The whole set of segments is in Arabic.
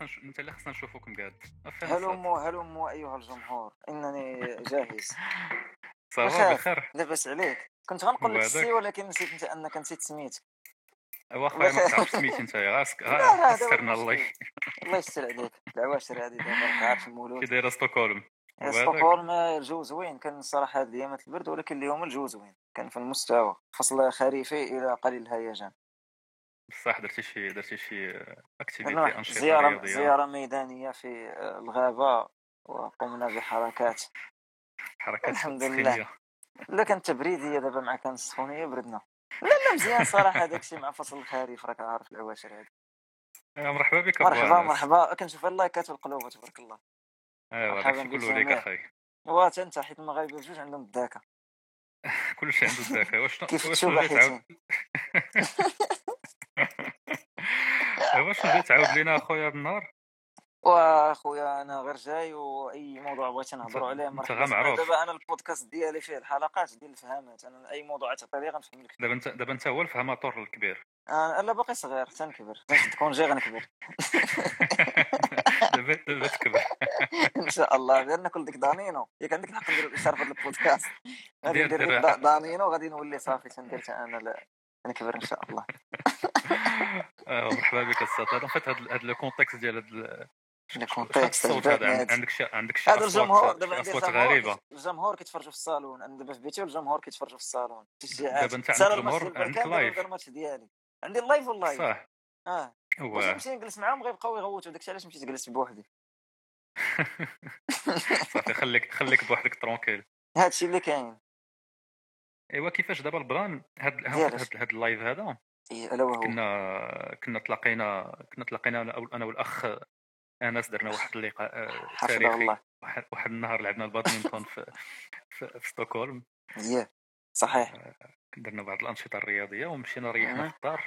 خصنا انت اللي خصنا نشوفوك مقاد هلموا هلموا أيها الجمهور. إنني جاهز. صافا بخير. لاباس عليك. كنت غنقول لك؟ السي ولكن نسيت انت أنك نسيت سميتك. واخا ما. تعرفش سميتي أنت. غاسك هو غاسكرنا الله. الله يستر عليك. العواشر هذه دابا عارف كي المولود دايره ستوكهولم؟ ستوكهولم الجو زوين كان الصراحه هاد الايامات البرد ولكن اليوم الجو زوين كان في المستوى. فصل خريفي إلى قليل الهيجان بصح درتي شي درتي شي activité أنشطة زيارة رياضية. زيارة ميدانية في الغابة وقمنا بحركات. حركات الحمد. لله. لا كانت تبريدية دابا مع كان السخونيه بردنا. لا لا مزيان صراحة داكشي مع فصل الخريف راك عارف العواشر هذه آه، مرحبا بك مرحبا. مرحبا. كنشوف ال likeات والقلوب تبارك الله. أيوا داكشي كله بالجميع. ليك أخي. what أنت حيت المغاربه بجوج عندهم الداكه كلشي عنده الذاكرة. واش كيف واش تشوف واش بغيت تعاود لينا أخويا بالنهار وأخويا أنا غير جاي وأي موضوع بغيتي نهضروا عليه مرحبا. دابا أنا البودكاست ديالي فيه الحلقات ديال الفهامات. أنا أي موضوع تعطي لي غنفهم لك دابا انت دابا انت هو الفهماتور الكبير. أنا لا باقي صغير تنكبر تكون جاي غنكبر دابا دابا تكبر. إن شاء الله. غير ناكل ديك دانينو. ياك عندك الحق ندير الإشارة في هذا البودكاست. غادي دير- ندير دانينو غادي نولي صافي. تندير حتى أنا لا نكبر إن شاء الله. آه، مرحبا بك أستاذ هذا فات هذا هذا ال context ديال هذا؟ ال- ال context. عندك شي عندك شي هذا الجمهور دابا عندي الجمهور غريبة. الجمهور كيتفرجوا في الصالون. أنا دابا في بيتي والجمهور كيتفرجوا في الصالون. تشجيعات دابا سالا عندك الماتش جمهور، ديال عندك live. الماتش ديالي. عندي ال live وال live صح. آه. هو واش نمشي نجلس معاهم؟ غيبقاو يغوتوا. داكشي علاش مشيت جلست بوحدي؟ صافي خليك خليك بوحدك tranquille. هادشي اللي كاين. إيوا كيفاش دابا ال plan؟ هاد. هاد هاد ال live هذا؟ إيه، ألا وهو. كنا كنا تلاقينا كنا تلاقينا أنا والأخ أنس درنا واحد اللقاء آه، تاريخي. واحد النهار لعبنا البادمنتون في في, في ستوكهولم. ياه صحيح. درنا بعض الأنشطة الرياضية ومشينا ريحنا مم. في الدار.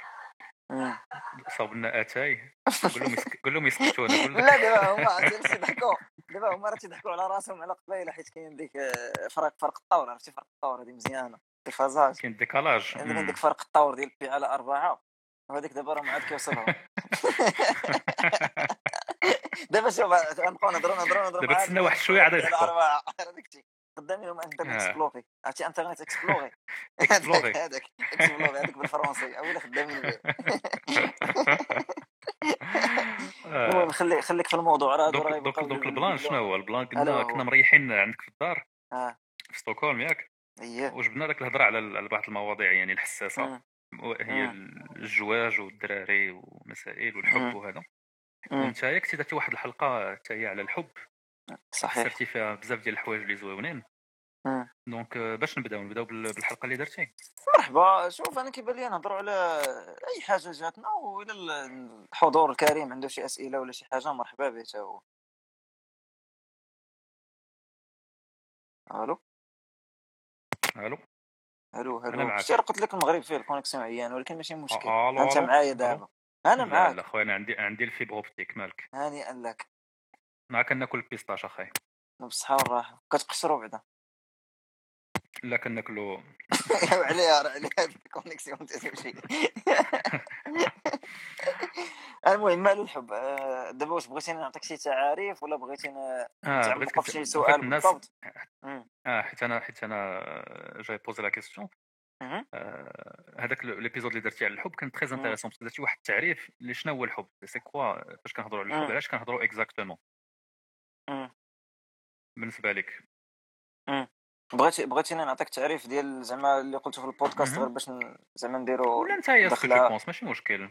لنا أتاي. قول لهم يسك... قول لهم لا دابا هما تيضحكوا دابا هما راه تيضحكوا على راسهم على قبيلة حيت كاين ديك آه، فرق فرق الطور عرفتي؟ فرق الطور هذه مزيانة. القفازات كاين décalage. عندك مم. عندك فرق الطور ديال بي على أربعة وهذيك دابا راه ما عاد كيوصلهم. دابا شوف غنبقاو نهضروا نهضروا نهضروا دابا تسنى واحد شوية عاد قدامي هما إنترنت آه. Explorer. عرفتي؟ Internet Explorer. Explorer. هذاك Explorer هذاك بالفرنسي. اويلي خدامين به آه. المهم خلي خليك في الموضوع. راه دوك ال plan شنو هو؟ ال plan كنا. كنا مريحين عندك في الدار آه. في ستوكهولم ياك؟ اييه وجبنا لك الهضرة على بعض المواضيع يعني الحساسة مم. مم. الزواج والدراري ومسائل والحب. وهذا. وأنت كنتي درتي واحد الحلقة حتى هي على الحب صحيح سرتي فيها بزاف ديال الحوايج اللي زويونين مم. donc آه، باش نبداو نبداو بال- بالحلقة اللي درتي مرحبا شوف أنا كيبان لي نهضروا على أي حاجة جاتنا والى الحضور الكريم عنده شي أسئلة ولا شي حاجة مرحبا به هو ألو ألو ألو ألو. شتي قلت لك المغرب فيه ال connexion عيان ولكن ماشي مشكل. آه، ألو، أنت معايا. دابا. أنا معاك لا خويا أنا عندي عندي ال fibre optique مالك. هانئا لك. معاك ناكل ال pistache اخاي بالصحه والراحة. كتقشروا بعدا. لا كناكلو عليها هاد ال connexion تمشي المهم مالو الحب. آه، دابا واش بغيتيني نعطيك شي تعاريف ولا بغيتيني تعمق بغيتك في شي سؤال بالضبط؟ مم. آه حيت أنا حيت أنا جاي poser la question. آه، هذاك l'épisode اللي درتي على الحب كان très. intéressant درتي واحد التعريف اللي شنو هو الحب؟ c'est quoi فاش كنهضروا على الحب. علاش كنهضروا exactement. بالنسبة لك. بغيتي بغيتيني نعطيك تعريف ديال زعما اللي قلته في البودكاست. غير باش زعما نديرو ولا انت. ce que pense ماشي مشكل.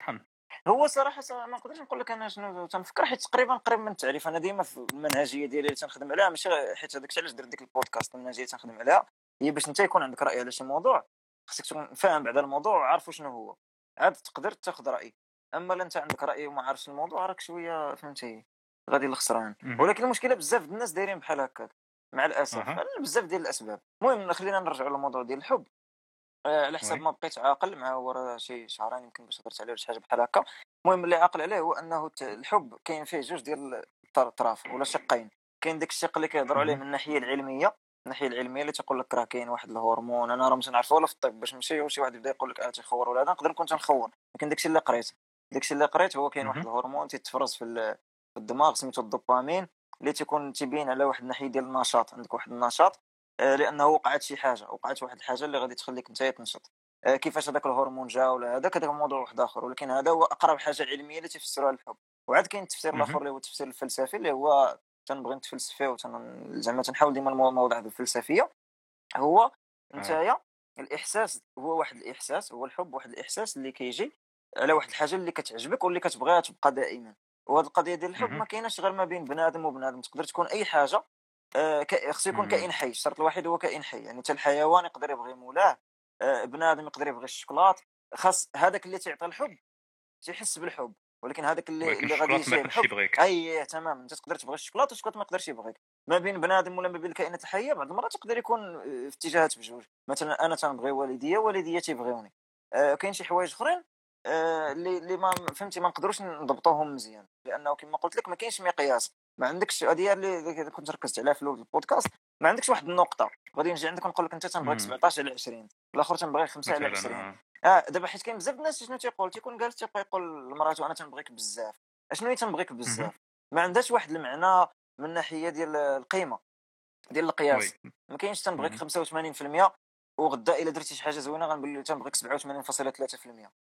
طحن. هو صراحة صراحة ما نقدرش نقول لك أنا شنو تنفكر حيت تقريبا قريب من التعريف. أنا ديما في المنهجية ديالي اللي تنخدم عليها ماشي حيت هذاك علاش درت ديك البودكاست المنهجية اللي تنخدم عليها. هي باش أنت يكون عندك رأي على شي موضوع خصك تكون فاهم بعد الموضوع وعارف شنو هو. عاد تقدر تاخذ رأي. أما لا أنت عندك رأي وما عارفش الموضوع راك شوية فهمتي غادي للخسران مهم. ولكن المشكلة بزاف الناس دايرين بحال هكاك. مع الأسف. على بزاف ديال الأسباب. المهم خلينا نرجعوا للموضوع ديال الحب. آه، على حساب وي. ما بقيت عاقل مع ورا شي شهرين يمكن باش هضرت عليه ولا شي حاجة بحال هكا. المهم اللي عاقل عليه هو أنه الحب كاين فيه جوج ديال الاطراف ولا شقين. كاين داك الشق اللي كيهضروا عليه. من الناحية العلمية. الناحية العلمية اللي تقول لك راه كاين واحد الهرمون أنا راه مش نعرفه ولا في الطب باش نمشي وشي واحد يبدا يقول لك آه تيخور ولا هذا نقدر نكون تنخور لكن داكشي اللي قريت داكشي اللي قريت هو كاين واحد الهرمون تيتفرز في الدماغ سميتو الدوبامين. اللي تيكون تيبين على واحد الناحية ديال النشاط عندك واحد النشاط آه، لأنه وقعت شي حاجة وقعت واحد الحاجة اللي غادي تخليك انت تنشط آه، كيفاش هذاك الهرمون جا ولا هذاك هذاك موضوع واحد آخر ولكن هذا هو أقرب حاجة علمية اللي تفسرها الحب. وعاد كاين التفسير الآخر اللي هو التفسير الفلسفي اللي هو تنبغي نتفلسف فيه زعما تنحاول ديما المواضيع الفلسفية. هو نتايا الإحساس هو واحد الإحساس هو الحب واحد الإحساس اللي كيجي على واحد الحاجة اللي كتعجبك واللي كتبغيها تبقى دائما. وهذه القضية ديال الحب ما كايناش غير ما بين بنادم وبنادم تقدر تكون أي حاجة آه خصو يكون كائن حي الشرط الوحيد هو كائن حي يعني حتى الحيوان يقدر يبغي مولاه آه بنادم يقدر يبغي الشوكولات خاص هذاك اللي تعطي الحب تيحس بالحب ولكن هذاك اللي اللي غادي يجي الحب أي تمام أنت تقدر تبغي الشوكولاته والشوكولاته ما يقدرش يبغيك. ما بين بنادم ولا ما بين الكائنات الحية بعض المرات يقدر يكون في اتجاهات بجوج. مثلا أنا تنبغي والديا والديا تيبغيوني. آه كاين شي حوايج أخرين؟ آه اللي اللي ما فهمتي ما نقدروش نضبطوهم مزيان. لأنه كما قلت لك ما كاينش مقياس. ما عندكش هذه اللي كنت ركزت عليها في البودكاست. ما عندكش واحد النقطة. غادي نجي عندك ونقول لك أنت تنبغيك 17 على 20 الآخر تنبغي 5 على 20 آه, آه، دابا حيت كاين بزاف الناس شنو تيقول؟ تيكون جالس تيبقى يقول لمراته أنا تنبغيك بزاف. أشنو هي تنبغيك بزاف؟ ما عندهاش واحد المعنى من الناحيه ديال القيمة ديال القياس. ما كاينش تنبغيك 85% وغدا إلا درتي شي حاجة زوينة غنقول لك تنبغيك 87.3%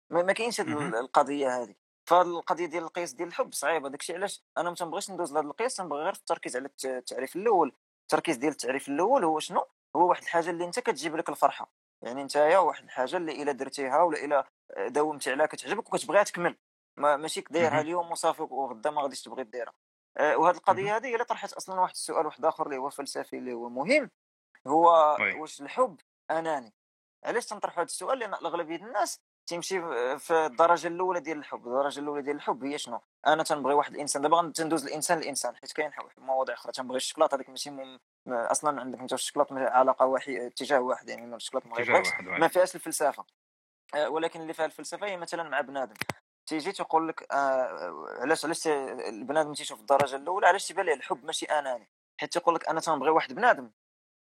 ما, ما كاينش هذه القضية هذه فهاد القضية ديال القياس ديال الحب صعيبة. داكشي علاش؟ أنا ما تنبغيش ندوز لهذا القياس تنبغي غير في التركيز على التعريف الأول. التركيز ديال التعريف الأول هو شنو؟ هو واحد الحاجة اللي أنت كتجيب لك الفرحة. يعني انت واحد الحاجة اللي إلا درتيها ولا إلا داومتي عليها كتعجبك وكتبغيها تكمل. ما ماشي دايرها اليوم وصافي وغدا ما غاديش تبغي ديرها. آه، وهذه القضية هذه هي اللي طرحت أصلا واحد السؤال واحد اخر اللي هو فلسفي اللي هو مهم. هو واش الحب أناني. علاش تنطرحوا هذا السؤال؟ لأن اغلبيه الناس تمشي في الدرجة الأولى ديال الحب. الدرجة الأولى ديال الحب هي شنو؟ أنا تنبغي واحد الإنسان. دابا تندوز الإنسان الانسان حيت كاين مواضيع أخرى. تنبغي الشكلاط هذاك ماشي مم... أصلا عندك أنت الشكلاط علاقة واحد اتجاه واحد يعني الشكلاط ما, ما فيهاش الفلسفة. آه، ولكن اللي فيها الفلسفة هي مثلا مع بنادم. تيجي تقول لك آه علاش علاش البنادم تيشوف الدرجة الأولى؟ علاش تيبان ليه الحب ماشي أناني؟ حيت تيقول لك أنا تنبغي واحد بنادم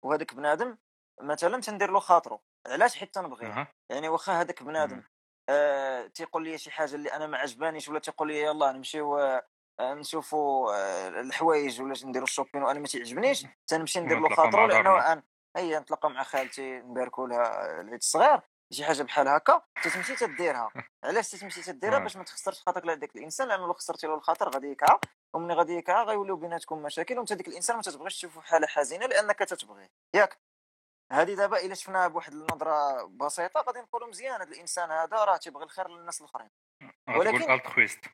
وهذاك بنادم مثلا تندير له خاطره علاش حيت تنبغيه. يعني واخا هذاك بنادم آه تيقول لي شي حاجة اللي أنا ما عجبانيش ولا تيقول لي يلاه نمشيو آه نشوفوا آه الحوايج ولا نديروا الشوبين وأنا ما تيعجبنيش تنمشي ندير له خاطره لأنه أنا هي نتلاقى مع خالتي نباركوا لها العيد الصغير شي حاجة بحال هكا تتمشي تديرها. علاش تتمشي تديرها؟ باش ما تخسرش خاطرك لهذاك الإنسان لأنه لو خسرتي له الخاطر غادي يكع ومني غادي يكع غيوليو بيناتكم مشاكل وانت ديك الإنسان ما تتبغيش تشوفه حالة حزينة لأنك تتبغيه. ياك. هذه دابا إلا شفناها بواحد النظرة بسيطة غادي نقولوا مزيان هذا الإنسان هذا راه تيبغي الخير للناس الآخرين. ولكن altruiste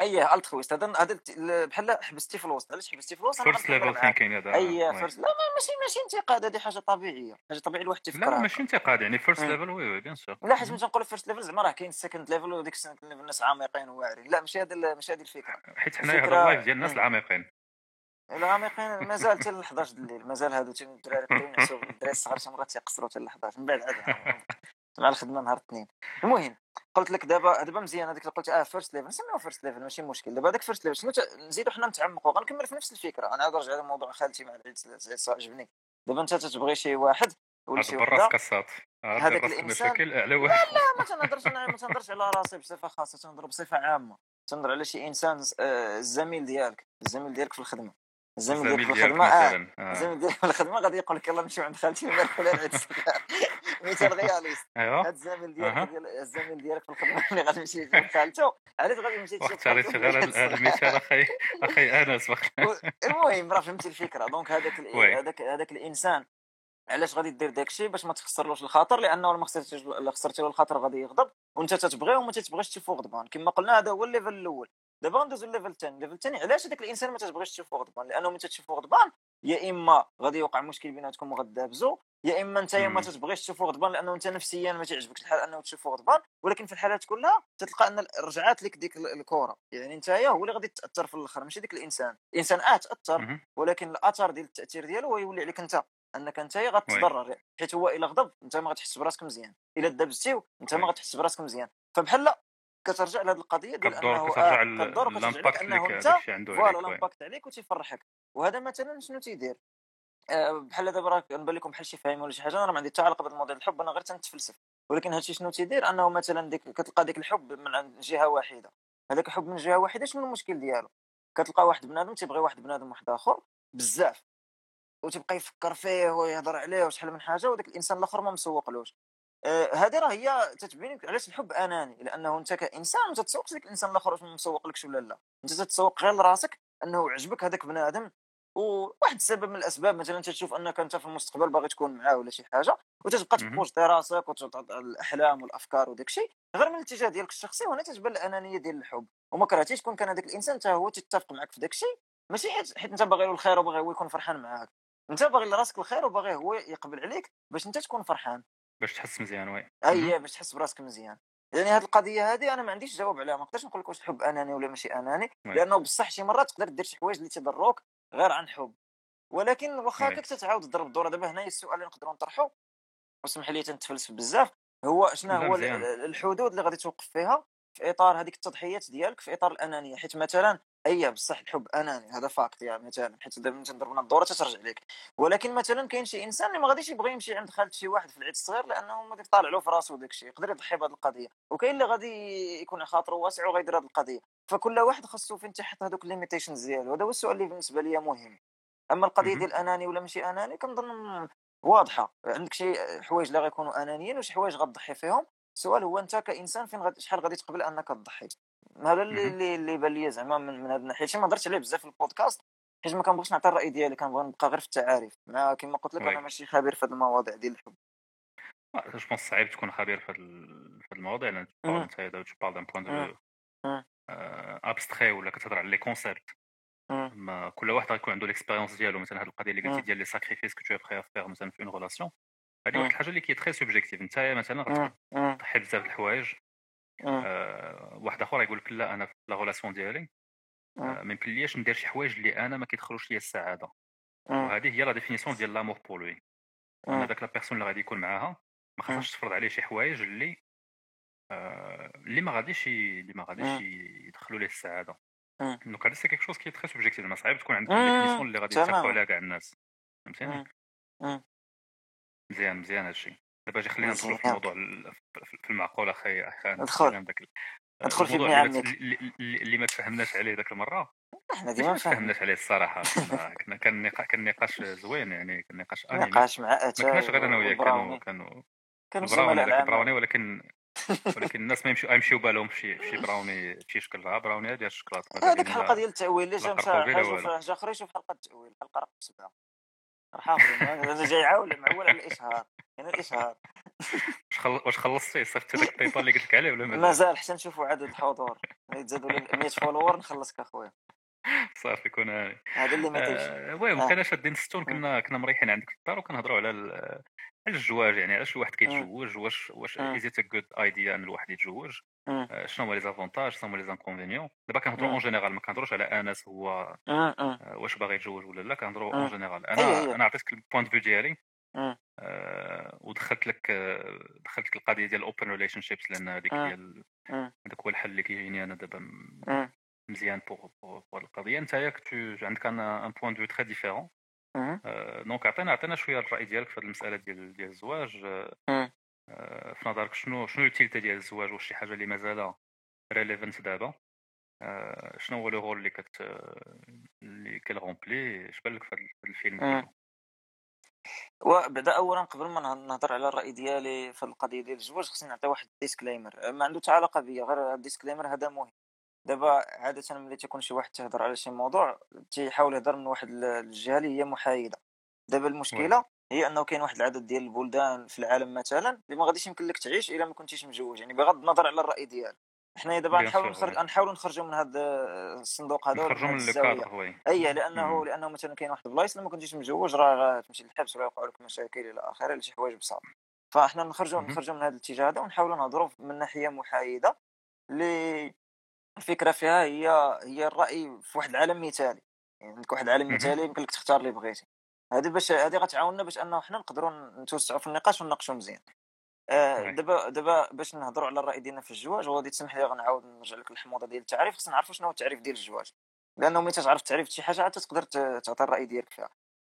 اي altruiste هذا هذا بحال حبستي في الوسط علاش حبستي في الوسط first level thinking هذا اي first لا ماشي ماشي انتقاد هذه حاجة طبيعية. حاجة طبيعية الواحد تفكرها لا ماشي انتقاد يعني first level oui oui bien sûr لا حيت ملي تنقول first level زعما راه كاين ال second level وديك ال second level الناس عميقين وواعرين. لا ماشي هذه ماشي هذه الفكرة. حيت حنايا هذا ال live ديال الناس العميقين العميقين مازال حتى ل 11 الليل مازال هادو الدراري الدراري الصغار شي مرات تيقصروا حتى ل 11 من بعد عاد مع الخدمة نهار الاثنين المهم قلت لك دابا دابا مزيان هذيك اللي قلت آه first level نسميوه first level ماشي مشكل. دابا هذاك first level شنو نزيدو حنا نتعمقوا غنكمل في نفس الفكرة. أنا نرجع على موضوع خالتي مع العيد عجبني دابا أنت تتبغي شي واحد ولا شي وحدة. هذاك الانسان على واحد. لا لا ما تنهضرش ما تنهضرش على راسي بصفة خاصة تنهضر بصفة عامة. تنهضر على شي إنسان آه، الزميل ديالك الزميل ديالك في الخدمة. الزميل ديالك في الخدمه آه. الزميل ديالك في الخدمة غادي يقول لك يلا نمشيو عند خالتي نبارك لها العيد مثال رياليست ايوا هاد الزميل ديالك ديال الزميل ديالك في الخدمة ملي غادي تمشي عند خالته. علاش غادي تمشي تشوف اختاريت غير هذا المثال أخي أخي أنس المهم راه فهمتي الفكرة. donc هذاك هذاك هذاك الإنسان علاش غادي دير داك الشيء باش ما تخسرلوش الخاطر؟ لأنه ما خسرتيش خسرتي له الخاطر غادي يغضب وأنت تتبغيه وما تتبغيش تشوفو غضبان. كما قلنا هذا هو ال level الأول. دابا ندوزو ال level الثاني ال level الثاني علاش هذاك الإنسان ما تتبغيش تشوفو غضبان؟ لأنه ملي تشوفو غضبان يا إما غادي يوقع مشكل بيناتكم وغدابزو يا إما أنت ما تتبغيش تشوفو غضبان لأنه أنت نفسيا ما تعجبكش الحال أنه تشوفو غضبان ولكن في الحالات كلها تلقى أن رجعات لك ديك الكره يعني أنت هو اللي غادي تاثر في الآخر ماشي ديك الإنسان. الانسان آه تأثر ولكن الأثر ديال التأثير ديالو هو يولي عليك أنت. أنك أنت غتضرر حيت هو إلا غضب أنت ما غتحس براسك مزيان. إلا دابزتي أنت ما غتحس براسك مزيان. فبحال كترجع لهذه القضية ديال أنه كترجع لل impact أنه أنت voilà ال impact عليك وتيفرحك وهذا مثلا شنو تيدير؟ آه، بحال دابا راه نبان لكم بحال شي فاهم ولا شي حاجة أنا ما عندي حتى علاقة بهذا الموضوع الحب أنا غير تنتفلسف. ولكن هادشي شنو تيدير؟ أنه مثلا ديك كتلقى ديك الحب من عند جهة واحدة. هذاك حب من جهة واحدة شنو المشكل ديالو؟ كتلقى واحد بنادم تيبغي واحد بنادم واحد آخر بزاف وتبقى يفكر فيه ويهضر عليه وشحال من حاجة وداك الإنسان الآخر ما مسوقلوش. آه، هذه راه هي تتبين علاش الحب أناني لأنه أنت كإنسان ما تتسوقش لك الإنسان الآخر واش مسوق لكش ولا لا. أنت تتسوق غير لراسك أنه عجبك هذاك بنادم وواحد السبب من الأسباب مثلا تشوف أنك أنت في المستقبل باغي تكون معاه ولا شي حاجة وتتبقى تبوجتي راسك وتعطي الأحلام والأفكار وداك الشيء غير من الاتجاه ديالك الشخصي وهنا تتبان الأنانية ديال الحب. وما كرهتيش تكون كان هذاك الإنسان حتى هو تتفق معك في داك الشيء ماشي حيت حيت أنت باغي له الخير وباغي هو يكون فرحان معاك. أنت باغي لراسك الخير وباغي هو يقبل عليك باش أنت تكون فرحان. باش تحس مزيان oui. أي باش تحس براسك مزيان. يعني هذه القضية هذه أنا ما عنديش جواب عليها. ما نقدرش نقول لك واش الحب أناني ولا ماشي أناني لأنه بصح شي مرات تقدر دير شي حوايج اللي تضروك غير عن حب. ولكن واخا هكاك تتعاود تضرب الدور دابا هنايا السؤال اللي نقدروا نطرحوا واسمح لي تنتفلسف بزاف هو شنو هو الحدود اللي غادي توقف فيها؟ في إطار هذيك التضحيات ديالك في إطار الأنانية حيت مثلا أي بصح الحب أناني هذا fact يعني مثلا حيت دابا تنضربنا الدورة تترجع لك ولكن مثلا كاين شي إنسان اللي ما غاديش يبغي يمشي عند خالد شي واحد في العيد الصغير لأنه ما طالع له في راسه داك الشيء يقدر يضحي بهذه القضية. وكاين اللي غادي يكون خاطره واسع وغيدير هذه القضية. فكل واحد خاصو فين تحط هذوك ال limitations ديالو. هذا هو السؤال اللي بالنسبة لي مهم. أما القضية ديال أناني ولا ماشي أناني كنظن واضحة. عندك شي حوايج اللي غيكونوا أنانيين وشي حوايج غتضحي فيهم. السؤال هو أنت كإنسان فين غد... شحال غادي تقبل أنك تضحي؟ هذا اللي اللي, اللي بان لي زعما من, من هذه الناحية. ما هضرتش عليه بزاف في البودكاست حيت ما كنبغيش نعطي الرأي ديالي كنبغي نبقى غير في التعاريف مع كما قلت لك أنا ماشي خبير في هذه المواضيع ديال الحب. je pense صعيب تكون خبير في هذه المواضيع لأن أنت tu parles d'un point de abstrait ولا كتهضر على les concepts mais كل واحد غيكون عنده l'expérience ديالو. مثلا هذه القضية اللي قلتي ديال les sacrifices que tu peux faire مثلا في une relation هذه واحد الحاجة اللي qui est très subjective انت مثلا غتضحي بزاف الحوايج. آه. واحد آخر يقول لك لا أنا في la relation ديالي. آه. ما يمكنليش ندير شي حوايج اللي أنا ما كيدخلوش ليا السعادة. وهذه هي la définition ديال l'amour pour lui أنا داك la personne اللي غادي يكون معاها ما خاصهاش تفرض عليه شي حوايج اللي آه اللي ما غاديش اللي ما غاديش يدخلوا ليه السعادة. donc هذا c'est quelque chose qui est très subjectif mais صعيب تكون عندك définition اللي غادي يتفقوا عليها كاع الناس. فهمتيني؟ مزيان مزيان هادشي. دابا أجي خلينا ندخلوا في الموضوع في المعقول أخي أخي ندخل ندخل في ابن عمك اللي ما تفهمناش عليه ذاك المرة؟ إحنا ديما ما تفهمناش عليه الصراحة؟ كنا كان كان نقاش زوين يعني كان نقاش animé نقاش مع اتاي ما كناش غير أنا وياك كانوا كانوا كانوا براوني براوني ولكن ولكن الناس ما يمشيو يمشيو بالهم في شي براوني في شكل ها براوني ديال الشكلاط هذيك الحلقة ديال التأويل اللي جا مشى جا خرج في حلقه التاويل الحلقة رقم سبعه حافظ أنا جاي عاول معول على الاشهار يعني الاشهار واش خلصتي؟ صيفط داك البيبر اللي قلت لك عليه ولا مازال مازال حتى نشوفوا عدد الحضور يتزادوا لي 100 فولور نخلصك اخويا صافي كون هاني هذا اللي ما المهم آه. كنا شادين الستون كنا كنا مريحين عندك في الدار وكنهضروا على على الزواج يعني علاش الواحد كيتزوج واش واش از ات جود ايديا إن الواحد يتزوج؟ آه، شنو هما les avantages شنو هما les inconvénients دابا كنهضروا en général ما كنهضروش على انس هو واش باغي يتزوج ولا لا كنهضروا en général أنا أنا عطيتك ال point de vue ديالي ودخلت لك دخلت لك القضية ديال ال open relationships لأن هذيك هي هذاك هو الحل اللي كيجيني أنا دابا مزيان pour pour القضية انت عندك un point de vue très différent donc عطينا عطينا شوية الراي ديالك في هذه المساله ديال ديال الزواج في نظرك شنو شنو التيلتا ديال الزواج واش شي حاجة اللي مازال relevant دابا شنو هو le rôle اللي كت اللي كي le remplit اش بان لك في الفيلم وبعدا اولا قبل ما نهضر على الرأي ديالي في القضية ديال الزواج خصني نعطي واحد ال disclaimer ما عنده حتى علاقة بيا غير ال disclaimer هذا مهم. دابا عادة ملي تيكون شي واحد تهضر على شي موضوع تيحاول يهضر من واحد الجهة اللي هي محايدة. دابا المشكلة هي انه كاين واحد العدد ديال البلدان في العالم مثلا اللي ما غاديش يمكن لك تعيش إلا ما كنتيش مجوج يعني بغض النظر على الرأي ديالك. حنا دابا نحاول نخرج نحاولوا نخرجوا من هذا الصندوق هذا نخرجوا من الكادر أي لأنه لأنه مثلا كاين واحد البلايص لما كنتيش مجوج راه تمشي للحبس ولا يوقعوا لك مشاكل إلى آخره لشي حوايج بساط. فاحنا نخرجوا نخرجوا من هذا الاتجاه هذا ونحاولوا نهضروا من ناحية محايدة اللي الفكرة فيها هي هي الرأي في واحد العالم مثالي. يعني عندك واحد العالم مثالي يمكن لك تختار اللي بغيتي. هذه باش هذه غتعاوننا باش أنه حنا نقدروا نتوسعوا في النقاش ونناقشوا مزيان. آه دابا دابا باش نهضروا على الرأي ديالنا في الزواج وغادي تسمح لي غنعاود نرجع لك الحموضه ديال التعريف. خصنا نعرفوا شنو هو التعريف ديال الزواج لأنه ملي تعرف التعريف شي حاجة عاد تقدر تعطي الرأي ديالك فيها.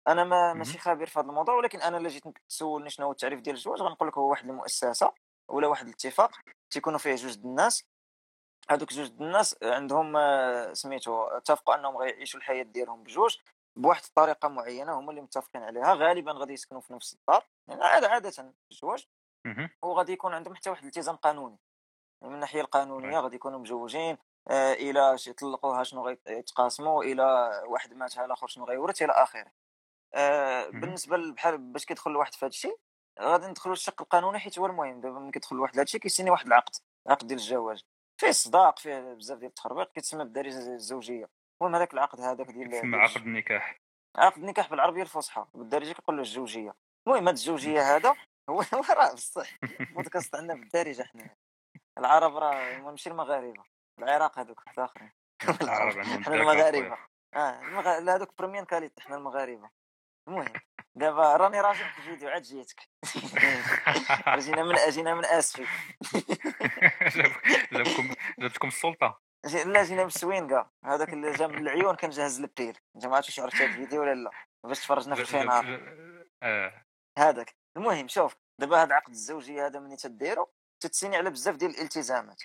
أنا ما ماشي خبير في هذا الموضوع ولكن أنا إلا جيت تسولني شنو هو التعريف ديال الزواج غنقول لك هو واحد المؤسسة ولا واحد الاتفاق. تيكونوا فيه جوج الناس. هذوك جوج الناس عندهم آه، سميتو اتفقوا أنهم غيعيشوا الحياة ديالهم بجوج. بواحد الطريقة معينة هما اللي متفقين عليها غالبا غادي يسكنوا في نفس الدار يعني عاده عاده الزواج وغادي يكون عندهم حتى واحد الالتزام قانوني يعني من الناحية القانونية غادي يكونوا مجوجين آه إلى يطلقوها شنو غيتقاسموا إلى واحد مات على الآخر شنو غيورث إلى آخره. آه بالنسبة بحال باش كيدخل الواحد في هذا الشيء غادي ندخلوا الشق القانوني حيت هو المهم دابا ملي كيدخل واحد لهذا الشيء كيسيني واحد العقد عقد ديال الزواج. فيه صداق فيه بزاف ديال التخربيق كيتسمى بالدارجه الزوجية. المهم هذاك العقد هذاك ديال يسمى عقد النكاح. عقد النكاح بالعربية الفصحى بالدارجه كيقول له الزوجية. المهم هذا الزوجية هذا هو راه بصح البودكاست عندنا بالدارجة حنا العرب راه ماشي المغاربة العراق هذوك حتى آخرين. حنا المغاربة. آه المغ... هذوك بريميان كاليت حنا المغاربة. المهم دابا راني راجع في الفيديو عاد جيتك. جينا من جينا من أسفي. جابكم جابتكم السلطة. لا جينا من السوينكا هذاك اللي جا من العيون كان جاهز للبيل انت ما عرفتش عرفت هذا الفيديو ولا لا؟ باش تفرجنا في الفينار آه. هذاك. المهم شوف دابا هذا عقد الزوجية هذا ملي تديرو؟ تتسيني على بزاف ديال الالتزامات.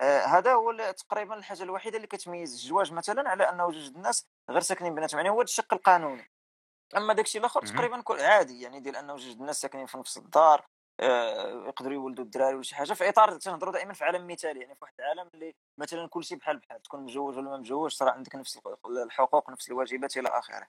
آه هذا هو تقريبا الحاجة الوحيدة اللي كتميز الزواج مثلا على أنه جوج الناس غير ساكنين بيناتهم يعني هو الشق القانوني. أما داكشي الآخر تقريبا كل عادي يعني ديال أنه جوج الناس ساكنين في نفس الدار. يقدروا يولدوا الدراري ولا شي حاجة. في إطار تنهضروا دائما في عالم مثالي يعني في واحد العالم اللي مثلا كل شيء بحال بحال تكون مجوج ولا ما مجوج صرا عندك نفس الحقوق نفس الواجبات إلى آخره.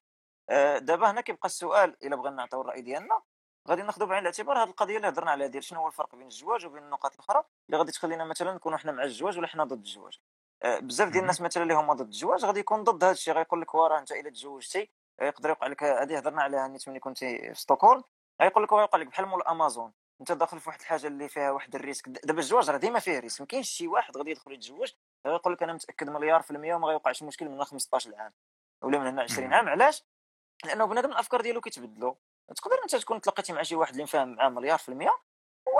آه دابا هنا كيبقى السؤال إلا بغينا نعطيو الرأي ديالنا غادي ناخذوا بعين الاعتبار هذه القضية اللي هضرنا عليها ديال شنو هو الفرق بين الزواج وبين النقاط الأخرى اللي غادي تخلينا مثلا نكونوا حنا مع الزواج ولا حنا ضد الزواج. آه بزاف ديال الناس مثلا اللي هما ضد الزواج غادي يكون ضد هذا الشيء غيقول لك وراه أنت إلا تزوجتي يقدر يوقع لك هذه هضرنا عليها نيت ملي كنت في ستوكهولم. غيقول لك يوقع لك بحال مول أمازون. انت داخل في واحد الحاجة اللي فيها واحد الريسك. دابا الزواج راه ديما فيه ريسك. ما كاينش شي واحد غادي يدخل يتزوج غيقول لك أنا متأكد مليار في المية وما غيوقعش مشكل من 15 عام ولا من هنا 20 عام. علاش؟ لأنه بنادم الأفكار ديالو كيتبدلوا تقدر أنت تكون تلاقيتي مع شي واحد اللي فاهم معاه مليار في المية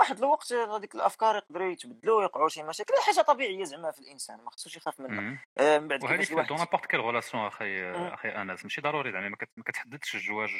وواحد الوقت هذيك الأفكار يقدروا يتبدلوا ويقعوا شي مشاكل حاجة طبيعية زعما في الإنسان ما خصوش يخاف منها. آه من بعد وهذيك دون نابورت كيل غولاسيون أخي أخي أنس. ماشي ضروري زعما ما كتحددش الزواج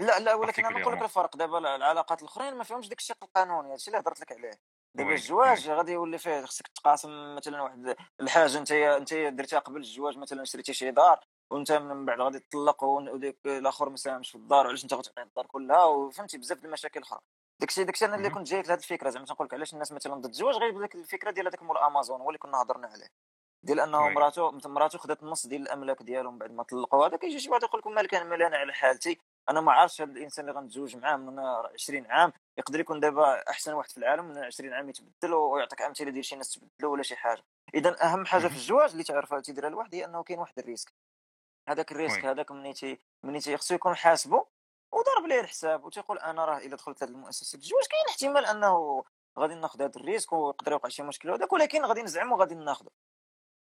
لا لا ولكن أنا نقول لك الفرق. دابا العلاقات الأخرين ما فيهمش داك الشق القانوني هادشي اللي هضرت لك عليه. دابا الزواج غادي يولي فيه خصك تقاسم مثلا واحد الحاجة أنت أنت درتها قبل الزواج مثلا شريتي شي دار وأنت من بعد غادي تطلق وديك الآخر ما ساهمش في الدار وعلاش أنت غتعطي الدار كلها؟ وفهمتي بزاف المشاكل أخرى. داكشي داكشي أنا اللي كنت جايك لهاد الفكرة زعما تنقول لك علاش الناس مثلا ضد الزواج غير ديك الفكرة ديال هذاك مول امازون هو اللي كنا هضرنا عليه. ديال أنه مراته مراته خدات النص ديال الأملاك ديالهم بعد ما طلقوا هذا كيجي شي واحد يقول لكم مالك أنا مال أنا على حالتي أنا ما عارفش هذا الإنسان اللي غنتزوج معاه من 20 عام يقدر يكون دابا أحسن واحد في العالم من 20 عام يتبدل ويعطيك أمثلة ديال شي ناس تبدلوا ولا شي حاجة. اذا أهم حاجة في الزواج اللي تعرفها تيديرها الواحد هي أنه كاين واحد الريسك. هذاك الريسك هذاك مني تي مني تي خصو يكون حاسبه وضرب ليه الحساب وتيقول أنا راه إلا دخلت هذه المؤسسة. الزواج كاين احتمال أنه غادي ناخذ هذا الريسك ويقدر يوقع شي مشكل هذاك ولكن غادي نزعم وغادي ناخذه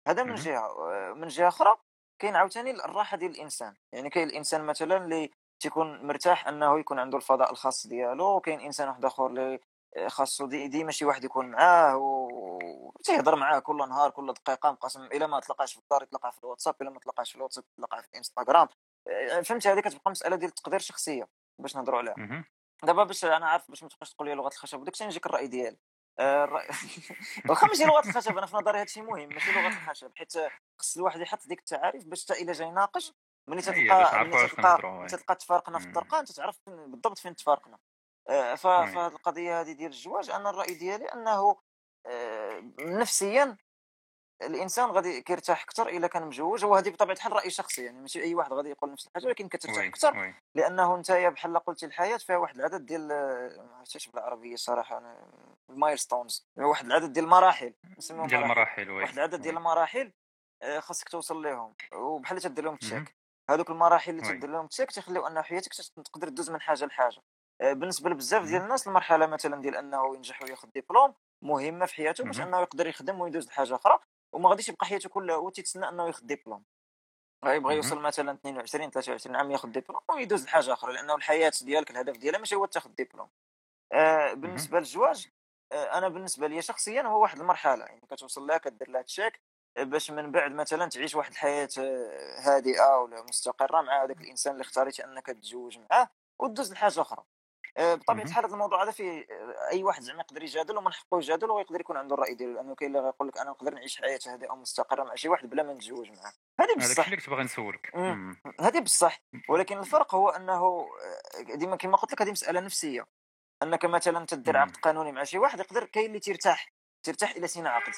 هذا من جهة من جهة أخرى كاين عاوتاني الراحة ديال الإنسان. يعني كاين الإنسان مثلا اللي تيكون مرتاح أنه يكون عنده الفضاء الخاص ديالو وكاين إنسان واحد آخر اللي خاصو دي ديما شي واحد يكون معاه و تيهضر معاه كل نهار كل دقيقة مقسم إلا ما تلقاش في الدار يتلقى في الواتساب إلا ما تلقاش في الواتساب يتلقى في الانستغرام فهمتي؟ هذه كتبقى مسألة ديال التقدير الشخصيه باش نهضروا عليها. دابا باش أنا عارف باش ما تبقاش تقول لي لغة الخشب وداك الشيء نجيك الرأي ديالي. آه، واخا ماشي لغة الخشب أنا في نظري هادشي مهم ماشي لغة الخشب حيت خص الواحد يحط ديك التعاريف باش حتى إلا جاي ناقش ملي تلقى ملي تلقى تلقى تفارقنا في الطرقة أنت تعرف بالضبط فين تفارقنا آه، فهاد القضية هذه ديال الزواج أنا الرأي ديالي أنه آه، نفسيا الإنسان غادي كيرتاح أكثر إلا كان مجوج وهذه بطبيعة الحال رأي شخصي يعني ماشي أي واحد غادي يقول نفس الحاجة ولكن كترتاح أكثر لأنه انت بحال قلتي الحياة فيها واحد العدد ديال ما عرفتش بالعربيه صراحة ال milestones واحد العدد ديال المراحل ديال المراحل واحد العدد ديال المراحل آه، خاصك توصل لهم وبحال تدير لهم check. هذوك المراحل اللي تدير لهم check تيخليو ان حياتك تقدر تدوز من حاجة لحاجة. آه، بالنسبة لبزاف ديال الناس المرحلة مثلا ديال أنه ينجح وياخذ ديبلوم مهمة في حياته باش أنه يقدر يخدم ويدوز لحاجة أخرى. وما غاديش يبقى حياته كلها هو تيتسنى انه ياخذ ديبلوم. غيبغى يوصل مثلا 22 23 عام ياخذ ديبلوم ويدوز لحاجة أخرى لأنه الحياة ديالك الهدف ديالها ماشي هو تاخذ ديبلوم. آه بالنسبة للزواج آه أنا بالنسبة لي شخصيا هو واحد المرحلة يعني كتوصل لها كدير لها check آه، باش من بعد مثلا تعيش واحد الحياة آه، هادئة ولا مستقرة مع هذاك الإنسان اللي اختاريتي أنك تتزوج معاه وتدوز لحاجة أخرى. بطبيعة الحال هذا الموضوع هذا فيه أي واحد زعما يقدر يجادل ومن حقه يجادل ويقدر يكون عنده الرأي ديالو لأنه كاين اللي غيقول لك أنا نقدر نعيش حياه هادئه ومستقره مع شي واحد بلا ما نتزوج معاه. هذه بصح هذاك اللي كنت باغي نسولك. هذه بصح ولكن الفرق هو أنه ديما كما قلت لك هذه مسألة نفسية. أنك مثلا تدير عقد قانوني مع شي واحد يقدر كاين اللي ترتاح ترتاح إلى سين عقد.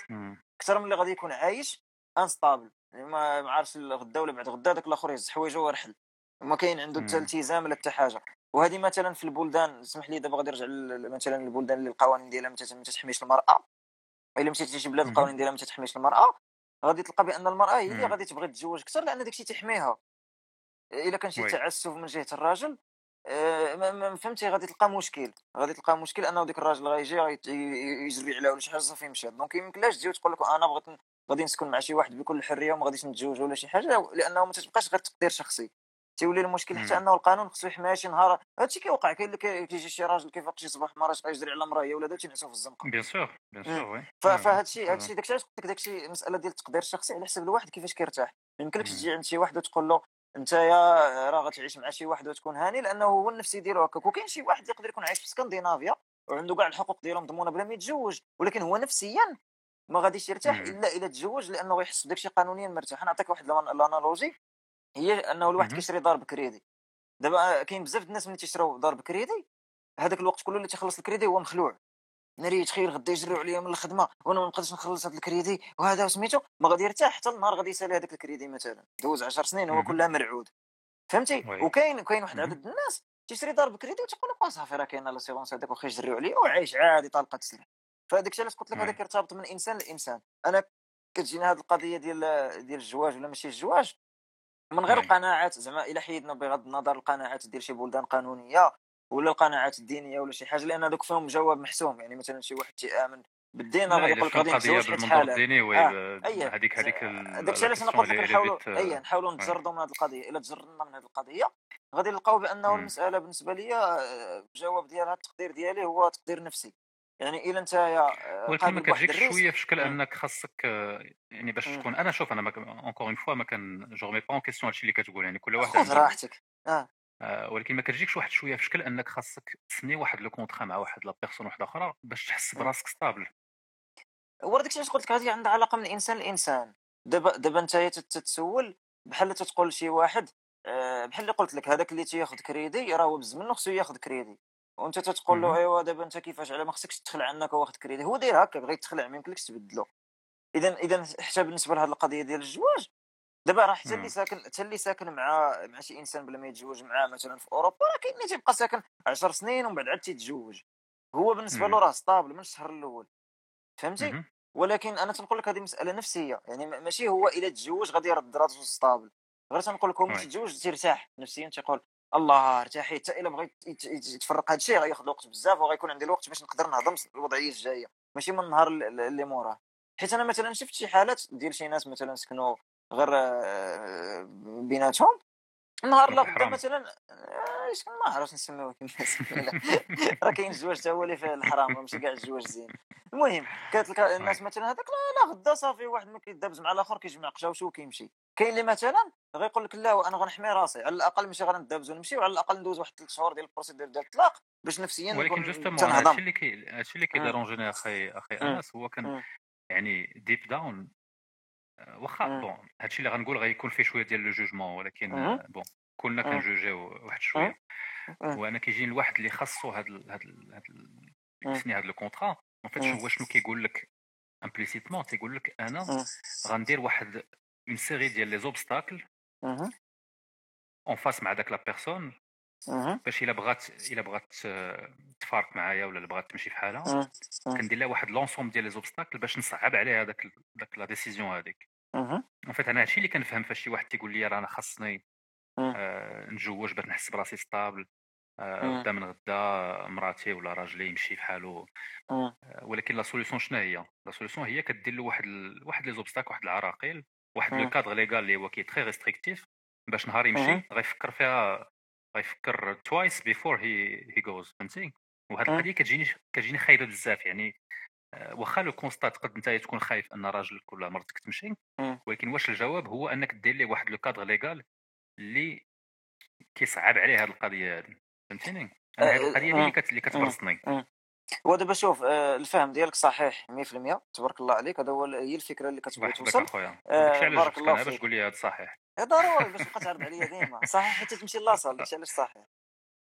أكثر من اللي غادي يكون عايش instable يعني ما عارفش غدا ولا بعد غدا داك الآخر يهز حوايجه ويرحل ما كاين عنده حتى التزام لا حتى حاجة. وهذه مثلا في البلدان اسمح لي دابا غادي نرجع مثلا البلدان اللي القوانين ديالها ما تحميش المرأة. إلا مشيتي لشي بلاد القوانين ديالها ما تحميش المرأة غادي تلقى بأن المرأة هي اللي غادي تبغي تتزوج أكثر لأن داكشي تيحميها إلا كان شي تعسف من جهة الراجل آه، فهمتي غادي تلقى مشكل. غادي تلقى مشكل أنه ديك الراجل غيجي يجري عليها ولا شي حاجة صافي يمشي donc يمكنلاش تجي وتقول لك أنا بغيت غادي نسكن مع شي واحد بكل حريه وما غاديش نتزوج ولا شي حاجة لأنه ما تبقاش غير تقدير شخصي. تيولي المشكل حتى أنه القانون خصو يحميها شي نهار. هادشي كيوقع كاين اللي كيجي شي راجل كيفيق شي صباح ما راهش يجري على مراه هي ولا تينعسو في الزنقة. bien sûr bien sûr oui فهادشي هادشي داكشي علاش قلت لك داكشي مسألة ديال التقدير الشخصي على حسب الواحد كيفاش كيرتاح. ما يمكنلكش تجي عند شي واحد وتقول له انت يا راه غتعيش مع شي واحد وتكون هاني لأنه هو النفسي ديالو هكاك. وكاين شي واحد يقدر يكون عايش في اسكندنافيا وعنده كاع الحقوق ديالو مضمونة بلا ما يتزوج ولكن هو نفسيا ما غاديش يرتاح الا إلا تزوج لأنه غيحس بداكشي قانونيا مرتاح. نعطيك واحد ال analogy. هي أنه الواحد كيشري دار بكريدي. دابا كاين بزاف الناس ملي تيشراو دار بكريدي هذاك الوقت كله اللي تيخلص الكريدي هو مخلوع. ناري تخيل غدا يجريو عليا من الخدمة وأنا ما نقدرش نخلص هذا الكريدي وهذا سميتو ما غادي يرتاح حتى النهار غادي يسالي هذاك الكريدي مثلا. دوز 10 سنين هو كلها مرعود. فهمتي؟ وكاين كاين واحد عدد الناس تيشري دار بكريدي وتقول لك صافي راه كاينة l'assurance هذاك واخا يجريو عليا وعايش عادي طالقة تسلم. فهذاك الشيء علاش قلت لك هذاك يرتبط من إنسان لإنسان. أنا كتجينا هذه القضية ديال ديال الزواج ولا ماشي الزواج من غير القناعات زعما إلى حيدنا بغض النظر القناعات ديال شي بلدان قانونية ولا القناعات الدينية ولا شي حاجة لأن هذوك فيهم جواب محسوم. يعني مثلا شي واحد تيامن بالدين غادي يقول لك غادي نتزوج حيت حاله الديني آه. هذيك هذيك داكشي علاش أنا قلت لك نحاولوا اي نحاولوا نتجردوا من هذه القضية. إلا تجردنا من هذه القضية غادي نلقاو بأنه المسألة بالنسبة لي آه، الجواب ديالها التقدير ديالي هو تقدير نفسي. يعني الا أنت يا ولكن ما كتجيكش شوية في شكل أنك خاصك يعني باش تكون. أنا شوف أنا encore une fois ما كان je mets pas en question هادشي اللي كتقول يعني كل واحد خذ راحتك. آه. آه ولكن ما كتجيكش واحد شوية في شكل أنك خاصك تسني واحد le contrat مع واحد la personne واحدة أخرى باش تحس براسك stable هو داكشي علاش قلت لك هذه عندها علاقة من الإنسان لانسان دابا دابا أنت تتسول بحال تتقول لشي واحد آه، بحال اللي قلت لك هذاك اللي تياخذ كريدي راه هو بز منه خصو ياخذ كريدي. وانت تتقول له ايوا دابا أنت كيفاش؟ على ما خصكش تخلع عنك واخد كريدي. هو داير هكا بغيت تخلع ما يمكنلكش تبدلو اذا اذا حتى بالنسبة لهذه القضية ديال الزواج دابا راه حتى اللي ساكن حتى اللي ساكن مع مع شي إنسان بلا ما يتزوج معاه مثلا في أوروبا راه كاين اللي تيبقى ساكن 10 سنين ومن بعد عاد تيتزوج. هو بالنسبة له راه stable من الشهر الأول. فهمتي؟ ولكن أنا تنقول لك هذه مسألة نفسية. يعني ماشي هو إلا تزوج غادي يرد راسو stable. غير تنقول لك هو ملي تتزوج ترتاح نفسيا تيقول الله ارتاحيت حتى إلا بغيت يتفرق هذا الشيء غياخذ وقت بزاف وغيكون عندي الوقت باش نقدر نهضم الوضعية الجاية. ماشي من النهار اللي موراه حيت أنا مثلا شفت شي حالات ديال شي ناس مثلا سكنوا غير آه، بيناتهم نهار لا بدا مثلا اش ما عرفتش نسميوه كيما راه كاين الزواج حتى هو اللي فيه الحرام ماشي كاع الزواج زين. المهم كانت الناس مثلا هذاك لا لا غدا صافي واحد ما كيدابز مع الآخر كيجمع قشاوشو وكيمشي. كاين اللي مثلا غيقول لك لا وأنا غنحمي راسي على الأقل ماشي غندابز ونمشي وعلى الأقل ندوز واحد ثلاث شهور ديال ال procédure ديال الطلاق باش نفسيا ولكن justement هادشي اللي كي هادشي اللي كي dérange يني أخي أخي أنس هو كان يعني deep down واخا bon هادشي اللي غنقول غيكون فيه شوية ديال le jugement ولكن bon كلنا كنجوجيو واحد شوية. وأنا كيجيني الواحد اللي خاصو هاد هاد هاد يسني هاد le contrat en fait هو شنو كيقول لك implicitement تيقول لك أنا غندير واحد une série ديال les obstacles en face مع داك la personne باش إلا بغات إلا بغات تفارق معايا ولا بغات تمشي في حالها كندير لها واحد l'ensemble ديال les obstacles باش نصعب عليها داك داك la décision هذيك. en fait أنا هادشي اللي كنفهم فاش شي واحد تيقول لي راه أنا خاصني آه نتزوج باش نحس براسي stable آه غدا من غدا مراتي ولا راجلي يمشي في حاله. آه ولكن la solution شنو هي؟ la solution هي كدير له واحد ال... واحد les obstacles واحد العراقيل واحد le cadre légal اللي هو كي très restrictif باش نهار يمشي غيفكر فيها غيفكر twice before he he goes فهمتي؟ وهاد القضية كتجيني كتجيني خايبة بزاف يعني واخا le constat تقد انت تكون خايف أن راجلك ولا مرتك تمشي ولكن واش الجواب هو أنك دير ليه واحد le cadre légal اللي كيصعب عليه هذه القضية هذه فهمتيني؟ أنا هذه القضية اللي اللي كتبرزني ودابا شوف آه، الفهم ديالك صحيح 100% تبارك الله عليك. هذا هو هي الفكرة اللي كتبغي توصل. آه بارك الله فيك باش تقول لي هذا صحيح. ضروري باش تبقى تعرض عليا ديما. صحيح حتى تمشي لاصال علاش صحيح؟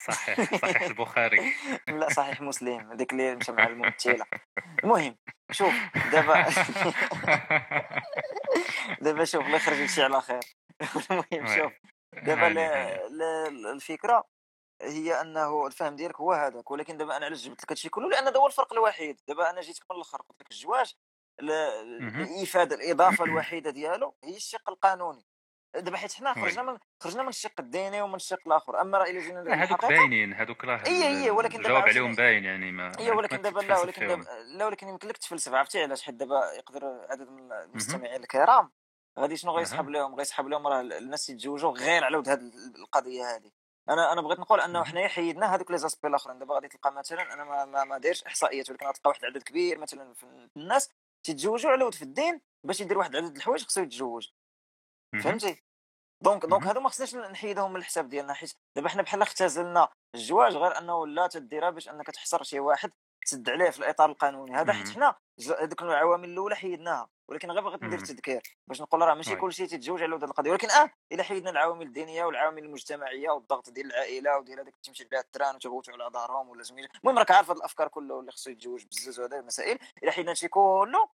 صحيح صحيح البخاري. لا صحيح مسلم هذيك اللي مشى مع الممثلة. المهم شوف دابا دابا شوف الله يخرج شي على خير. المهم شوف دابا الفكرة هي أنه الفهم ديالك هو هذاك ولكن دابا أنا علاش جبت لك هادشي كله؟ لأن هذا هو الفرق الوحيد. دابا أنا جيتك من الأخر قلت لك الزواج الإفادة الإضافة الوحيدة ديالو هي الشق القانوني. دابا حيت حنا خرجنا من خرجنا من الشق الديني ومن الشق الآخر. أما راه الا جينا هذوك باينين هذوك راه اي اي ولكن الجواب عليهم باين يعني ما اي ولكن دابا لا ولكن دابا لا ولكن يمكن لك تفلسف. عرفتي علاش؟ حيت دابا يقدر عدد من المستمعين الكرام غادي شنو غيسحب لهم؟ غيسحب لهم راه الناس يتزوجوا غير على ود هذه القضية هذه أنا أنا بغيت نقول انه حنايا حيدنا هذوك les aspects الاخرين. دابا غادي تلقى مثلا أنا ما ما, ما دايرش احصائيات ولكن غتلقى واحد العدد كبير مثلا في الناس تيتزوجوا على ود في الدين باش يدير واحد العدد الحوايج خصو يتزوج. فهمتي؟ donc donc هادو ما خصناش نحيدهم من الحساب ديالنا حيت دابا حنا بحال اختزلنا الزواج غير انه لا تديرها باش انك تحصر شي واحد تسد عليه في الاطار القانوني. هذا حيت حنا هذوك العوامل الاولى حيدناها. ولكن غير بغيت ندير تذكير باش نقول راه ماشي كل شيء تتزوج على هذه القضية ولكن آه الا حيدنا العوامل الدينية والعوامل المجتمعية والضغط ديال العائلة وديال هذاك تمشي بها التران وتغوتوا على دارهم ولا سميتو المهم راك عارف هذه الأفكار كله اللي خصو يتزوج بزاف وهذا المسائل. الا حيدنا شي كله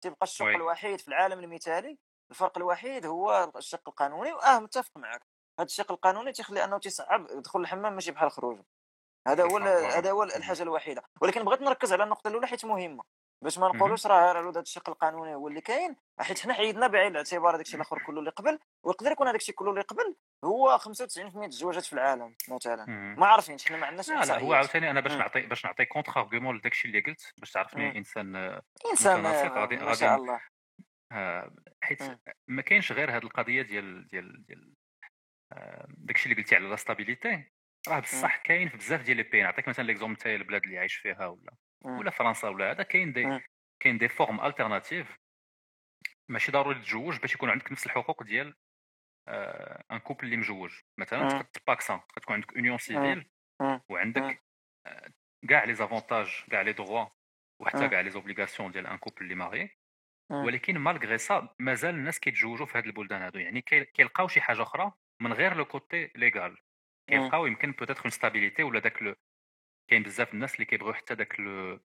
تيبقى الشق الوحيد في العالم المثالي الفرق الوحيد هو الشق القانوني وآه متفق معك هذا الشق القانوني تيخلي أنه تيصعب دخول الحمام ماشي بحال خروجه. هذا هو هذا هو الحاجة الوحيدة. ولكن بغيت نركز على النقطة الأولى حيت مهمة. باش ما نقولوش راه على هذا الشق القانوني هو اللي كاين حيت حنا حيدنا بعين الاعتبار هذاك الشيء الآخر كله اللي قبل ويقدر يكون هذاك الشيء كله اللي قبل هو 95% الزواجات في العالم مثلا. ما عارفينش حنا ما عندناش لا, لا هو عاوتاني أنا باش نعطي باش نعطي contre-argument لداك الشيء اللي قلت باش تعرفني إنسان إنسان غادي ما شاء الله. حيت ما كاينش غير هذه القضية ديال ديال ديال داكشي اللي قلتي على la stabilité راه بصح كاين في بزاف ديال les pays نعطيك مثلا l'exemple تاع البلاد اللي عايش فيها ولا. ولا فرنسا ولا هذا كاين des كاين des formes alternatives ماشي ضروري تتزوج باش يكون عندك نفس الحقوق ديال un couple اللي مجوج مثلا ت pacser تكون عندك union civile وعندك كاع les avantages كاع لي دغوا وحتى كاع les obligations ديال un couple اللي marié ولكن malgré ça مازال الناس كيتزوجوا في هاد البلدان هادو. يعني كيلقاو شي حاجة أخرى من غير le côté légal كيلقاو يمكن peut-être une stabilité ولا داك كاين بزاف الناس اللي كيبغيو حتى داك le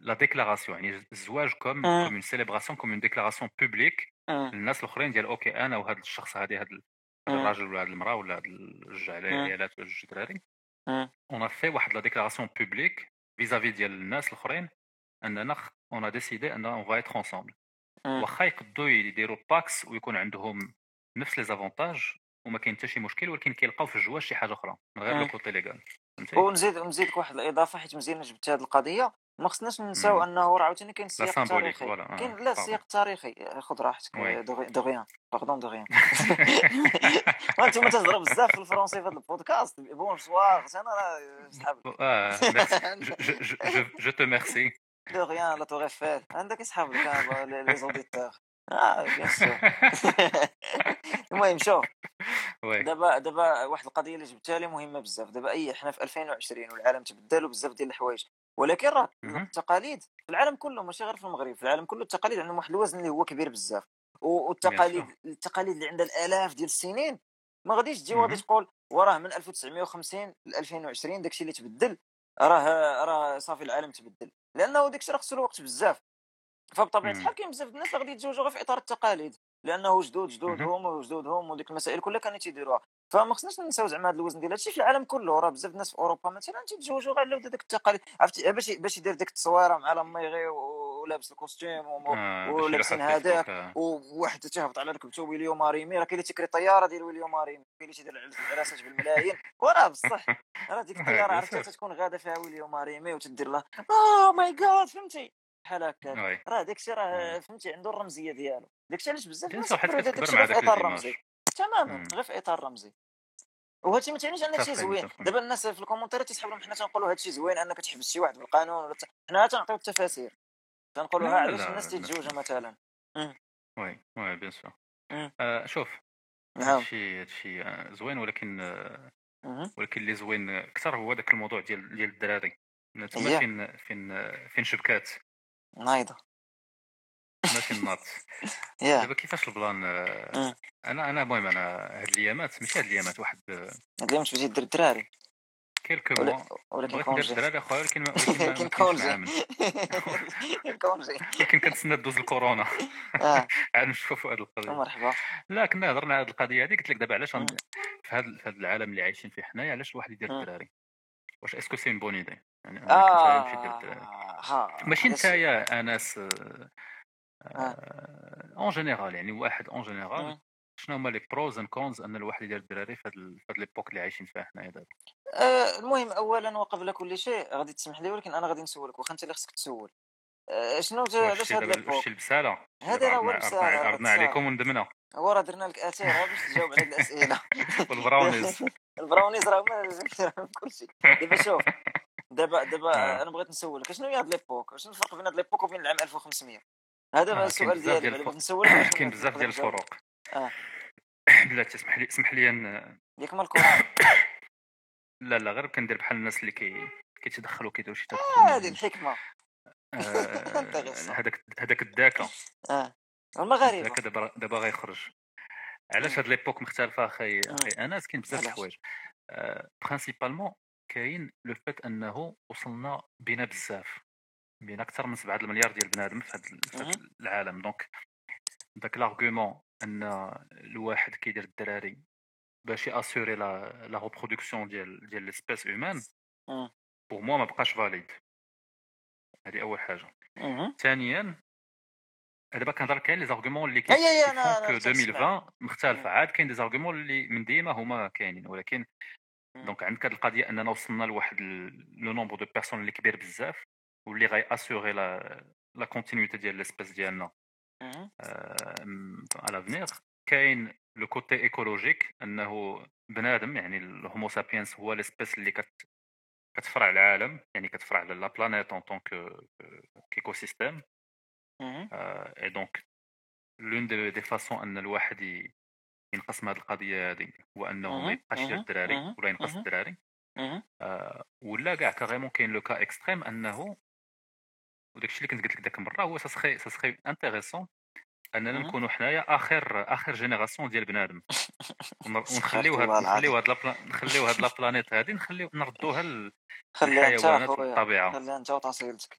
la déclaration. يعني الزواج comme comme une célébration comme une déclaration publique للناس الأخرين ديال okay أنا وهذا الشخص هذه هذا الراجل ولا هذه المرأة ولا هاد الجوج العائلات ولا جوج دراري. on fait واحد la déclaration publique vis-à-vis ديال الناس الأخرين أننا on a décidé أن on va être ensemble واخا يقدروا يديروا pacs ويكون عندهم نفس les avantages وما كاين حتى شي مشكل ولكن كيلقاو في الجواز شي حاجة أخرى من غير le côté légal ونزيد نزيدك واحد الإضافة حيت مزيان جبت هذه القضية. ما خصناش ننساو أنه راه عاوتاني كاين السياق التاريخي كاين لا السياق التاريخي خذ راحتك de rien. pardon de rien. أنتم تهضروا بزاف في الفرونسي في هذا البودكاست. bonsoir أنا راه صحاب je te remercie de rien la tour عندك اصحاب les auditeurs. آه bien sûr المهم شوف دابا دابا واحد القضية اللي جبتها لي مهمة بزاف. دابا أي حنا في 2020 والعالم تبدل وبزاف ديال الحوايج. ولكن راه التقاليد في العالم كله ماشي غير في المغرب في العالم كله التقاليد عندهم واحد الوزن اللي هو كبير بزاف. والتقاليد التقاليد اللي عندها الآلاف ديال السنين ما غاديش تجي وغادي تقول وراه من 1950 ل 2020 داكشي اللي تبدل راه راه صافي العالم تبدل. لأنه داكشي راه خصو الوقت بزاف. فبطبيعة الحال كاين بزاف الناس اللي غادي يتزوجوا غير في إطار التقاليد. لأنه جدود جدودهم وجدودهم وديك المسائل كلها كانوا تيديروها فما خصناش ننساو زعما هذا الوزن ديال هادشي في العالم كله. راه بزاف الناس في أوروبا مثلا تيتزوجوا غير على ديك التقاليد. عرفتي؟ باش باش يدير ديك التصويرة مع لاميغي ولابس ال costume آه ولابسين هذاك وواحد تيهبط على ركبته will you marry me. راه كاين اللي تيكري طيارة ديال will you marry me. كاين اللي تيدير العراسات بالملايين. وراه بصح راه ديك الطيارة عرفتي تكون غادة فيها will you marry me وتدير له oh my god فهمتي؟ بحال هكا. راه داكشي راه فهمتي عنده الرمزية ديالو. داكشي علاش بزاف الناس داكشي في إطار رمزي. تماما غير في إطار رمزي. وهادشي ما تعنيش ان شي زوين. دابا الناس في الكومنتات تيسحب لهم حنا تنقولوا هادشي زوين أنك تحبس شي واحد بالقانون ولا حنا تنعطيو التفاسير. تنقولوا ها علاش الناس تيتزوجوا مثلا. oui oui bien sûr. شوف نعم. هادشي هادشي آه، زوين ولكن آه، ولكن اللي زوين أكثر هو ذاك الموضوع ديال ديال الدراري. تما فين فين فين شبكات. نايضة. ماشي لانات دابا كيفاش البلان؟ أنا أنا المهم أنا هاد الأيامات ماشي هاد الأيامات واحد هاد الايامات بغيتي دير الدراري. quelques mois ولكن كون جا الدراري أخويا ولكن ولكن كون جا كون جا ولكن كنتسنى دوز الكورونا. آه. عاد نشوفوا هذه القضية. مرحبا. لا كنا هضرنا على هذه القضية هذه قلت لك دابا علاش في هذا العالم اللي عايشين فيه حنايا علاش الواحد يدير الدراري؟ واش est-ce que c'est une bonne idée يعني آه ماشي نتايا أنس en général يعني واحد en général شنو هما لي pros and cons أن الواحد يدير الدراري في هاد l'époque اللي عايشين فيها حنايا دابا؟ آه المهم اولا وقبل كل شيء غادي تسمح لي ولكن أنا غادي نسولك واخا أنت اللي خصك تسول. آه شنو علاش هاد l'époque واش البسالة؟ هذا هو البسالة عرضنا عليكم وندمنا هو راه درنا لك اثير باش تجاوب على الأسئلة. والبراونيز. البراونيز راه كلشي دابا شوف دابا دابا أنا بغيت نسولك شنو هي هاد l'époque شنو الفرق بين هاد l'époque وبين العام 1500 هذا آه السؤال ديالي بغيت نسولك كاين بزاف ديال الفروق. آه. بلاتي اسمح لي اسمح لي أن ياك ما القران لا لا غير كندير بحال الناس اللي كي كيتدخلوا كيديروا شي تدخل هذه الحكمة. هذاك هذاك ال d'accord آه. المغاربة. d'accord دابا دابا غيخرج. علاش هاد l'époque مختلفة أخي أخي أنس؟ كاين بزاف الحوايج. principalement كاين le fait انه وصلنا بينا بزاف بين أكثر من 7 المليار ديال بنادم في هذا العالم. donc داك l'argument أن الواحد كيدير الدراري باش يـ assurer la la reproduction ديال ديال l'espèce humaine pour moi ما بقاش valide هذه أول حاجة. ثانيا دابا كنهضر كاين les arguments اللي que 2020 مختلفة. عاد كاين des arguments اللي من ديما هما كاينين ولكن donc عندك هذه القضية أننا وصلنا لواحد le nombre de personnes اللي كبير بزاف واللي غاي assurer la la continuité ديال l'espèce ديالنا. على لافنيغ كاين لو كوتي ايكولوجيك أنه بنادم يعني الهومو سابينس هو ليسبيس اللي كت كتفرع العالم يعني كتفرع على لا بلانيت اون طونك كيكو سيستيم اي دونك لون دي دي فاسون أن الواحد ينقسم هذه القضية هذه هو أنه ما يبقاش الدراري ولا ينقص الدراري. ولا كاع كاريمون كاين لو كا إكستريم أنه وداك الشيء اللي كنت قلت لك ذاك المرة هو ça serait intéressant اننا نكونوا حنايا اخر اخر génération ديال بنادم. ونخليو هاد نخليو هاد نخليو هاد la planète هادي نخليو نردوها للحيوانات والطبيعه خليها انت وتصيلتك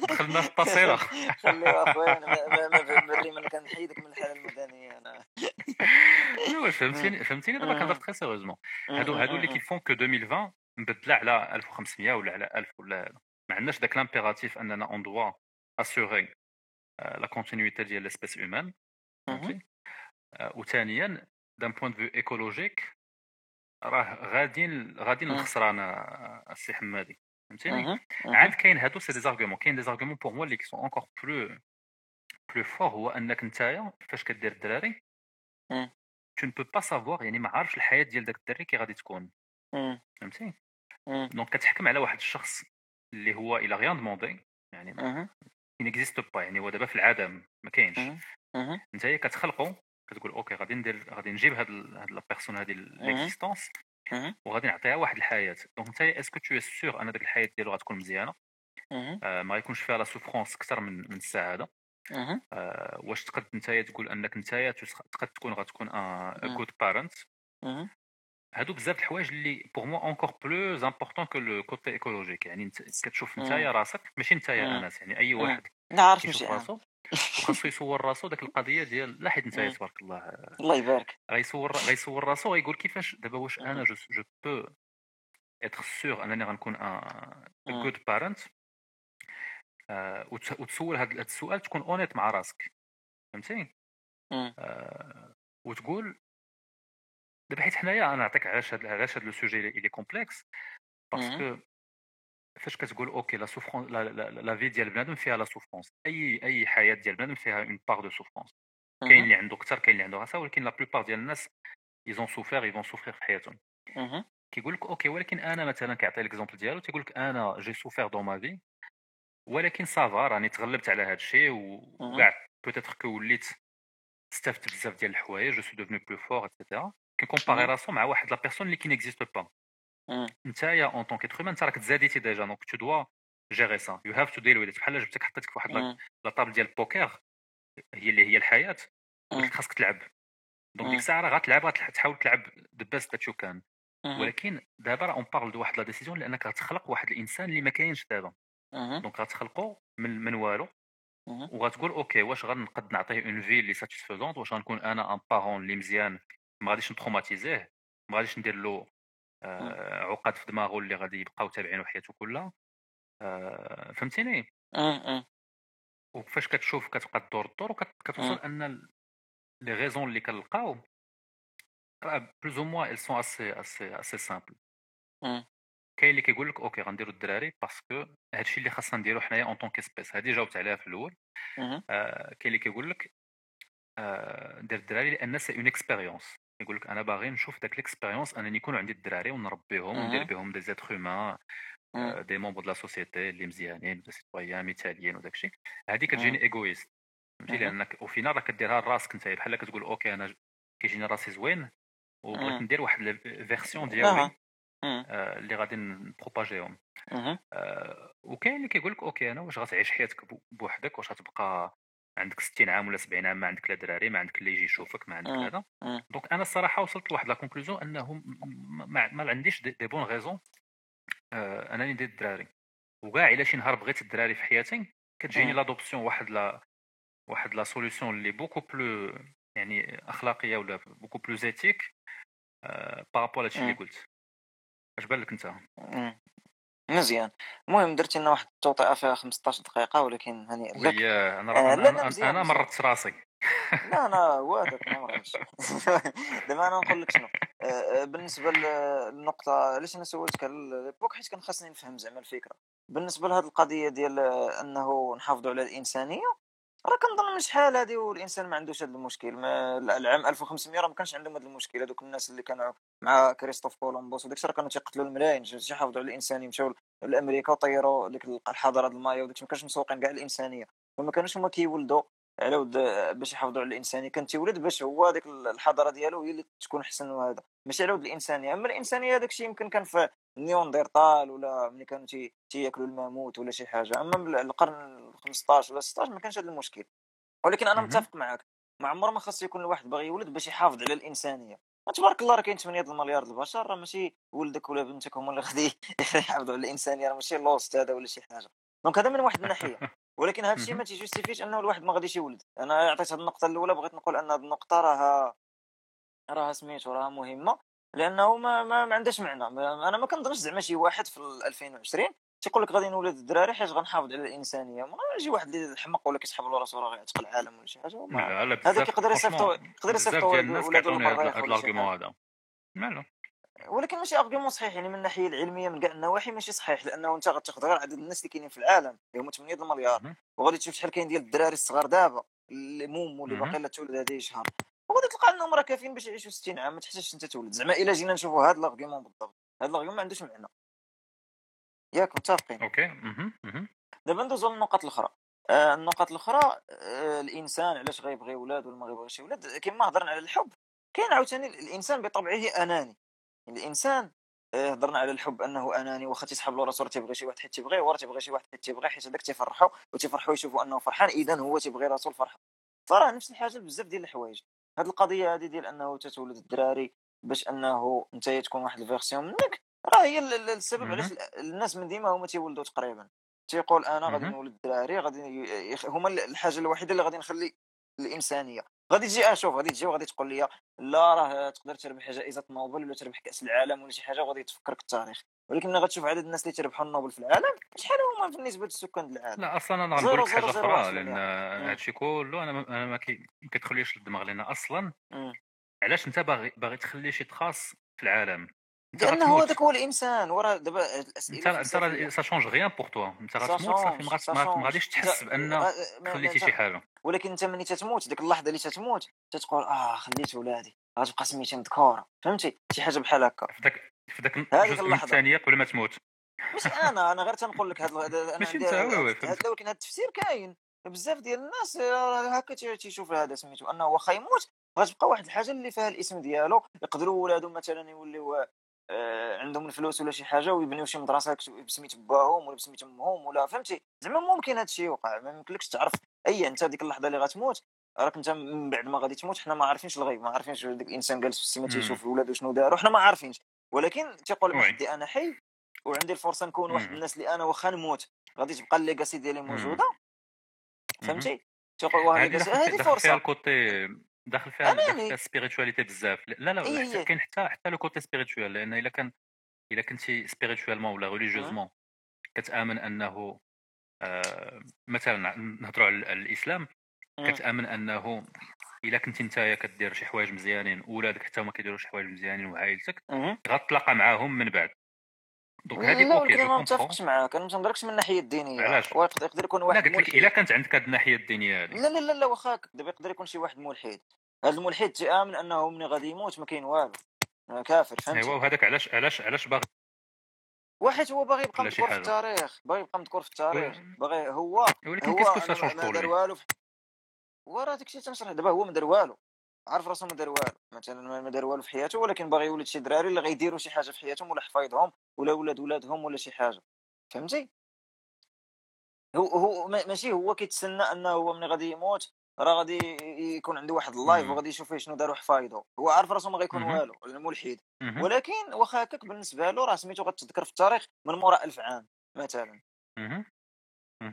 دخلنا في التصيله خليها اخويا ما من كنحيدك من الحالة المدنية أنا. ايوا فهمتيني فهمتيني دابا كنهضر تخي sérieusement هادو هادو اللي كي font que 2020 مبدلة على 1500 ولا على 1000 ولا ما عندناش داك l'impératif أننا on doit assurer la continuité ديال l'espèce humaine فهمتي وثانيا d'un point de vue écologique راه غاديين غاديين للخسران السي حمادي فهمتيني عاد كاين هادو c'est des arguments كاين des arguments pour moi اللي qui sont encore plus plus forts هو انك نتايا فاش كدير الدراري tu ne peux pas savoir يعني ما عارفش الحياة ديال داك الدري كي غادي تكون فهمتي donc كتحكم على واحد الشخص اللي هو إلى rien demandé يعني n'existe pas يعني هو دابا في العدم ما كاينش. انت هي كتخلقو كتقول okay غادي ندير غادي نجيب هاد هاد la personne هادي l'existence وغادي نعطيها واحد الحياة. donc انت est-ce que t'es sûr أن ديك الحياة ديالو غتكون مزيانة؟ آه ما غيكونش فيها la souffrance أكثر من من السعادة. آه واش تقد انت تقول أنك انت تقد تكون غتكون un good parent هادو بزاف الحوايج اللي pour moi encore plus importants que le côté écologique يعني كتشوف نتايا راسك ماشي نتايا انس يعني اي واحد نعرف ماشي راسو خاصو يصور راسو داك القضية ديال لا حيت نتايا تبارك الله الله يبارك غيصور غيصور راسو غيقول كيفاش دابا واش أنا je je peux être sûr انني غنكون un good parent وتسول هذا السؤال تكون اونيت مع راسك فهمتي وتقول دابا حيت حنايا أنا نعطيك علاش هاد علاش هاد لو سوجي اللي كومبلكس باسكو فاش كتقول أوكي لا سوفرونس لا, لا, لا في ديال بنادم فيها لا سوفرونس اي اي حياه ديال بنادم فيها اون بار دو سوفرونس كاين اللي عنده أكثر كاين اللي عنده راسها ولكن لا بلوبار ديال الناس ايزون سوفير ايفون سوفير في حياتهم. كيقول لك أوكي ولكن أنا مثلا كيعطي ليكزومبل ديالو تيقول لك أنا جي سوفير دون ما في ولكن ça va راني تغلبت على هذا الشيء وكاع peut-être que وليت استفدت بزاف ديال الحوايج je suis devenu plus fort et cetera كي comparer راسو مع واحد la personne اللي ki n'existe pas نتايا en tant qu'être انت راك تزاديتي déjà donc tu dois gérer ça you have to deal with بحال جبتك حطيتك في واحد la table ديال البوكر هي اللي هي الحياة خاصك تلعب donc ديك الساعة راه غتلعب غتحاول تلعب the best that you can ولكن دابا راه on parle de واحد la décision لانك غتخلق واحد الانسان اللي ما كاينش دابا donc غتخلقو من من والو وغتقول okay واش غنقد نعطيه une vie اللي satisfaisante واش غنكون أنا un parent اللي مزيان ما غاديش نتروماتيزيه ما غاديش ندير له آه عقد في دماغه اللي غادي يبقاو تابعينه حياته كلها آه فهمتيني؟ وفاش كتشوف كتبقى تدور الدور وكتوصل أن les raisons اللي كنلقاو plus ou moins elles sont assez assez assez simples كاين اللي كيقول لك okay غنديروا الدراري parce que هادشي اللي خاصنا نديرو حنايا en tant qu'espèce هادي جاوبت عليها في الأول. آه كاين اللي كيقول لك آه دير الدراري لأن c'est une expérience يقول لك أنا باغي نشوف داك l'expérience أنني يكون عندي الدراري ونربيهم وندير بهم des êtres humains des membres de la société اللي مزيانين des citoyens مثاليين وداك الشيء هذه كتجيني égoïste فهمتي؟ لأنك au final راك كديرها لراسك أنت بحال كتقول okay أنا كيجيني راسي زوين وبغيت ندير واحد ال version ديالي آه، اللي غادي ن propager هم. وكاين اللي كيقول لك okay أنا واش غتعيش حياتك بوحدك؟ واش غتبقى عندك 60 عام ولا 70 عام ما عندك لا دراري ما عندك اللي يجي يشوفك ما عندك هذا. donc أنا الصراحة وصلت لواحد la conclusion أنه ما, ما عنديش des, bonnes raisons آه أنني ندير الدراري. وكاع إلا شي نهار بغيت الدراري في حياتي كتجيني l'adoption واحد la واحد la solution اللي beaucoup plus يعني أخلاقية ولا beaucoup plus éthique par rapport ل هادشي اللي قلت. اش بان لك انت مزيان. المهم درتي لنا واحد التوطئة فيها 15 دقيقة ولكن هنيئا لك أنا آه أنا, أنا, أنا مرت راسي. لا أنا وادك أنا مرتش دابا أنا نقول لك شنو آه، آه، بالنسبة للنقطة علاش أنا سولتك على البوك حيت كان خاصني نفهم زعما الفكرة. بالنسبة لهذه القضية ديال أنه نحافظوا على الإنسانية راه كنظن من شحال هادي والإنسان ما عندوش هذا المشكل. ما العام 1500 راه ما كانش عندهم هذا المشكل. هذوك الناس اللي كانوا مع كريستوف كولومبوس وداك راه كانوا تيقتلوا الملايين. باش يحافظوا على الإنسان يمشيو لأمريكا وطيروا ديك الحضارة المايا وداك ما كانش مسوقين كاع الإنسانية. وما كانوش هما كيولدوا على ود باش يحافظوا على الإنسانية. كان تيولد باش هو ديك الحضارة ديالو هي اللي تكون أحسن وهذا. ماشي على ود الإنسانية. أما الإنسانية هذاك الشيء يمكن كان في Néandertal ولا ملي كانوا تياكلوا الماموت ولا شي حاجة. أما القرن 15 ولا 16 ما كانش هذا المشكل. ولكن أنا متفق معك ما عمر ما خاص يكون الواحد باغي يولد باش يحافظ على الإنسانية. تبارك الله راه كاين 8 المليار البشر راه ماشي ولدك ولا بنتك هما اللي غادي يحافظوا على الإنسانية راه ماشي Lost هذا ولا شي حاجة. donc هذا من واحد الناحية. ولكن هذا الشيء ما تي justifier ش أنه الواحد ما غاديش يولد. أنا عطيت هذه النقطة الأولى بغيت نقول أن هذه النقطة راها راها سميتو راها مهمة. لأنه ما, ما, ما عندهاش معنى. أنا ما كنظنش زعما شي واحد في 2020 تيقول لك غادي نولد الدراري حيت غنحافظ على الإنسانية. ما يجي واحد اللي حمق ولا كيسحب له راسو راه غيعتق العالم ولا شي حاجة. هذاك يقدر يصيفطو يقدر يصيفطو ولادو للمريخ هذا ال argument هذا. مالو ولكن ماشي argument صحيح يعني من الناحيه العلمية من كاع النواحي ماشي صحيح لأنه أنت غتاخذ غير عدد الناس اللي كاينين في العالم. اللي هما 8 المليار. وغادي تشوف شحال كاين ديال الدراري الصغار دابا اللي مومو اللي باقي لا تولد هذا شهر. وغادي تلقى انهم راه كافيين باش يعيشوا 60 عام ما تحتاجش انت تولد. زعما إلا جينا نشوفوا هذا ال argument بالضبط. هذا ال argument ما عندوش معنى. ياك متفقين. okay. دابا ندوزو للنقط الأخرى. آه النقط الأخرى آه الإنسان علاش غيبغي ولاد ولا ما غيبغيش ولاد؟ كما هضرنا على الحب. كاين عاوتاني الإنسان بطبعه أناني. الإنسان آه، هضرنا على الحب أنه أناني واخا تيسحب له راسو تيبغي شي واحد حيت تيبغيه وراه تيبغي شي واحد حيت تيبغيه حيت هذاك تيفرحوا وتيفرحوا يشوفوا أنه فرحان اذا هو تيبغي راسو الفرحة. فراه نفس الحاجة بزاف ديال الحوايج. هاد القضية هذه ديال أنه تتولد الدراري باش أنه أنت تكون واحد ال version منك راه هي السبب علاش الناس من ديما هما تيولدوا تقريبا. تيقول أنا غادي نولد الدراري غادي هما الحاجة الوحيدة اللي غادي نخلي الإنسانية. غادي تجي أشوف غادي تجي وغادي تقول لي لا راه تقدر تربح جائزه نوبل ولا تربح كأس العالم ولا شي حاجة وغادي تفكرك التاريخ ولكن ملي غتشوف عدد الناس اللي تربحوا النوبل في العالم شحال هما بالنسبة للسكان العالم؟ لا أصلا أنا غنقول لك حاجة أخرى لأن هادشي كله أنا أنا ما كيدخليش للدماغ لأن أصلا علاش أنت باغي باغي تخلي شي تخاص في العالم؟ لأنه هو ذاك هو الإنسان ورا دابا الأسئلة أنت انت ça change rien pour toi أنت غتموت صافي ما غاديش تحس بان خليتي شي حاجة. ولكن أنت ملي تتموت ديك اللحظة اللي تتموت تتقول آه خليت ولادي غتبقى سميتي مذكورة. فهمتي؟ شي حاجة بحال هكا. في ذاك في ذاك الجزء الثانية قبل ما تموت. ماشي أنا أنا غير تنقول لك هذا ماشي أنت ولكن هذا التفسير كاين. بزاف ديال الناس هكا تيشوف هذا سميتو أنه واخا يموت غتبقى واحد الحاجة اللي فيها الاسم ديالو. يقدروا ولادو مثلا يوليو آه عندهم الفلوس ولا شي حاجة ويبنيو شي مدرسة بسميت باهم ولا بسميت أمهم ولا فهمتي؟ زعما ممكن هذا الشيء يوقع ما يمكنلكش تعرف اي انت ديك اللحظة اللي غتموت راك أنت من بعد ما غادي تموت حنا ما عارفينش الغيب ما عارفينش ديك الإنسان جالس في السما تيشوف ولادو شنو داروا حنا ما عارفينش. ولكن تيقول بحدي أنا حي وعندي الفرصة نكون واحد الناس اللي أنا واخا نموت. غادي تبقى ال legacy ديالي موجودة؟ فهمتي؟ تيقول هذه فرصة. ال côté داخل فيها داخل ال spiritualité بزاف. لا لا إيه كاين حتى حتى le côté spirituel لأن إلا كان إلا كنتي spirituellement ولا religieusement كتآمن أنه مثلا نهضروا على الإسلام كتأمن أنه إلا كنتي نتايا كدير شي حوايج مزيانين وولادك حتى هما كيديروا شي حوايج مزيانين وعائلتك غتلاقى معاهم من بعد. donc هذه okay لا ما متفقش معاك أنا ما تنهضركش من الناحية الدينية. علاش؟ يقدر يكون واحد لا قلت لك إلا كانت عندك هذه الناحية الدينية هذه لا لا لا لا واخا دابا يقدر يكون شي واحد ملحد. هذا الملحد تيامن أنه ملي غادي يموت ما كاين والو. كافر فهمتي؟ أيوا وهذاك علاش علاش علاش باغي واحد هو باغي يبقى مذكور في التاريخ باغي يبقى مذكور في التاريخ. باغي هو ولكن ça change pour والو وراه داكشي تنشرح. دابا هو ما دار والو. عارف راسو ما دار والو. مثلا ما دار والو في حياته ولكن باغي يولد شي دراري اللي غيديروا شي حاجة في حياتهم ولا حفايضهم ولا ولاد ولادهم ولا شي حاجة. فهمتي؟ هو هو ماشي هو كيتسنى أنه هو ملي غادي يموت راه غادي يكون عنده واحد live وغادي يشوف فيه شنو داروا حفايضو هو عارف راسو ما غيكون والو الملحد ولكن واخا هكاك بالنسبة له راه سميتو غتذكر في التاريخ من مورا ألف عام مثلا.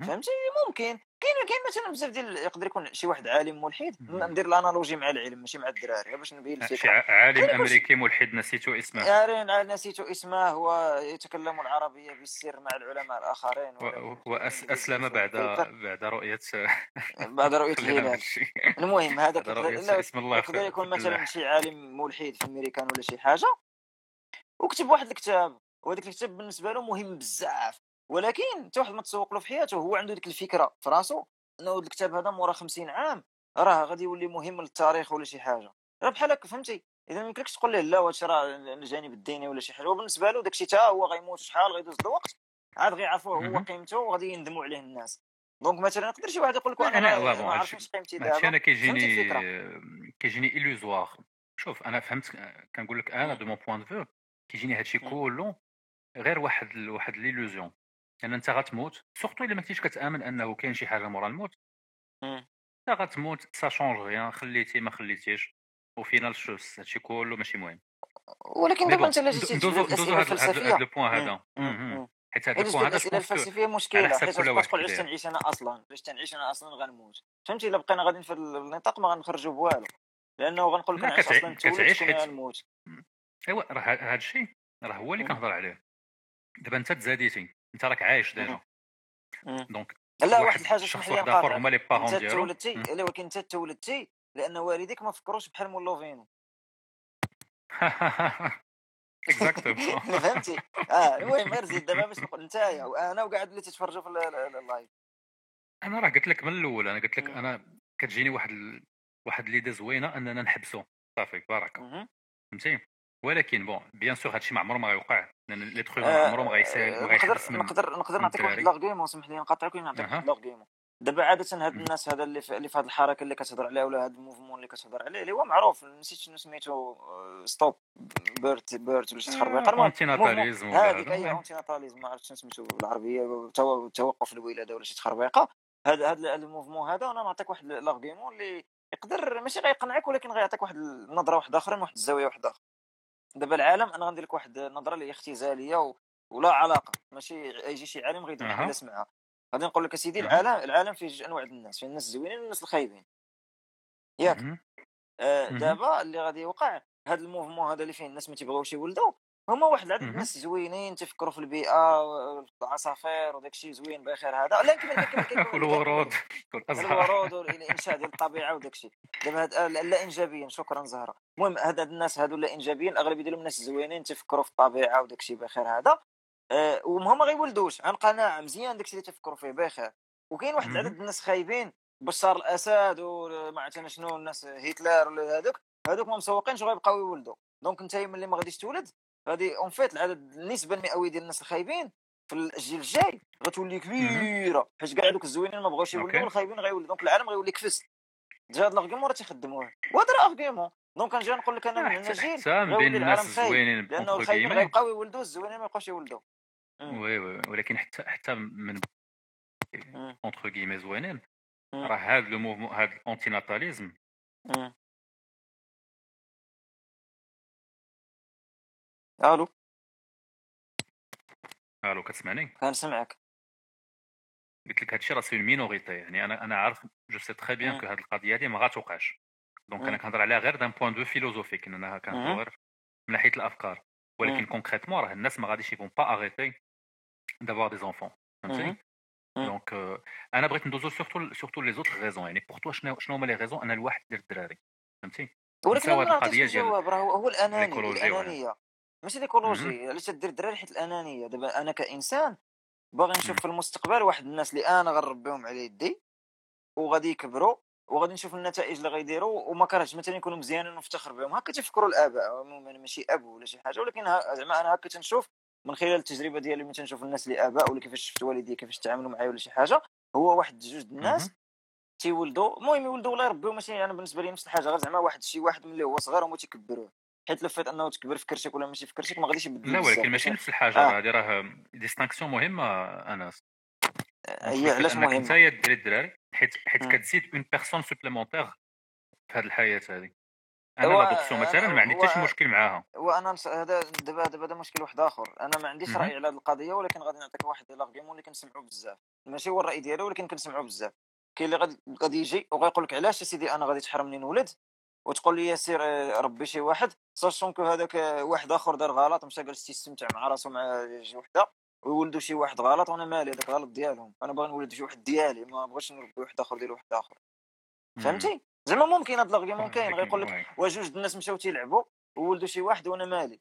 فهمتي؟ ممكن. كاين كاين مثلا بزاف ديال يقدر يكون شي واحد عالم ملحد ندير الأنالوجي مع العلم ماشي مع الدراري باش نبين الفكرة شي عالم أمريكي ملحد نسيتو اسمه. عالم نسيتو اسمه هو يتكلم العربية بالسر مع العلماء الآخرين واسلم بعد بعد رؤية بعد رؤية الهلال. المهم هذا يقدر يكون مثلا شي عالم ملحد في أمريكان ولا شي حاجة وكتب واحد الكتاب وهذاك الكتاب بالنسبة له مهم بزاف. ولكن حتى واحد ما تسوق له في حياته هو عنده ديك الفكرة في راسو إنه الكتاب هذا مورا 50 عام راه غادي يولي مهم للتاريخ ولا شي حاجة. راه بحال هكا فهمتي؟ إذا ما يمكنلكش تقول له لا واش راه الجانب الديني ولا شي حاجة. وبالنسبة له داكشي حتى هو غيموت شحال غيدوز الوقت عاد غيعرفوه هو قيمته وغادي يندموا عليه الناس. donc مثلا يقدر شي واحد يقول لك أنا ما عرفتش قيمتي دابا. أنا كيجيني كيجيني illusoire شوف أنا فهمت كنقول لك أنا de mon point de vue كيجيني هادشي كله غير واحد واحد l'illusion لأن أنت غتموت surtout إلا ما كنتيش كتآمن أنه كاين شي حاجة مورا الموت. أنت غتموت ça change rien خليتي ما خليتيش و finalement هادشي كله ماشي مهم. ولكن دابا أنت لاجي ندوزو الأسئلة الفلسفية. هذا. le point هذا حيت هذا ال point هذا الأسئلة الفلسفية؟ مشكلة. حيت تقول علاش تنعيش أنا أصلا علاش تنعيش أنا أصلا غنموت. فهمتي؟ إلا بقينا غاديين في النطاق ما غنخرجوا بوالو. لأنه غنقول لك كنعيش أصلا كتعيش حيت غنموت. أيوا راه هذا الشيء راه هو اللي كنهضر عليه. دابا أنت تزاديتي. انت راك عايش ديجا. دونك لا واحد الحاجة سمح لي نقارن هما لي بارون ديالو. انت تولدتي لا ولكن انت تولدتي لأن والديك ما فكروش بحال مولوفينو. اكزاكتومون فهمتي. آه المهم غير زيد دابا باش نقول نتايا وأنا وكاع اللي تتفرجوا في اللايف. أنا راه قلت لك من الأول أنا قلت لك أنا كتجيني واحد ال... واحد l'idée زوينة أننا نحبسو. صافي بارك فهمتي؟ ولكن bon bien sûr هادشي ما عمره ما غيوقع. لأن les trucs عمره ما غيحبس نقدر نقدر نعطيك واحد l'argument سمح لي نقاطعك ونعطيك واحد l'argument دابا عادة هاد الناس هذا اللي في, اللي في هذه الحركة اللي كتهضر عليها ولا هذا ال mouvement اللي كتهضر عليه اللي هو معروف نسيت شنو سميتو stop birth birth ولا شي تخربيق antinatalisme هذيك هي antinatalisme ما عرفتش شنو سميتو بالعربية توقف الولادة ولا شي تخربيقة. هذا هذا الموفمون هذا وأنا نعطيك واحد لاغيمون اللي يقدر ماشي غيقنعك ولكن غيعطيك واحد النظره واحدة أخرى من واحد الزاوية واحدة أخرى. دابا العالم أنا غندير لك واحد النظرة اللي هي اختزالية و... ولا علاقة ماشي يجي شي عالم غيدير أه. سمعها غادي نقول لك أسيدي العالم العالم فيه جوج انواع الناس فيه الناس الزوينين والناس الخايبين. ياك. آه دابا اللي غادي يوقع هذا الموفمون هذا اللي فيه الناس ما تيبغيوش يولدوا هما واحد العدد الناس زوينين تفكروا في البيئة العصافير وداك الشيء زوين بخير هذا. كما الورود الورود والانشاء ديال الطبيعة وداك الشيء. دابا هاد لا إنجابيين شكرا زهرة. المهم هاد الناس هادو لا إنجابيين الاغلبيه ديالهم ناس زوينين تفكروا في الطبيعة وداك الشيء بخير هذا. أه وهما ما غيولدوش. عن قناعة مزيان داك الشيء اللي تفكروا فيه بخير وكاين واحد العدد الناس خايبين بشار الأسد وما عرفت شنو الناس هتلر هذوك. هذوك ما مسوقينش غيبقاو يولدوا. donc انت ملي ما غاديش تولد غادي en fait العدد النسبة المئوية ديال الناس الخايبين في الجيل الجاي غتولي كبيرة حيت كاع دوك الزوينين ما بغاوش يولدوا الخايبين غيولدوا donc العالم غيولي كفس جا هاد ال argument راه تيخدموه. وهذا راه argument donc كنجي نقول لك أنا من هنا جيل بين الناس الزوينين لأنه الخايبين غيبقاو يولدوا الزوينين ما يبقاوش يولدوا oui oui ولكن حتى حتى من entre guillemets زوينين راه هاد le mouvement هاد ال anti natalisme allô؟ allô كتسمعني كنسمعك قلت لك هادشي راه c'est minorité يعني أنا أنا عارف je sais très bien que هاد القضية هادي ما غاتوقعش. donc أنا كنهضر عليها غير d'un point de vue philosophique أنا كنهضر غير من ناحية الأفكار. ولكن concrètement راه الناس ما غاديش يكون pas arrêter d'avoir des enfants فهمتي donc أنا بغيت ندوزو surtout surtout les autres raisons يعني pour toi شنو شنو هما les raisons أنا الواحد ديال الدراري. فهمتي ولكن القضية ديال هو الانانيه الأنانية. ماشي l'écologie علاش تدير الدراري حيت الأنانية؟ دابا أنا كإنسان باغي نشوف في المستقبل واحد الناس اللي أنا غنربيهم على يدي وغادي يكبروا وغادي نشوف النتائج اللي غيديروا وما كرهتش مثلا يكونوا مزيانين ونفتخر بهم هكا تفكروا الآباء ماشي أب ولا شي حاجة ولكن زعما أنا هكا تنشوف من خلال التجربة ديالي ملي تنشوف الناس اللي آباء ولا كيفاش شفت والدي كيفاش تعاملوا معايا ولا شي حاجة هو واحد جوج الناس تيولدوا المهم يولدوا ولا يربيو ماشي أنا بالنسبة لي نفس الحاجة غير زعما واحد شي واحد ملي هو صغير هما تيكبروه. حيت لو فات انه تكبر في كرشك ولا ماشي في كرشك ما غاديش يبدل لا ولكن ماشي نفس الحاجة آه. هذه راه distinction مهمة أنس. هي علاش مهمه أنت يا الدراري الدراري حيت حيت كتزيد une personne supplémentaire في هذه الحياة هذه أنا l'adoption مثلا ما عندي حتى شي مشكل معاها. وأنا هذا دابا دابا هذا مشكل واحد آخر. أنا ما عنديش رأي على هذه القضية ولكن غادي نعطيك واحد ال argument اللي كنسمعوا بزاف. ماشي هو الرأي ديالي ولكن كنسمعوا بزاف. كاين اللي غادي يجي وغيقول لك علاش سيدي أنا غادي تحرمني نولد؟ وتقول لي سير آه، ربي شي واحد. sachant que هذاك واحد آخر دار غلط مشى جالس يستمتع مع راسو مع شي وحدة ويولدوا شي واحد غلط وأنا مالي هذاك غلط ديالهم. أنا باغي نولد شي واحد ديالي ما بغيتش نربي واحد آخر ديال واحد آخر. فهمتي؟ زعما ممكن هاد ال argument كاين غيقول لك واش جوج الناس مشاو تيلعبوا وولدوا شي واحد وأنا مالي.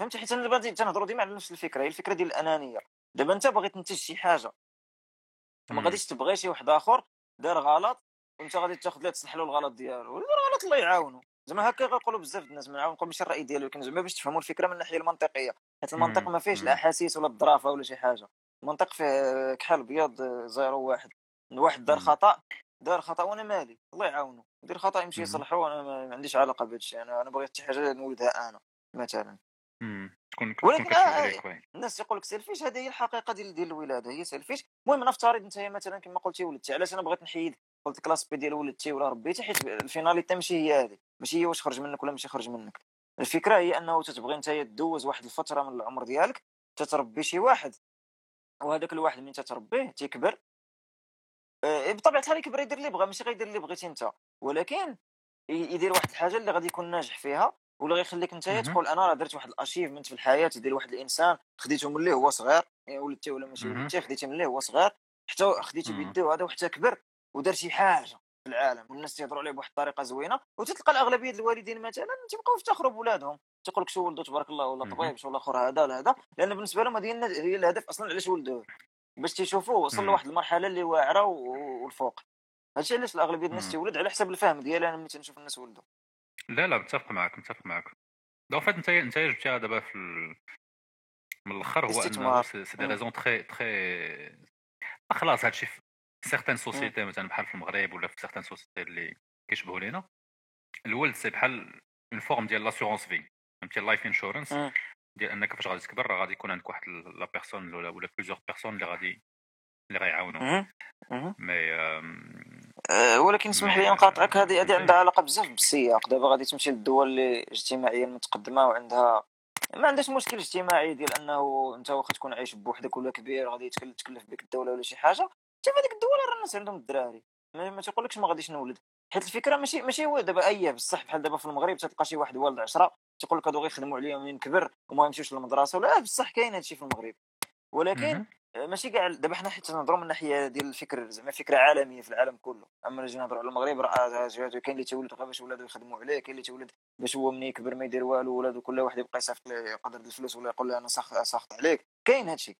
فهمتي؟ حيت أنا دابا تنهضروا ديما على نفس الفكرة هي الفكرة ديال الأنانية. دابا أنت باغي تنتج شي حاجة. ما غاديش تبغي شي واحد آخر دار غلط وانت غادي تاخذ له تصلح له الغلط ديالو. الغلط الله يعاونو. زعما هكا غيقولوا بزاف الناس ما نقول ماشي الرأي ديالي ولكن زعما باش تفهموا الفكرة من الناحية المنطقية. حيت المنطق ما فيهش الأحاسيس ولا الظرافة ولا شي حاجة. المنطق فيه كحل بيض zéro واحد. واحد دار خطأ دار خطأ وأنا مالي. الله يعاونو. يدير خطأ يمشي يصلحو أنا ما عنديش علاقة بهذا الشيء أنا أنا بغيت شي حاجة نولدها أنا مثلا. ولكن آه الناس يقول لك سيلفيش هذه هي الحقيقة ديال ديال الولادة. هي سيلفيش المهم نفترض أنت مثلا كما قلتي ولدتي علاش أنا بغيت نحيد؟ قلت كلاس بي ديال ولدتي ولا ربيتي حيت الفيناليتي ماشي هي هذه ماشي هي واش خرج منك ولا ماشي خرج منك. الفكرة هي أنه تتبغي انت دوز واحد الفترة من العمر ديالك تتربي شي واحد. وهذاك الواحد من تتربيه تيكبر آه، بطبيعه الحال يكبر يدير اللي بغا ماشي غيدير اللي بغيتي انت ولكن يدير واحد الحاجة اللي غادي يكون ناجح فيها ولا غيخليك انت تقول أنا راه درت واحد الأشيفمنت في الحياة ديال واحد الإنسان خديته ملي هو صغير ولدتي ولا ماشي ولدتي خديته ملي هو صغير حتى خديته بيديه هذا وحتى كبر. ودار شي حاجة في العالم والناس تيهضروا عليه بواحد الطريقة زوينة وتتلقى الأغلبية الوالدين مثلا تيبقاو يفتخروا بولادهم تيقول لك شو ولدو تبارك الله ولا طبيب شو الآخر هذا ولا هذا لأن بالنسبة لهم هذه هي الهدف أصلا علاش ولدوه؟ باش تيشوفوه وصل لواحد المرحلة اللي واعرة والفوق. هادشي علاش الأغلبية الناس تولد على حسب الفهم ديالي أنا ملي تنشوف الناس ولدوا لا لا متفق معك متفق معك donc en fait انت انت جبتها دابا في ال... من الأخر هو انه c'est des raisons très très خلاص هادشي certaines sociétés مثلا بحال في المغرب ولا في certaines sociétés اللي كيشبهوا لينا الولد c'est بحال une forme ديال l'assurance vie فهمتي؟ ال life insurance ديال أنك فاش غادي تكبر راه غادي يكون عندك واحد la personne ولا ولا plusieurs personnes اللي غادي اللي غيعاونوا mais أه ولكن اسمح لي نقاطعك. هذه هذه عندها علاقة بزاف بالسياق. دابا غادي تمشي للدول اللي اجتماعيا متقدمة وعندها ما عندهاش مشكل اجتماعي ديال أنه أنت واخا تكون عايش بوحدك ولا كبير غادي تكلف بك الدولة ولا شي حاجة. حتى في هذيك الدول راه الناس عندهم الدراري. ما, تيقولكش ما غاديش نولد. حيت الفكرة ماشي ماشي هو دابا أي بصح بحال دابا في المغرب تلقى شي واحد والد 10 تيقول لك هادو غيخدموا عليا منين كبر وما يمشيوش للمدرسة ولا بصح كاين هادشي في المغرب. ولكن ماشي كاع دابا حنا حيت نهضروا من الناحيه ديال الفكر زعما فكرة عالمية في العالم كله. أما نجي نهضروا على المغرب راه كاين اللي تيولد غير باش ولادو يخدموا عليه كاين اللي تيولد باش هو ملي يكبر ما يدير والو ولادو كل واحد يبقى يصيفط ليه قدر الفلوس ولا يقول له أنا ساخط عليك. كاين هادشي.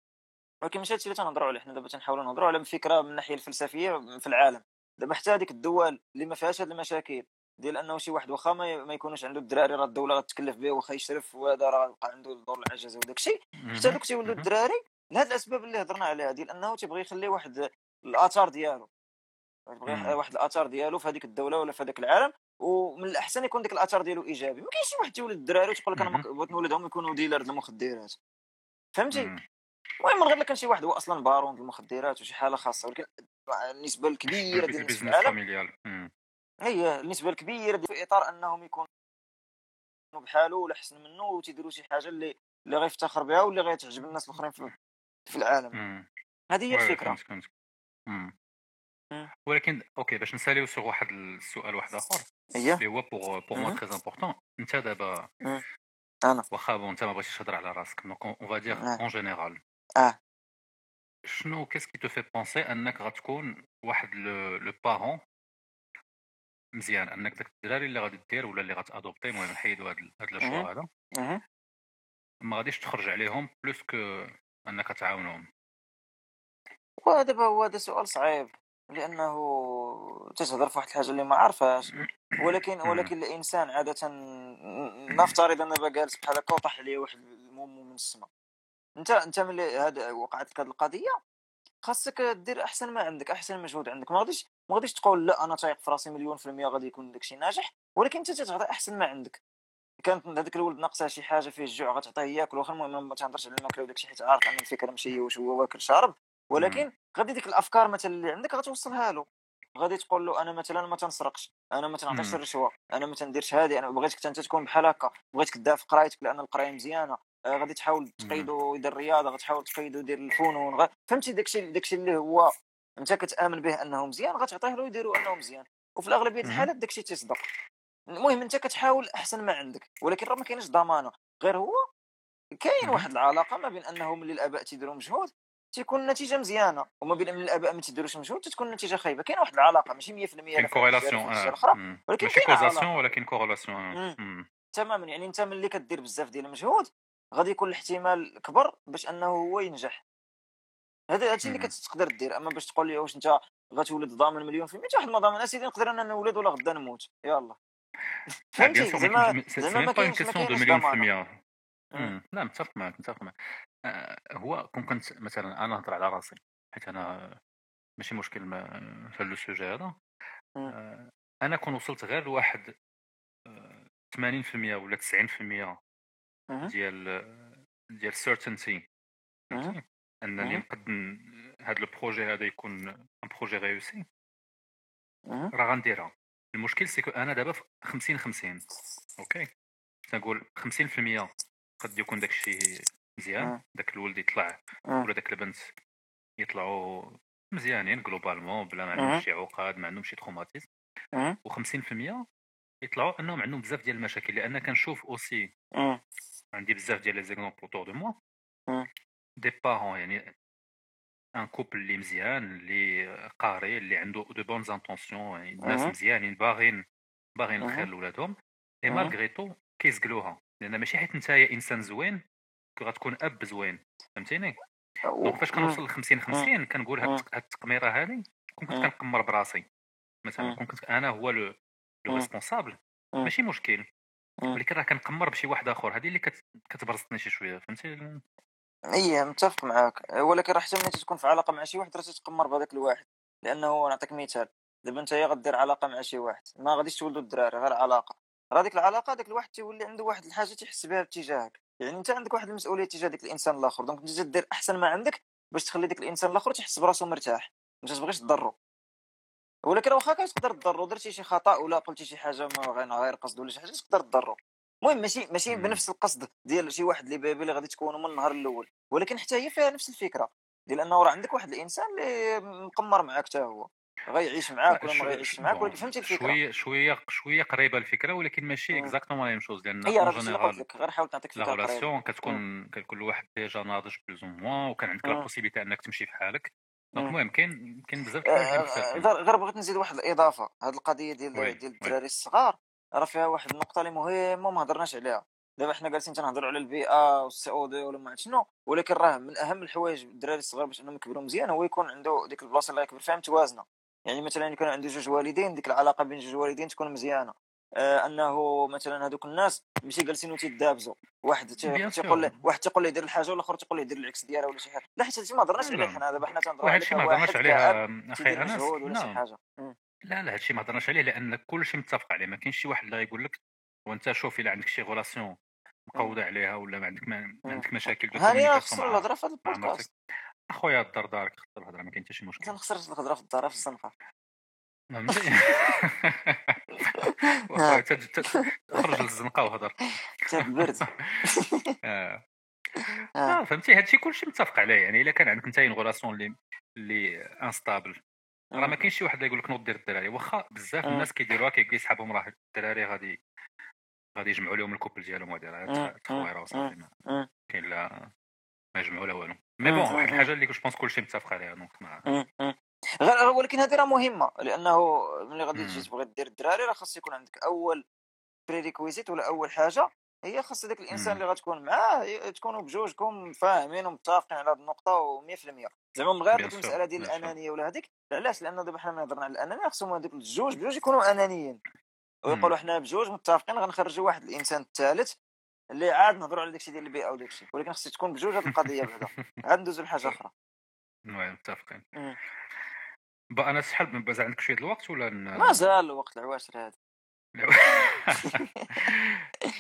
ولكن ماشي هادشي اللي تنهضروا عليه. حنا دابا تنحاولوا نهضروا على فكرة من الناحية الفلسفية في العالم. دابا حتى هذيك الدول اللي ما فيهاش هاد المشاكل ديال أنه شي واحد واخا ما يكونوش عنده الدراري راه الدولة غتكلف به واخا يشرف وهذا راه غيبقى عنده دور العجزه وداك الشيء. حتى دوك تيولدوا الدراري لهاد الأسباب اللي هضرنا عليها ديال أنه تيبغي يخلي واحد الآثار ديالو. تبغي واحد الآثار ديالو في هذيك الدولة ولا في هذاك العالم ومن الأحسن يكون ديك الآثار ديالو إيجابي. ما كاينش شي واحد تولد الدراري وتقول لك أنا بغيت نولدهم يكونوا dealer المخدرات. فهمتي؟ المهم غير كان شي واحد هو أصلا بارون المخدرات وشي حالة خاصة ولكن النسبة الكبيرة ديال الناس في العالم هي النسبة الكبيرة في إطار أنهم يكونوا بحالو ولا احسن منه وتيديروا شي حاجة اللي اللي غيفتخر بها واللي غيتعجب الناس الآخرين في, في العالم. هذه هي الفكرة. ولكن okay باش نسأليو sur واحد السؤال واحد آخر اللي هو pour pour moi très important أنت دابا أنا. واخا bon أنت ما بغيتيش تهضر على راسك donc on va dire en général آه شنو qu'est-ce qui te fait penser انك غتكون واحد le parent مزيان. انك داك الدراري اللي غادي دير ولا اللي غت adopter المهم نحيدو هاد هاد le choix هذا. ما غاديش تخرج عليهم plus que أنك تعاونهم. ودابا هو هذا سؤال صعيب لأنه تتهضر في واحد الحاجة اللي ما عارفاش ولكن ولكن الإنسان عادة نفترض أنا جالس بحال هكا وطاح عليه واحد المومو من السماء انت انت ملي هذا وقعت لك هذه القضية خاصك دير أحسن ما عندك أحسن مجهود عندك. ما غاديش ما غاديش تقول لا أنا تايق في راسي مليون في المية غادي يكون داكشي ناجح ولكن أنت تعطي أحسن ما عندك. كانت هذاك الولد ناقصها شي حاجة فيه الجوع غتعطيه ياكل واخا المهم ما تهضرش على الماكلة وداك الشيء حيت عارف أن الفكرة ماشي واش هو واكل شارب. ولكن غادي ديك الأفكار مثلا اللي عندك غتوصلها له. غادي تقول له أنا مثلا ما تنسرقش أنا ما تنعطيش الرشوة أنا ما تنديرش هذه أنا بغيتك أنت تكون بحال هكا بغيتك تدافع قرايتك لأن القراية مزيانة. غادي تحاول تقيدو يدير الرياضة غتحاول تقيدو يدير الفنون غ... فهمتي داكشي داكشي اللي هو انت كتآمن به أنه مزيان غتعطيه له يديروا أنه مزيان. وفي الأغلبية الحالات داكشي تيصدق. المهم انت كتحاول أحسن ما عندك ولكن راه ما كاينش ضمانة. غير هو كاين واحد العلاقة ما بين أنه ملي الأباء تيديروا مجهود تيكون النتيجه مزيانة وما بين من الأباء ما تيديروش مجهود تتكون النتيجه خايبة. كاين واحد العلاقة ماشي 100% كاين corrélation ولكن ماشي causation ولكن corrélation تماما يعني انت ملي كدير بزاف ديال المجهود غادي يكون الاحتمال كبر باش أنه هو ينجح. هذا هادشي اللي كتقدر دير. أما باش تقول لي واش أنت غتولد ضامن مليون في المية واحد ما ضامن. أسيدي نقدر أنا نولد ولا غدا نموت. يلا فهمتي؟ زعما زعما ما كاينش مليون في المية لا متفق معك متفق معك آه، هو كون كنت مثلا أنا نهضر على راسي حيت أنا ماشي مشكل في هذا ال sujet هذا. آه، أنا كون وصلت غير لواحد 80% آه، ولا 90% ديال ديال certainty أنني نقد هذا ال projet هذا يكون un projet réussi راه غنديرها. المشكل c'est que أنا دابا 50 50 okay تنقول 50% قد يكون داك الشيء مزيان. داك الولد يطلع ولا داك البنت يطلعوا مزيانين globalement بلا ما عندهم شي عقاد ما عندهم شي traumatismes و50% يطلعوا أنهم عندهم بزاف ديال المشاكل لأن كنشوف aussi عندي بزاف ديال les exemples autour de moi des parents يعني un couple اللي مزيان اللي قاري اللي عنده de bonnes intentions يعني ناس مزيانين باغيين باغيين الخير لولادهم et malgré tout كيزقلوها. لأن ماشي حيت انت إنسان زوين غتكون أب زوين. فهمتيني؟ donc فاش كنوصل ل 50 50 كنقول هاد التقميرة هذه كون كنت كنقمر براسي مثلا. كون كنت أنا هو le le responsable ماشي مشكل. ولكن راه كنقمر بشي واحد آخر هذه اللي كتبرزطني شي شوية فهمتي؟ إي متفق معاك. ولكن راه حتى ملي تكون في علاقة مع شي واحد راه تتقمر بهذاك الواحد لأنه نعطيك مثال. دابا أنت غدير علاقة مع شي واحد ما غاديش تولدوا الدراري غير علاقة. راه ديك العلاقة داك الواحد تيولي عنده واحد الحاجة تيحس بها تجاهك يعني أنت عندك واحد المسؤولية تجاه ديك الإنسان الآخر donc أنت دير أحسن ما عندك باش تخلي ديك الإنسان الآخر تيحس براسو مرتاح. ما تبغيش تضرو ولكن واخا كتقدر تضرو درتي شي خطأ ولا قلتي شي حاجة ما غير قصد ولا شي حاجة تقدر تضرو. المهم ماشي ماشي بنفس القصد ديال شي واحد اللي bébé اللي غادي تكونوا من النهار الأول. ولكن حتى هي فيها نفس الفكرة ديال أنه راه عندك واحد الإنسان اللي مقمر معاك حتى هو غيعيش معاك ولا ما غيعيش معاك ولكن فهمتي الفكرة. شوية شوية شوية قريبة الفكرة ولكن ماشي exactement la même chose لأن هي راه غير حاول نعطيك فكرة la relation كتكون كل واحد déjà ناضج plus ou moins وكان عندك la possibilité أنك تمشي في حالك. المهم كاين كاين بزاف غير بغيت نزيد واحد الإضافة. هذه القضية ديال ديال الدراري الصغار راه فيها واحد النقطة اللي مهمة وما هضرناش عليها. دابا حنا جالسين تنهضروا على البيئة والسي أو دي ولا ما عرفت شنو ولكن راه من أهم الحوايج الدراري الصغار باش أنهم يكبروا مزيان هو يكون عنده ديك البلاصة اللي يكبر فيها متوازنه يعني مثلا يكون عنده جوج والدين ديك العلاقة بين جوج والدين تكون مزيانة. آه أنه مثلا هذوك الناس ماشي جالسين وتيدابزوا واحد تيقول له واحد تيقول له يدير الحاجة والآخر تيقول له يدير العكس ديالها ولا شي حاجة. لا حيت هادشي ما هضرناش عليه حنا. دابا حنا تنهضروا على ما هضرناش عليه أخي أنس. ولا شي حاجة. لا لا هادشي ما هضرناش عليه لأن كلشي متفق عليه. ما كاينش شي واحد اللي يقول لك وأنت شوف إلا عندك شي relation مقودة عليها ولا ما عندك ما عندك مشاكل هاني خسر الهضرة في هذا البودكاست. أخويا الدار دارك خسر الهضرة ما كاين حتى شي مشكل. أنا خسرت الهضرة في الدار في الصنفة. خرج للزنقة وهضر. حتى البرد آه. آه. فهمتي؟ هادشي كلشي متفق عليه. يعني إلا كان عندك انت une relation اللي اللي instable راه ما كاينش شي واحد اللي يقول لك نوض دير الدراري. واخا بزاف الناس كيديروها كيقول صحابهم راه الدراري غادي غادي يجمعوا لهم ال couple ديالهم وهادي. راه تخويرة وصافي كاين لا ما يجمعوا لا والو. mais bon واحد الحاجة اللي je pense كلشي متفق عليها donc ما ولكن هذه راه مهمة لأنه ملي غادي تجي تبغي دير الدراري راه خاص يكون عندك أول prerequisite ولا أول حاجة هي خاص هذاك الإنسان اللي غتكون معاه تكونوا بجوجكم فاهمين ومتفقين على هذه النقطة و100% زعما من غير المسألة ديال الأنانية ولا هذيك علاش؟ لأنه دابا حنا ملي هضرنا على الأنانية خصهم هذوك الجوج بجوج يكونوا أنانيين. ويقولوا حنا بجوج متفقين غنخرجوا واحد الإنسان الثالث اللي عاد نهضروا على داكشي ديال البيئة وداكشي ولكن خصك تكون بجوج هذه القضية بعدا. عاد ندوزو لحاجة أخرى. متفقين. با أنا شحال مازال عندك شوية الوقت ولا مازال الوقت العواشر هذا.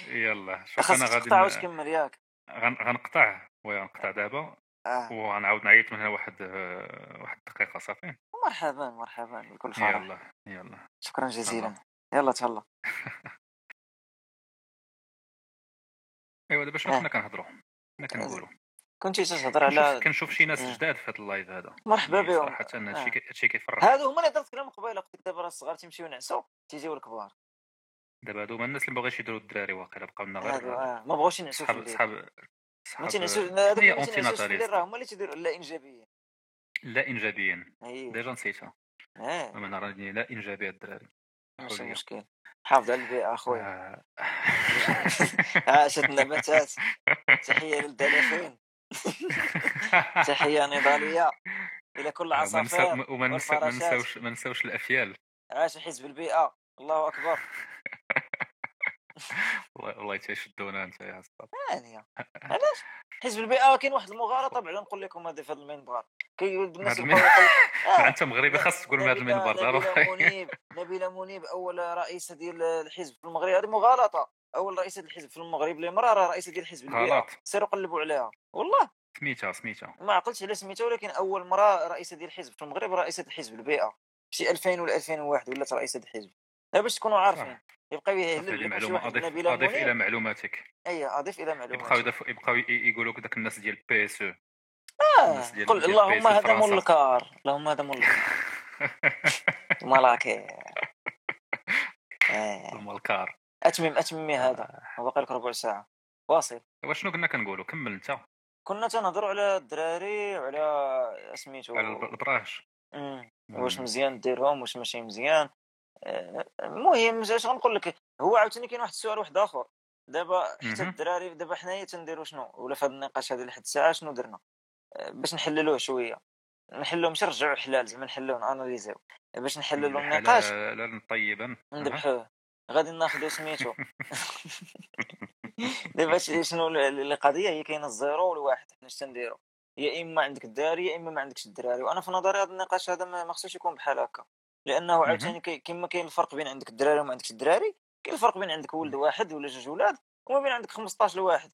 يلا شوف أنا غادي تقطع واش كمل ياك. غنقطع. وي غنقطع دابا. آه. وغنعاود نعيط من هنا واحد واحد الدقيقة صافي؟ مرحبا مرحبا بكل فرح. يلا يلا. شكرا جزيلا. يلا تهلا. ايوا دابا شنو كنا كنهضروا كنا كنقولوا كنتي تهضر على كنشوف شي ناس جداد في هذا اللايف هذا. مرحبا بهم. صراحة هادشي هادشي كيفرح. هادو هما اللي هضرت لهم قبيلة. قلت لك دابا راه الصغار تيمشيو ينعسوا تيجيو الكبار. دابا هادو هما الناس اللي بغاوش يديروا الدراري واقيلا بقاو لنا غير آه. ما بغاوش ينعسوا في الليل صحاب ما تينعسوش هادوك اللي تينعسوا في الليل راه هما اللي تيديروا لا انجابيين لا إنجابيين. déjà نسيتها. آه. أنا راني لا إنجابية الدراري. ماشي مشكل. حافظ على البيئة أخويا. عاشت النباتات. تحية للدلافين. تحية نضالية إلى كل عصافير وما نساوش ما نساوش الأفيال. عاش حزب البيئه الله أكبر. والله تيشدونا أنت يا اسطى ثانية علاش؟ حزب البيئه كاين واحد المغالطه بعدا نقول لكم هذا في هذا المنبر. كي الناس أنت مغربي خاص تقول هذا المنبر منيب نبيلة منيب أول رئيسه ديال الحزب في المغرب. هذه مغالطة. أول رئيسه الحزب في المغرب اللي مرة راه رئيسه ديال حزب البيئة. سيروا قلبوا عليها. والله. سميتها سميتها. ما عقلتش على سميتها ولكن أول مره رئيسة ديال الحزب في المغرب رئيسة حزب البيئة. شي 2000 ولا 2001 ولات رئيسة الحزب. باش تكونوا عارفين يبقى واحد أضيف, أضيف إلى معلوماتك. اي أضيف إلى معلوماتك. يبقاو يبقاو يقولوا لك داك الناس ديال بي اس أو آه قل اللهم هذا ملكار اللهم هذا ملكار ملاكي. الملكار أتمم اتممي هذا. وباقي لك ربع ساعة. واصل. وشنو كنا كنقولوا؟ كمل أنت. كنا تنهضروا على الدراري وعلى سميتو على البراش. واش مزيان ديرهم واش ماشي مزيان. المهم اش غنقول لك هو عاوتاني كاين واحد السؤال واحد آخر. دابا حتى الدراري دابا حنايا تنديروا شنو؟ ولا في هذا النقاش هذا لحد الساعة شنو درنا؟ باش نحللوه شوية. نحلوه ماشي نرجعوا حلال زعما نحلوه ناناليزيو باش نحللوا النقاش. لا طيبا نذبحوه غادي ناخذ سميتو. دابا شنو القضية هي كاينة ال zéro والواحد حنا اش تنديرو يا إما عندك الدراري يا إما ما عندكش الدراري. وأنا في نظري هذا النقاش هذا ما خصوش يكون بحال هكا. لأنه عاوتاني كيما كاين الفرق بين عندك الدراري وما عندكش الدراري كاين الفرق بين عندك ولد واحد ولا جوج ولاد وما بين عندك 15 لواحد.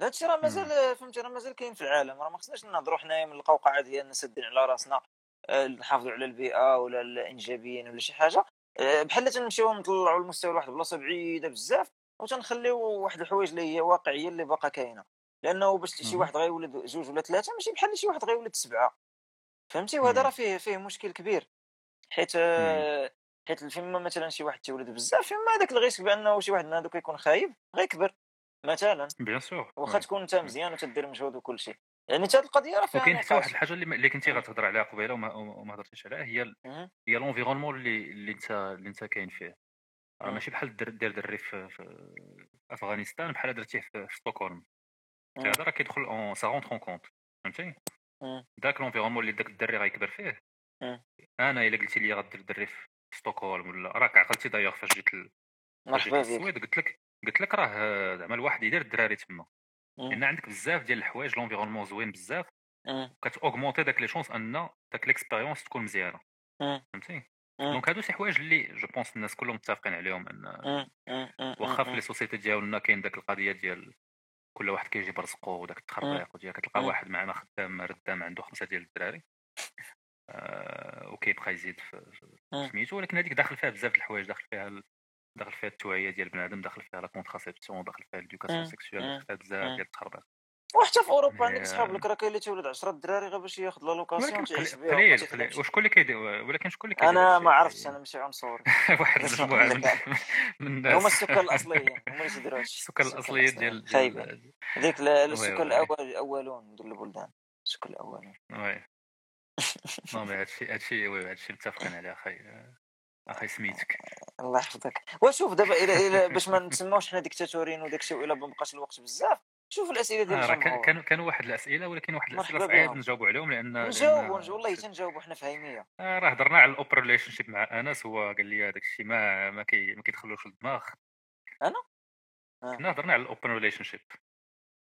هذا الشيء راه مازال فهمتي راه مازال كاين في العالم. راه ما خصناش نهضروا حنايا من القوقعة ديالنا سادين على راسنا آه، نحافظوا على البيئة ولا الإنجابيين ولا شي حاجة. بحال تنمشيو نطلعوا المستوى لواحد البلاصه بعيدة بزاف وتنخليو واحد الحوايج اللي هي واقعية اللي باقا كاينة. لأنه باش شي واحد غيولد جوج ولا ثلاثة ماشي بحال شي واحد غيولد سبعة. فهمتي؟ وهذا راه فيه فيه مشكل كبير. حيت حيت فيما مثلا شي واحد تيولد بزاف فيما هذاك ال risque بأنه شي واحد من هذوك يكون خايب غيكبر مثلا. bien sûr واخا تكون انت مزيان وتدير مجهود وكل شيء يعني حتى القضية راه فيها وكاين حتى واحد الحاجة اللي, اللي كنتي غتهضر عليها قبيلة وما, وما هضرتيش عليها هي هي l'environnement اللي اللي انت اللي انت كاين فيه. راه ماشي بحال دير دري في, في أفغانستان بحال درتيه في, في ستوكهولم هذا راه كيدخل en ça rentre en compte فهمتي؟ داك l'environnement اللي داك الدري غيكبر فيه. أنا إلا قلتي لي غدير دري في ستوكهولم ولا راك عقلتي دايوغ فاش جيت مرحبا بك. السويد قلت لك قلت لك راه زعما الواحد يدير الدراري تما. لأن عندك بزاف ديال الحوايج l'environnement زوين بزاف كت augmenter داك les chances أن داك l'expérience تكون مزيانة. فهمتي؟ donc هادو شي حوايج اللي je pense الناس كلهم متفقين عليهم أن واخا في les sociétés ديالنا كاين داك القضية ديال كل واحد كيجيب رزقو وداك التخربيق وديال كتلقى واحد معنا خدام ردام عنده خمسة ديال الدراري آه وكيبقى يزيد في سميتو. ولكن هذيك داخل فيها بزاف د الحوايج داخل فيها داخل فيها التوعية ديال بنادم داخل فيها la contraception داخل فيها l'éducation sexuelle داخل فيها بزاف ديال التخربيق. وحتى في أوروبا عندك صحاب لك راه كاين اللي تولد 10 دراري غير باش ياخذ l'allocation تعيش بها قليل قليل. وشكون اللي كيدير ولكن شكون اللي كيدير أنا ما عرفتش أنا ماشي عنصري. واحد المجموعه من, من الناس. هما السكان الأصليين هما اللي تيديروا هادشي السكان الأصليين. ديال خايبه هذيك السكان الأول الأولون ديال البلدان. السكان الأولون. oui non mais هادشي هادشي oui هادشي متفقين عليه أخي. أخي سميتك الله يحفظك. وشوف دابا إلى باش ما نسموش حنا ديكتاتوريين وداك الشيء وإلا ما بقاش الوقت بزاف شوف الأسئلة ديال آه كانوا كانوا واحد الأسئلة ولكن واحد الأسئلة صعيب نجاوبوا عليهم لأن نجاوبوا والله تنجاوبوا حنا فاهميه آه راه هضرنا على ال open relationship مع أنس هو قال لي هذاك الشيء ما ما, كي ما كيدخلوش للدماغ. أنا؟ آه. هضرنا على ال open relationship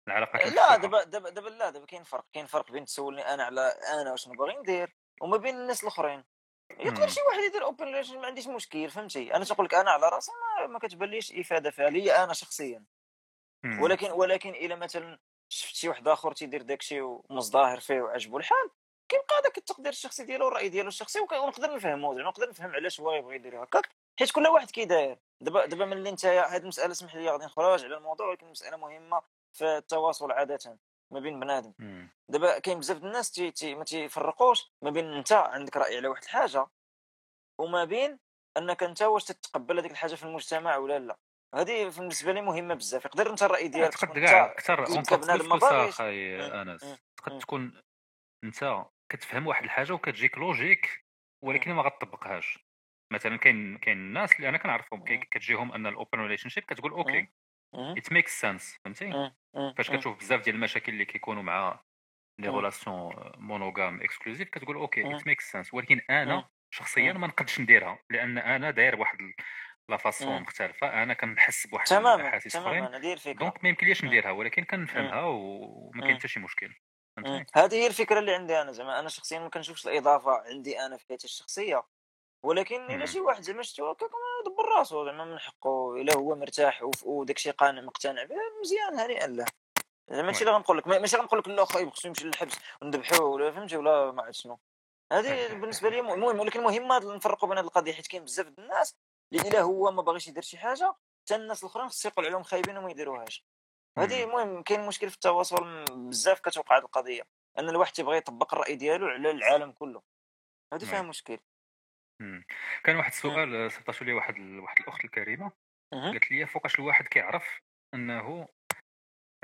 العلاقه لا دابا دابا دابا لا دابا كاين فرق. كاين فرق بين تسولني أنا على أنا واش نبغي ندير وما بين الناس الأخرين. يقدر شي واحد يدير open relation ما عنديش مشكل فهمتي؟ أنا تقول لك أنا على راسي ما, ما كتبانليش إفادة فيها لي أنا شخصيا. ولكن ولكن إلا مثلا شفت شي واحد آخر تيدير داكشي ومزدهر فيه وعجبو الحال كيبقى داك التقدير الشخصي ديالو والراي ديالو الشخصي ونقدر نفهمو زعما نقدر نفهم علاش هو يبغي يدير هكاك حيت كل واحد كيداير دابا دابا ملي انت هاد المسألة اسمح لي غادي نخرج على الموضوع ولكن مسألة مهمة في التواصل عادة. ما بين بنادم. دابا كاين بزاف الناس تي تي ما تيفرقوش ما بين انت عندك رأي على واحد الحاجة وما بين أنك أنت واش تتقبل هذيك الحاجة في المجتمع ولا لا. هذه بالنسبة لي مهمة بزاف. يقدر أنت الرأي ديالك تقد كاع أكثر أخي أنس. تقد تكون أنت كتفهم واحد الحاجة وكتجيك logique ولكن ما غتطبقهاش مثلا كاين كاين الناس اللي أنا كنعرفهم كتجيهم أن ال open relationship كتقول okay it makes sense فهمتي فاش كتشوف بزاف ديال المشاكل اللي كيكونوا مع les relations monogames exclusives كتقول okay it makes sense ولكن أنا شخصيا ما نقدش نديرها لأن أنا داير واحد la façon مختلفه أنا كنحس بواحد الاحاسيس اخرين donc ما يمكنليش نديرها ولكن كنفهمها وما كاين حتى شي مشكل هذه هي الفكرة اللي عندي أنا زعما أنا شخصيا ما كنشوفش الاضافه عندي أنا في حياتي الشخصيه ولكن الا شي واحد زعما شفتو هكاك دبر راسو زعما من حقه. إلا هو مرتاح وداك الشيء قانع مقتنع به مزيان هنيئا له. زعما ماشي اللي غنقول لك ماشي غنقول لك لا خايب خصو يمشي للحبس وندبحوه ولا فهمتي ولا ما عرفت شنو. هذه بالنسبة لي مهم ولكن مهم نفرقوا بين هذه القضية حيت كاين بزاف د الناس اللي إلا هو ما باغيش يدير شي حاجة حتى الناس الأخرين خص يقول عليهم خايبين وما يديروهاش. هذه المهم كاين مشكل في التواصل بزاف كتوقع هذه القضية أن الواحد تيبغي يطبق الرأي ديالو على العالم كله. هذه فيها مشكل. كان واحد السؤال سطاشو لي واحد واحد الأخت الكريمة قالت لي فوقاش الواحد كيعرف إنه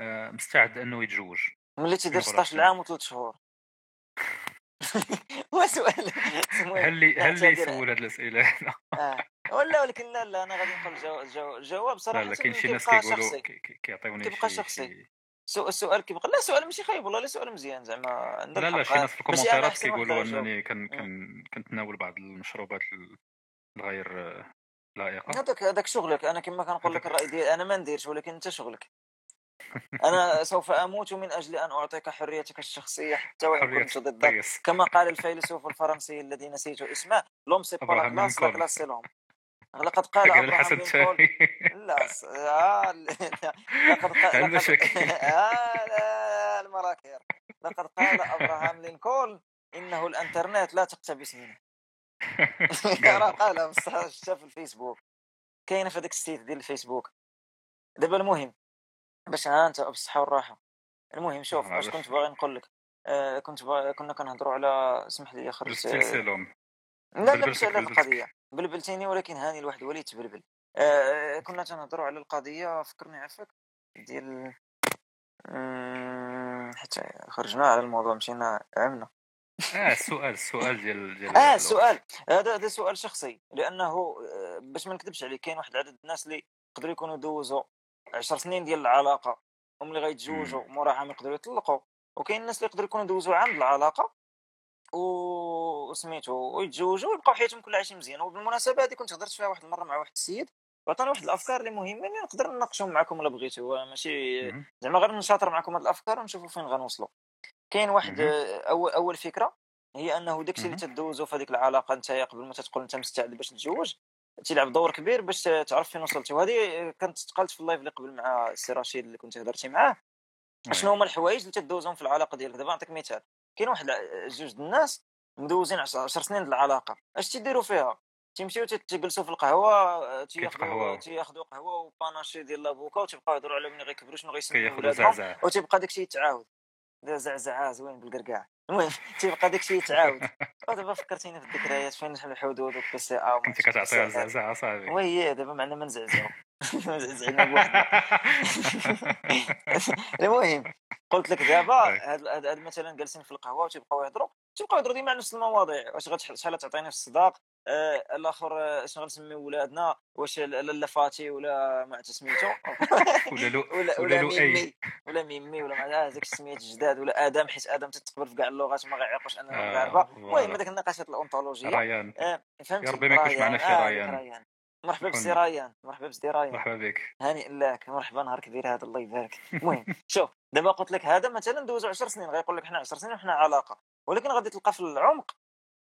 آه، مستعد إنه يتزوج ملي تيدير 16 عام وثلاث شهور. هو سؤال هل لي هل لي يسول هذه الأسئلة آه. ولا ولكن لا لا أنا غادي نقول الجواب صراحة لا كاين شي ناس كيقولوا كيعطيوني كيبقى شخصي. السؤال كيبقى لا سؤال ماشي خايب والله لا سؤال مزيان زعما لا لا شي ناس في الكومنتات كيقولوا انني كنتناول بعض المشروبات الغير لائقة. هذاك هذاك شغلك. أنا كما كنقول لك الرأي ديالي أنا ما نديرش ولكن أنت شغلك. أنا سوف أموت من أجل أن أعطيك حريتك الشخصية حتى وإن كنت ضدك. كما قال الفيلسوف الفرنسي الذي نسيت اسمه l'homme c'est pas classe la classe c'est l'homme لقد قال ابراهام لينكولن لا آه لقد قال آه المراكير. لقد قال ابراهام لينكولن إنه الإنترنت لا تقتبس منه. قالها شفتها في الفيسبوك. كاينة في هذاك ال site ديال الفيسبوك. دابا المهم باش ها أنت بالصحه والراحة. المهم شوف اش كنت باغي نقول لك؟ آه كنت باغي كنا كنهضروا على اسمح لي خرجت لا لا ماشي على القضية. بلبلتيني ولكن هاني الواحد ولي تبلبل آه كنا تنهضروا على القضية فكرني عفاك ديال حتى خرجنا على الموضوع مشينا عمنا. آه السؤال السؤال ديال ديال آه السؤال هذا هذا سؤال شخصي لأنه آه، باش ما نكذبش عليك كاين واحد العدد الناس اللي يقدروا يكونوا دوزوا 10 سنين ديال العلاقة هم اللي غيتزوجوا مورا عام يقدروا يطلقوا وكاين الناس اللي يقدروا يكونوا دوزوا عام العلاقة و سميتو ويتزوجوا ويبقاو حياتهم كلها عايشين مزيان. وبالمناسبة هذه كنت هضرت فيها واحد المرة مع واحد السيد وعطانا واحد الأفكار اللي مهمين اللي نقدر نناقشهم معكم إلا بغيتوا ماشي زعما غير نشاطر معكم هاد الأفكار ونشوفوا فين غنوصلوا كاين واحد اول أول فكرة هي أنه داكشي اللي تدوزو في هذيك العلاقة انت قبل ما تقول انت مستعد باش تتزوج تيلعب دور كبير باش تعرف فين وصلتي. وهذه كانت تقالت في ال live اللي قبل مع السي رشيد اللي كنت هضرتي معاه. شنو هما الحوايج اللي تدوزهم في العلاقة ديالك؟ دابا نعطيك مثال. كاين واحد جوج الناس مدوزين 10 سنين د العلاقة. اش تيديروا فيها؟ تيمشيو تيجلسوا في القهوة تياخذوا تياخذوا قهوة و panaché ديال l'avocat وتيبقاو يهضروا على ملي غيكبروا شنو غيسميو ولادهم وتيبقى داكشي يتعاود. زعزعة زوين بالقرقاع. المهم تيبقى داكشي يتعاود. ودابا فكرتيني في الذكريات فين الحدود والبي سي ا كنت كتعطيها زعزعه صاحبي oui دابا معنا ما نزعزعو. زعزعنا بوحدنا المهم قلت لك دابا هاد مثلا جالسين في القهوة وتيبقاو يهضروا تيبقاو يهضروا ديما على نفس المواضيع. واش شحال تعطيني في الصداق؟ آه الآخر آه، شنو غنسميو ولادنا واش لاله فاتي ولا ما سميتو. ولا لو ولا, ولا ميمي ولا ميمي ولا مع هذاك السميات الجداد ولا آدم حيت آدم تتقبل في كاع اللغات ما غيعيقوش اننا آه، مغاربة. المهم هذاك النقاشات الاونتولوجيه ريان. آه فهمتي؟ يا ربي ما يكونش معنا شي آه، ريان. مرحبا بسي ريان. مرحبا بسي ريان. مرحبا بك. هانئ لك. مرحبا نهار كبير هذا الله يبارك. المهم شوف دابا قلت لك هذا مثلا دوزو 10 سنين غيقول لك حنا 10 سنين وحنا علاقة. ولكن غادي تلقى في العمق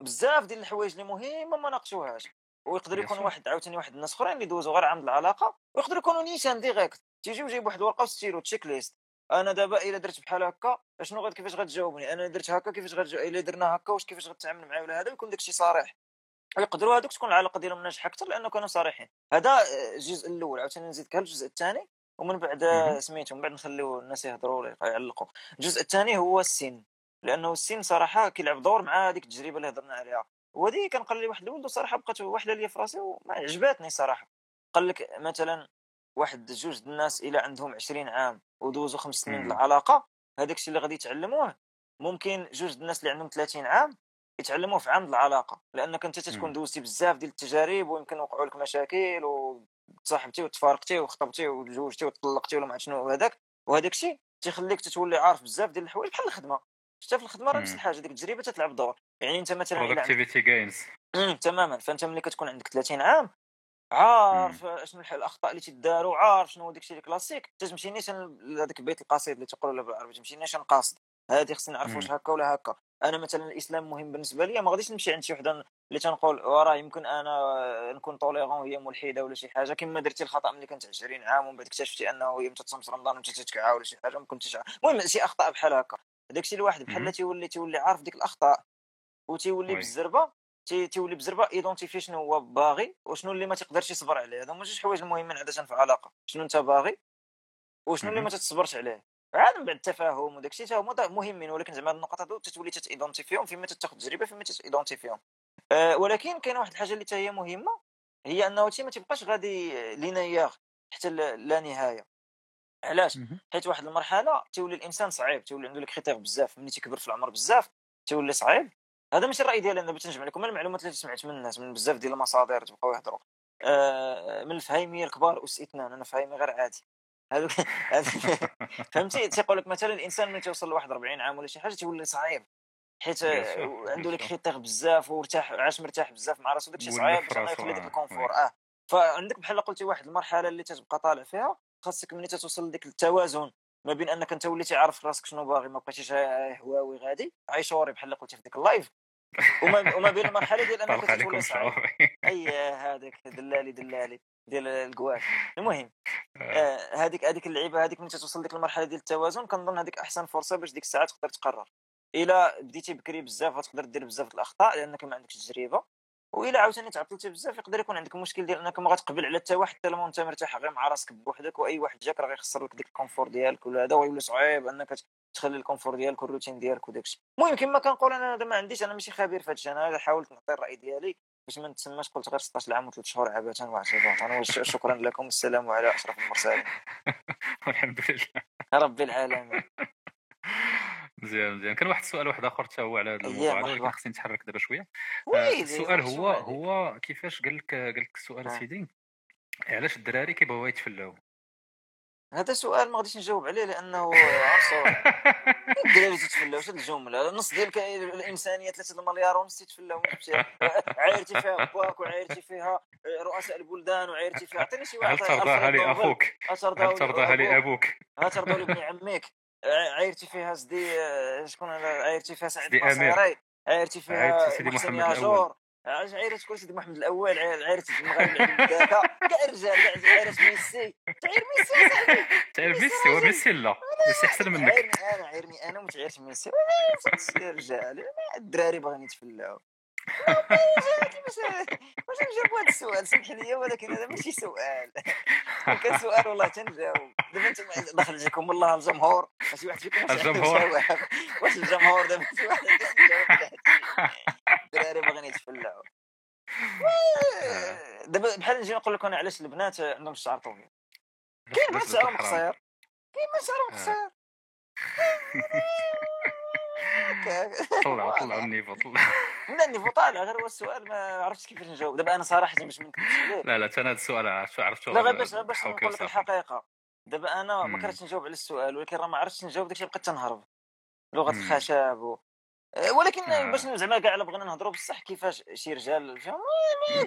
بزاف ديال الحوايج اللي مهمة ما ناقشوهاش. ويقدر يكون واحد عاوتاني واحد الناس أخرين اللي دوزو غير عند العلاقة ويقدر يكونوا نيشان direct تيجي وجايب واحد الورقة و stylo checklist أنا دابا إلا درت بحال هكا شنو غاد كيفاش غتجاوبني؟ أنا درت هكا كيفاش غتجاوب إلا درنا هكا واش كيفاش غتعامل معايا؟ ولا هذا ويكون داكشي صريح. ويقدروا هذوك تكون العلاقة ديالهم ناجحة أكثر لأنه كانوا صريحين. هذا الجزء الأول. عاوتاني نزيدك الجزء الثاني ومن بعد سميتو من بعد نخليو الناس يهضروا ولا يعلقوا. الجزء الثاني هو السن. لأنه السن صراحة كيلعب دور مع هذيك التجربة اللي هضرنا عليها. وهذه كنقال لي واحد الولد صراحة بقات واحدة ليا في راسي وما عجباتني صراحة. قال لك مثلا واحد جوج الناس إلى عندهم 20 عام ودوزوا خمس سنين العلاقة هذاك الشيء اللي غادي يتعلموه ممكن جوج الناس اللي عندهم 30 عام يتعلموه في عام العلاقة. لأنك أنت تكون دوزتي بزاف ديال التجارب ويمكن وقعوا لك مشاكل وتصاحبتي وتفارقتي وخطبتي وتزوجتي وطلقتي ولا ما عرفت شنو هذاك وهذاك الشيء تيخليك تتولي عارف بزاف ديال الحوايج بحال الخدمة. حتى في الخدمة راه نفس الحاجة ديك التجربة تتلعب دور يعني أنت مثلا productivity games تماما. فأنت ملي كتكون عندك 30 عام عارف شنو الأخطاء اللي تداروا عارف شنو هو داك الشيء الكلاسيك تمشي نيشان هذاك البيت القصيد اللي تقولوا بالعربي تمشي نيشان قاصد. هذه خصني نعرف واش هكا ولا هكا. أنا مثلا الإسلام مهم بالنسبة لي ما غاديش نمشي عند شي وحدة اللي تنقول وراه يمكن أنا نكون tolérant هي ملحدة ولا شي حاجة. كما درتي الخطأ ملي كنت 20 عام ومن بعد اكتشفتي أنه هي متى تصوم رمضان ومتى تتكعى ولا شي حاجة ما كنتش المهم شي أخطاء بحال هكا. داكشي الواحد بحال تيولي تيولي عارف ديك الأخطاء وتيولي بالزربه تيولي بزربة identifier شنو هو باغي وشنو اللي ما تقدرش يصبر عليه. هذا هما جوج حوايج المهمين عادة في علاقه شنو أنت باغي وشنو اللي ما تتصبرش عليه. عاد من بعد التفاهم وداك الشيء هما مهمين ولكن زعما النقط هذو تتولي تتايدونتيفيهم فيما تاخذ تجربة فيما تتايدونتيفيهم أه ولكن كاين واحد الحاجة اللي هي مهمة هي أنه تي ما تبقاش غادي linéaire حتى لا نهاية. علاش؟ حيت واحد المرحلة تولي الإنسان صعيب تولي عنده les critères بزاف ملي تيكبر في العمر بزاف تولي صعيب. هذا ماشي الرأي ديالي أنا باش نجمع لكم. المعلومات اللي سمعت من الناس من بزاف ديال المصادر تبقاو يهضروا. آه من الفهيمية الكبار اس اثنان أنا فهيمي غير عادي. هذوك فهمتي؟ تيقول لك مثلا الإنسان ملي توصل لواحد 40 عام ولا شي حاجة تولي صعيب. حيت عنده les critères بزاف وارتاح عاش مرتاح بزاف مع راسو داكشي صعيب باش يخلي ديك ال confort. آه فعندك بحال قلتي واحد المرحلة اللي تتبقى طالع فيها خاصك ملي توصل لديك التوازن ما بين أنك أنت وليتي عارف راسك شنو باغي ما بقيتيش هواوي غادي عشوائي بحال اللي قلتي في ديك ال live. وما, وما بين المرحلة ديال أنك تولي صعيب أي هذاك دلالي دلالي ديال الكواش. المهم آه. هذيك آه هذيك اللعيبة هذيك ملي توصل ديك المرحلة ديال التوازن كنظن هذيك أحسن فرصة باش ديك الساعة تقدر تقرر. إلا بديتي بكري بزاف غتقدر دير بزاف الأخطاء لأنك ما عندكش تجربة. وإلا عاوتاني تعطلتي بزاف يقدر يكون عندك مشكل ديال أنك ما غتقبل على حتى واحد حتى أنت مرتاح غير مع راسك بوحدك وأي واحد جاك راه غيخسر لك ديك الكونفور ديالك ولا هذا ويولي صعيب أنك تخلي الكونفور ديالك والروتين ديالك وداك الشيء المهم كما كنقول أنا هذا ما عنديش أنا ماشي خبير في هذا الشيء أنا حاولت نعطي الرأي ديالي باش ما نتسماش قلت غير 16 عام وثلاث شهور عبثا واعتباطا شكرا لكم والسلام على أشرف المرسلين. والحمد لله. رب العالمين. مزيان مزيان. كان واحد السؤال واحد آخر حتى هو على هذا الموضوع هذا ولكن خصني نتحرك دابا شوية. آه، السؤال هو هو كيفاش قال لك قال لك السؤال سيدي؟ علاش الدراري كيبغيو يتفلاو؟ هذا سؤال ما غاديش نجاوب عليه لأنه عنصر. الدراري تتفلاو واش الجمله نص ديال الإنسانية 3 المليار ونص تتفلاو عايرتي فيها باك وعايرتي فيها رؤساء البلدان وعايرتي فيها. عطيني شي واحد هل ترضاها لاخوك هل ترضاها لابوك هل ترضى لابن عمك؟ عايرتي فيها سدي شكون عايرتي فيها سعد المصيري عايرتي فيها سيدي محسن ياجور عيرة كل سيدي محمد الأول عيرة المغرب كاع الرجال عيرة ميسي. تعير ميسي تعير ميسي هو ميسي لا؟ ميسي أحسن منك. أنا عيرني أنا وما تعيرش ميسي. يا رجال. الدراري باغيين يتفلاو. واش نجاوب هذا السؤال سمح لي ولكن هذا ماشي سؤال. كان سؤال والله تنجاوب. دابا انت دخل جاكم والله الجمهور ماشي واحد فيكم الجمهور. واش الجمهور؟ دابا شي واحد الدراري باغيين يتفلاو دابا بحال نجي نقول لك أنا علاش البنات عندهم الشعر طويل؟ كاين بنات شعرهم قصير. كاين بنات شعرهم قصير. طلع طلع النيفو طلع. لا النيفو طالع غير هو السؤال ما عرفتش كيفاش نجاوب. دابا أنا صراحة نكذبش عليك لا لا أنا هذا السؤال عرفت لا غير باش باش نقول لك الحقيقة. دابا أنا ما كرهتش نجاوب على السؤال ولكن راه ما عرفتش نجاوب داكشي بقيت تنهرب. لغة الخشب و... أه، ولكن آه. باش زعما كاع بغينا نهضروا بصح كيفاش شي رجال فيهم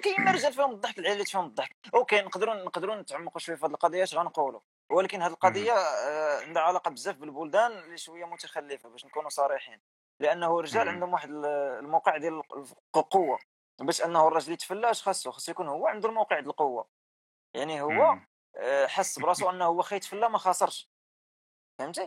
كاين رجال فيهم الضحك العائلات فيهم الضحك. أوكي نقدروا نقدروا نتعمقوا شوية في هذه القضية اش غنقولوا؟ ولكن هذه القضية آه عندها علاقة بزاف بالبلدان اللي شوية متخلفة باش نكونوا صريحين. لأنه الرجال عندهم واحد الموقع ديال القوة. باش أنه الراجل يتفلى اش خاصو؟ خاصو يكون هو عنده الموقع ديال القوة. يعني هو آه حس براسو أنه هو خيتفلى ما خاسرش فهمتي؟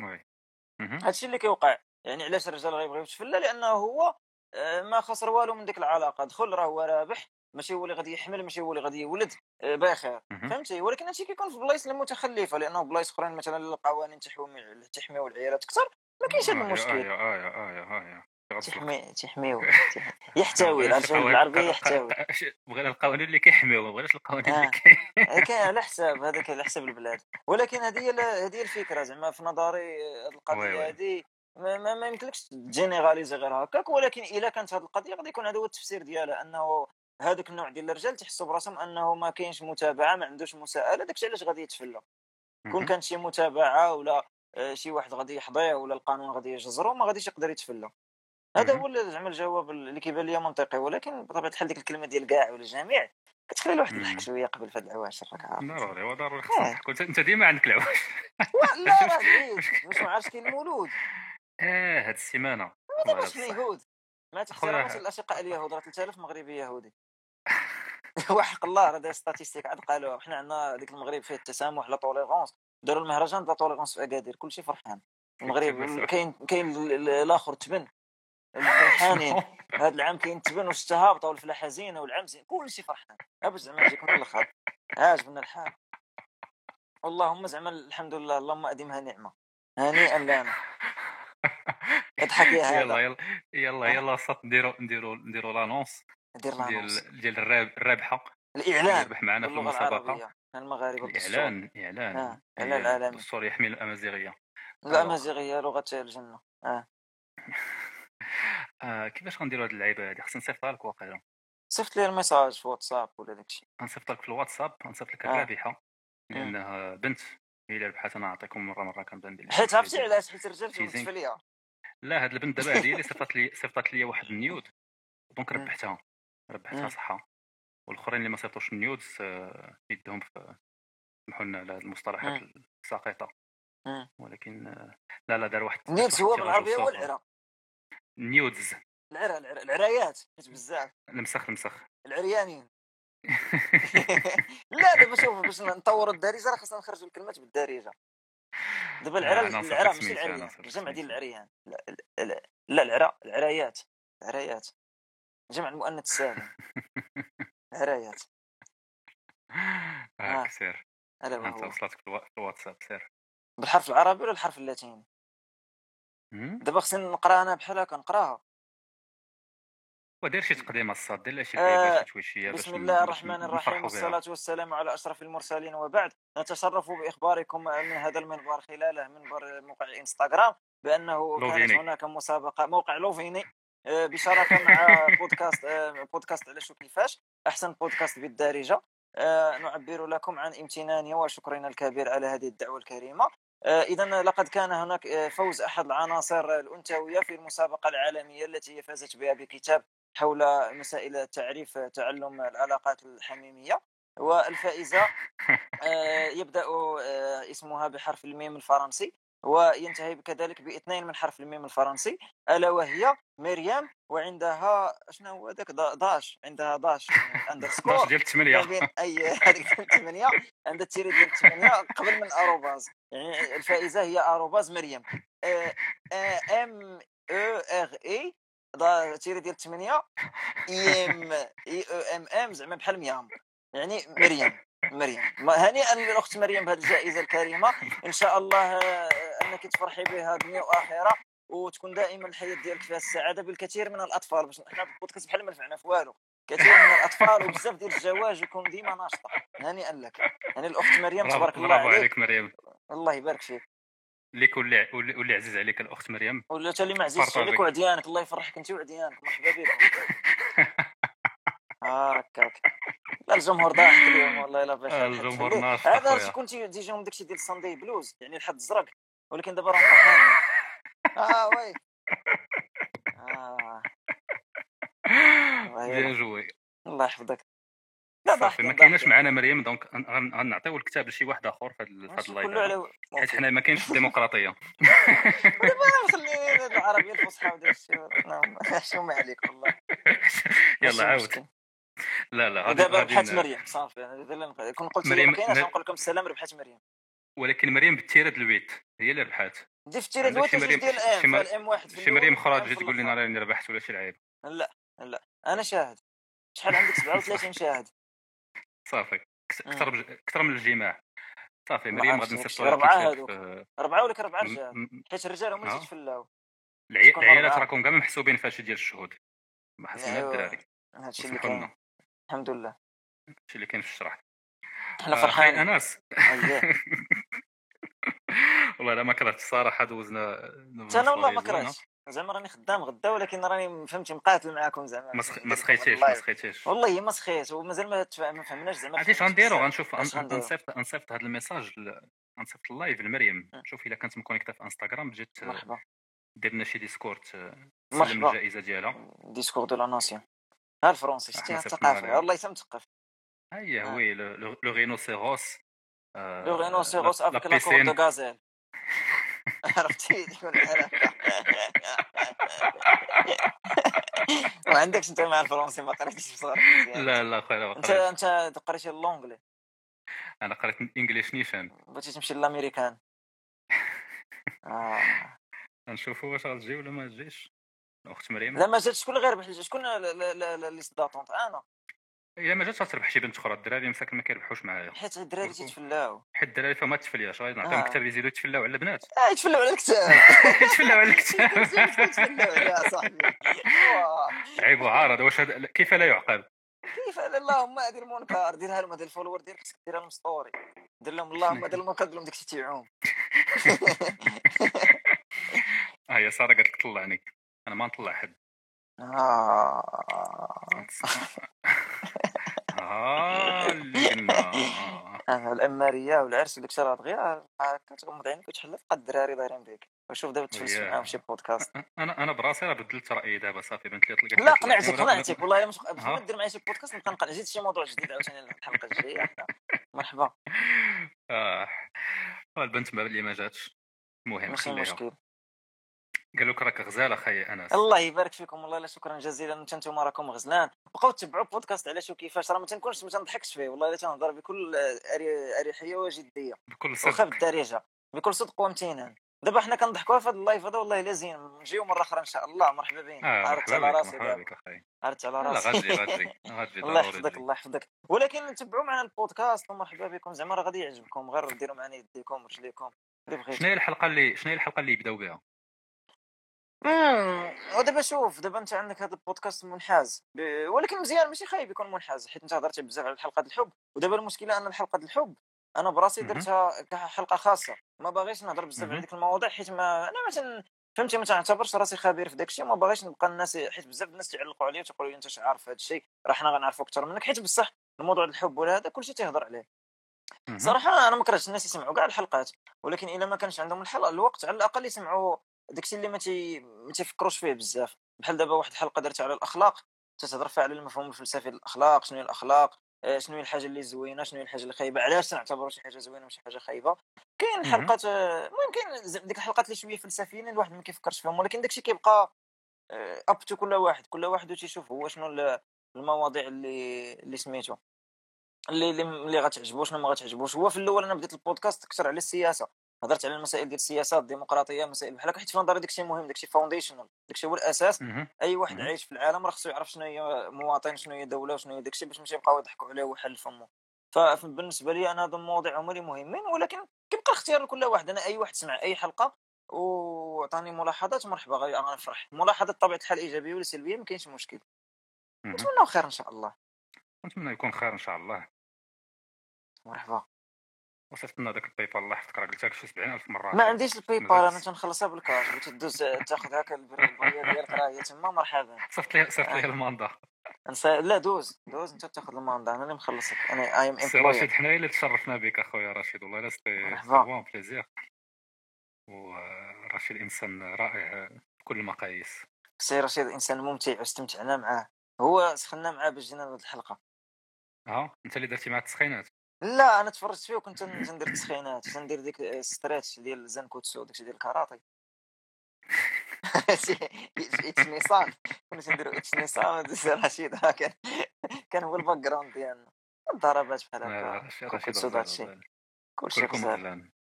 هادشي اللي كيوقع. يعني علاش الرجال غيبغيو يتفلى؟ لأنه هو آه، ما خسر والو من ديك العلاقة. دخل راه هو رابح. ماشي هو اللي غادي يحمل ماشي هو اللي غادي يولد آه، بخير فهمتي؟ ولكن هادشي كيكون في بلايص المتخلفة لأنه بلايص أخرين مثلا القوانين تحمي تحميو العيالات أكثر ما كاينش هذا المشكل. آية آية آية آية تحمي تحميو يحتوي العربيه يحتوي. بغينا القوانين اللي كيحميو ما بغيناش القوانين اللي آه. كاين على حساب هذاك على حساب البلاد. ولكن هذه هي هذه الفكرة زعما في نظري القضية هذه ما, ما, ما يمكنلكش تجينيراليزي غير هكاك ولكن إلا كانت هذه القضية غادي يكون هذا هو التفسير ديالها أنه هذاك النوع ديال الرجال تحسوا براسهم انه ما كاينش متابعة ما عندوش مساءلة داكشي علاش غادي يتفلى كون كانت شي متابعة ولا آه، شي واحد غادي يحضيه ولا القانون غادي يجزرو ما غاديش يقدر يتفلى هذا هو زعما الجواب اللي كيبان لي منطقي. ولكن بطبيعة الحال ديك الكلمة ديال كاع ولا جميع كتخلي الواحد يضحك شوية قبل فهاد العواش راك عارف. ضروري هو ضروري خصك انت ديما عندك العواش لا راه واش ما عرفتش كاين المولود. آه هاد السيمانة. واش اليهود. ما تحترمش الأشقاء اليهود راه 3000 مغربي يهودي. وحق الله راه داير statistiques عاد قالوها حنا عندنا ديك المغرب فيه التسامح la tolérance داروا المهرجان لا توليرونس في أكادير كلشي فرحان. المغرب كاين كاين الآخر تبن. فرحانين هذا العام كاين تبن واش التهابط والفلا حزينه والعام زين كلشي فرحان. باش زعما نجيك من الآخر عاجبنا الحال. اللهم زعما الحمد لله اللهم ادمها نعمة. هنيئا لنا. اضحك يا هذا. يلا يلا يلا يلا صات نديرو نديرو نديرو لانونس دير لانونس ديال ديال الرابحة. الإعلان يربح معنا في المسابقة. المغاربة الإعلان إعلان. آه. الاعلان العالمي. الدستور يحمي الأمازيغية. الامازيغيه لغة الجنة. آه. آه كيفاش غنديروا هاد اللعيبة هادي؟ خصني نصيفطها لك واقيلا. صيفط لي ال message في واتساب ولا داكشي. غنصيفط لك في الواتساب غنصيفط لك آه. الرابحة. لأنها بنت هي اللي ربحت أنا نعطيكم مرة مرة كنبدا ندير حيت عرفتي علاش حيت الرجال في ليا لا هاد البنت دابا هي اللي صيفطت لي صيفطت لي واحد ال nude donc ربحتها. ربحتها صحة. والآخرين اللي ما صيفطوش ال nudes آه، يدهم في سمحوا لنا على المصطلحات الساقطة. ولكن آه، لا لا دار واحد nudes هو بالعربية هو العرا nudes العرا العرايات حيت بزاف. المسخ المسخ. العريانين. لا دابا شوف باش نطوروا الدارجه راه خاصنا نخرجوا الكلمات بالدارجه دابا العرا العرا ماشي العريان الجمع ديال العريان. لا, لا العرا العرايات العرايات جمع المؤنث السالم العرايات هاك سير أنت وصلتك في الواتساب سير بالحرف العربي ولا الحرف اللاتيني؟ دابا خصني نقرا أنا بحال هكا نقراها. ودير شي تقديم الصاد دير شي آه شوية بسم الله الرحمن الرحيم والصلاة والسلام على أشرف المرسلين. وبعد نتشرف بإخباركم من هذا المنبر خلاله منبر موقع الإنستغرام بأنه كانت هناك مسابقة موقع لوفيني. آه، بشراكة مع بودكاست آه، بودكاست على شو كيفاش أحسن بودكاست بالدارجة. آه، نعبر لكم عن امتناننا وشكرنا الكبير على هذه الدعوة الكريمة. اذا لقد كان هناك فوز أحد العناصر الأنثوية في المسابقة العالمية التي فازت بها بكتاب حول مسائل تعريف تعلم العلاقات الحميمية. والفائزة يبدأ اسمها بحرف الميم الفرنسي. وينتهي كذلك باثنين من حرف الميم الفرنسي ألا وهي مريم وعندها شنو هو ذاك dash عندها dash underscore dash ديال الثمانيه أي هذيك الثمانيه عندها ال tiret ديال الثمانيه قبل من arobase يعني الفائزة هي arobase مريم. M O R I tiret ديال الثمانيه M I O M M زعما بحال ميام. يعني مريم. مريم. هنيئا للأخت مريم بهذه الجائزة الكريمة. إن شاء الله آه، أنك تفرحي بها دنيا واخره وتكون دائما الحياة ديالك فيها السعادة بالكثير من الأطفال. باش حنا البودكاست بحال ما نفعنا في والو. كثير من الأطفال وبزاف ديال الزواج يكون ديما ناشطة. هنيئا لك. يعني الأخت مريم تبارك الله عليك. عليك مريم. الله يبارك فيك. ليك واللي واللي عزيز عليك الأخت مريم. ولا حتى اللي ما عزيزش عليك وعديانك. الله يفرحك أنت وعديانك. مرحبا بك هكاك لا الجمهور ضاحك اليوم والله الا باش الجمهور ناشط هذا كنت déjà داكشي ديال ال Sunday blues يعني الحد الزرق ولكن دابا راه فرحان آه oui آه bien joué الله يحفظك لا صافي ما كايناش معنا مريم donc غنعطيو الكتاب لشي واحد اخر في هذا ال live حيت حنا ما كاينش الديمقراطيه دابا خلي العربيه الفصحى وداك الشيء ما عليك والله يلا عاود لا لا دابا ربحت مريم صافي. كون قلت مريم ما كايناش نقول لكم السلام ربحت مريم. ولكن مريم بالتيراد الويت هي اللي ربحت. دي في التيراد الويت ديال ام الام واحد شي مريم أخرى تجي تقول لنا راني ربحت ولا شي لعيب. لا لا أنا شاهد. شحال عندك؟ 37 شاهد. صافي. أكثر أكثر من الجماع. صافي مريم غادي نصيفطوا أربعة هذوك أربعة ولا أربعة رجال حيت الرجال هما اللي تيتفلاو العيالات راكم كاع محسوبين في هادشي ديال الشهود. ما حسنا أيوة. الدراري. هادشي اللي كاين. الحمد لله. هادشي اللي كاين في الشرح. إحنا فرحانين انس والله لا ما كرهت الصراحة دوزنا أنا والله ما كرهتش. زعما راني خدام غدا ولكن راني فهمتي مقاتل معاكم زعما. ما سخيتيش ما سخيتيش والله. ما سخيت ومازال ما فهمناش زعما عرفتي غنديرو غنشوف غنصيفط غنصيفط هذا ال message غنصيفط ال live لمريم. شوف إلا كانت مـ connectée في إنستغرام جات مرحبا. دير لنا شي discours مرحبا. الجائزة ديالها. discours de la nation ها الفرونسي شتي الثقافة والله يسمى مثقف. eh oui le rhinocéros le rhinocéros avec la corps de gazelle. عرفتي؟ ما عندكش أنت مع الفرنسي؟ ما قريتش بصغر لا لا خويا أنت أنت قريتي اللونجلي أنا قريت إنجليش نيشان. بغيتي تمشي للأمريكان. آه. نشوفوا واش غتجي ولا ما تجيش. أخت مريم. لا ما جاتش شكون غير ربح شكون اللي داتونت؟ أنا. الا ما جاتش غتربح شي بنت أخرى الدراري مساكن ما كيربحوش معايا. حيت الدراري تيتفلاو حيت الدراري فما تفلياش غادي نعطيهم آه. كتاب يزيدوا يتفلاو على البنات. آه يتفلاو على الكتاب. يتفلاو على الكتاب. يتفلاو. على صاحبي. عيب وعارض واش كيف لا يعقل؟ كيف؟ اللهم دير المنكر ديرها لهم هذا الفولور ديالك خصك ديرها لهم ستوري دير لهم اللهم دير المنكر دير لهم ديك تيعوم آه يا سارة قالت لك طلعني. أنا ما نطلع حد. آه. آه اللي قلنا الأمارية والعرس الشيء راه دغيا هكا تغمض عينيك وتحلف قد الدراري دايرين بك وشوف دابا تفلس معاهم شي بودكاست. أنا أنا براسي راه بدلت رأيي دابا صافي بنت لي طلقت لا قنعتك قنعتك والله إلا ما دير معايا شي بودكاست نبقى نقنع جيت شي موضوع جديد عاوتاني الحلقة الجاية. مرحبا. آه. البنت اللي ما جاتش. المهم ماشي مشكل قال لك راك غزال أخي أنس. الله يبارك فيكم والله لا شكرا جزيلا. أنت أنتم راكم غزلان. بقاو تبعوا بودكاست على شو كيفاش راه ما تنكونش ما تنضحكش فيه والله إلا تنهضر بكل أريحية وجدية. بكل صدق. وخا بالدارجه بكل صدق وامتنان. دابا حنا كنضحكوا في هذا اللايف هذا والله إلا زين. نجيو مرة أخرى إن شاء الله. مرحبا بين آه عرفت على راسي مرحبا بك أخي. عرفت على راسي. غادي غادي. غادي الله يحفظك الله يحفظك. ولكن تبعوا معنا البودكاست ومرحبا بكم. زعما راه غادي يعجبكم. غير ديروا معنا يديكم ورجليكم. شنو هي الحلقة اللي شنو هي الحلقة اللي يبداو بها؟ ودابا شوف دابا انت عندك هذا البودكاست منحاز ب... ولكن مزيان ماشي خايب يكون منحاز حيت انت هضرتي بزاف على حلقه الحب. ودابا المشكلة أن الحلقة الحب أنا براسي درتها كحلقه خاصة. ما باغيش نهضر بزاف على ديك المواضيع حيت ما أنا مثلا فهمتي ما تعتبرش راسي خبير في داك الشيء ما باغيش نبقى الناس حيت بزاف الناس تعلقوا عليا وتقولوا لي انت عارف هذا الشيء راه حنا غنعرفوا أكثر منك. حيت بصح الموضوع الحب ولا هذا كلشي تيهضر عليه. صراحة أنا ما كرهتش الناس يسمعوا كاع الحلقات ولكن إلا ما كانش عندهم الحلقة الوقت على الأقل يسمعوا داكشي اللي ما تي ما تيفكروش فيه بزاف. بحال دابا واحد الحلقة درت على الأخلاق تتهضر فيها على المفهوم الفلسفي للأخلاق شنو هي الأخلاق آه، شنو هي الحاجة اللي زوينة شنو هي الحاجة اللي خايبة علاش تنعتبروا شي حاجة زوينة وشي حاجة خايبة. كاين حلقات آه، المهم كاين ديك الحلقات اللي شوية فلسفيين الواحد ما كيفكرش فيهم ولكن داكشي كيبقى up to كل واحد كل واحد تيشوف هو شنو المواضيع اللي اللي سميتو اللي اللي غتعجبو شنو ما غتعجبوش هو في الأول أنا بديت البودكاست أكثر على السياسة. هضرت على المسائل ديال السياسة الديمقراطية مسائل بحال هكا حيت في نظري داكشي مهم داكشي foundational داكشي هو الأساس. أي واحد عايش في العالم راه خصو يعرف شنو هي مواطن شنو هي دولة وشنو هي داكشي باش ماشي يبقاو يضحكوا عليه ويحل فمه فبالنسبه لي أنا هذو المواضيع هما اللي مهمين ولكن كيبقى الاختيار لكل واحد. أنا أي واحد سمع أي حلقة وعطاني ملاحظات مرحبا غنفرح ملاحظات طبيعه الحال إيجابية ولا سلبية؟ ما كاينش مشكل. نتمنى خير إن شاء الله. نتمنى يكون خير إن شاء الله. مرحبا. وصيفط لنا داك ال PayPal الله يحفظك راه قلتها لك شي 70000 مرة. ما عنديش ال PayPal أنا تنخلصها بالكاش بغيتي دوز تاخذ هكا البريه ديالك راه هي تما مرحبا. صيفط لي صيفط لي ال mandat. لا دوز دوز انت تاخذ ال mandat أنا اللي مخلصك أنا I am سي رشيد حنايا اللي تشرفنا بك أخويا رشيد والله لا c'était un plaisir ورشيد إنسان رائع بكل المقاييس. سي رشيد إنسان ممتع واستمتعنا معاه. هو سخنا معاه باش جينا لهاد الحلقة. آه أنت اللي درتي معاه التسخينات. لا أنا تفرجت فيه وكنت ندير تسخينات تندير ديك ستريتش ديال زانكوتسو داكشي ديال الكاراتي اتش نيسان كنا نديرو اتش نيسان رشيد كان كان هو الباك جراوند ديالنا. الضربات بحال هكا كوتسو داكشي كلشي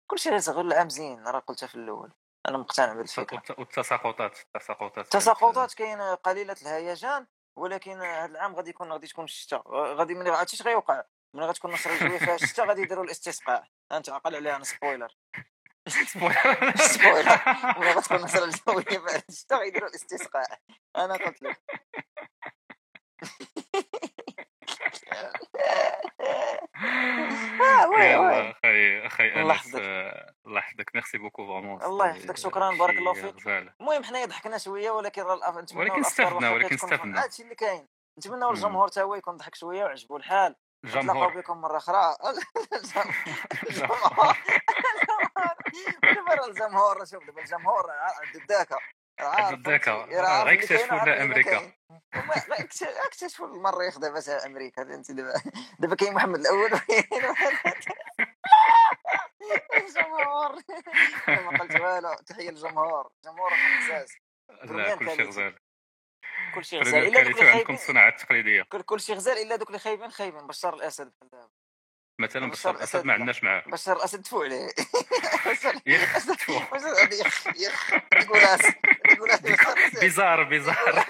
كلشي غير العام زين راه قلتها في الأول. أنا مقتنع بالفكرة. والتساقطات التساقطات التساقطات كاين قليلة الهيجان ولكن هذا العام غادي يكون غادي تكون الشتاء. غادي من عرفتي غيوقع؟ ملي غتكون الجويه فيها الشتاء غادي يديروا الاستسقاء. انت عقل عليها أنا spoiler spoiler spoiler ملي غتكون فيها الشتاء غيديروا الاستسقاء. أنا قلت لك. يلا أخي أخي أنس الله يحفظك. merci beaucoup vraiment الله يحفظك. شكرا بارك الله فيك. المهم حنايا ضحكنا شوية ولكن راه ولكن استفدنا ولكن استفدنا هادشي اللي كاين. نتمنى الجمهور تا هو يكون ضحك شوية وعجبو الحال. نتلاقاو بكم مرة أخرى. الجمهور الجمهور؟ شوف الجمهور. عنده الداكه الداكه غيكتشفوا لنا أمريكا اكتشفوا المريخ دابا أمريكا. انت دابا دابا كاين محمد الأول الجمهور. ما قلت والو. تحية للجمهور. الجمهور حساس لا كلشي غزال. كلشي غزال. إلا دوك اللي عندكم الصناعه التقليديه كلشي غزال إلا دوك اللي خايبين خايبين. بشار الأسد مثلا بشار الأسد ما عندناش معاه. بشار الأسد تفو عليه. بيزار بيزار بيزار.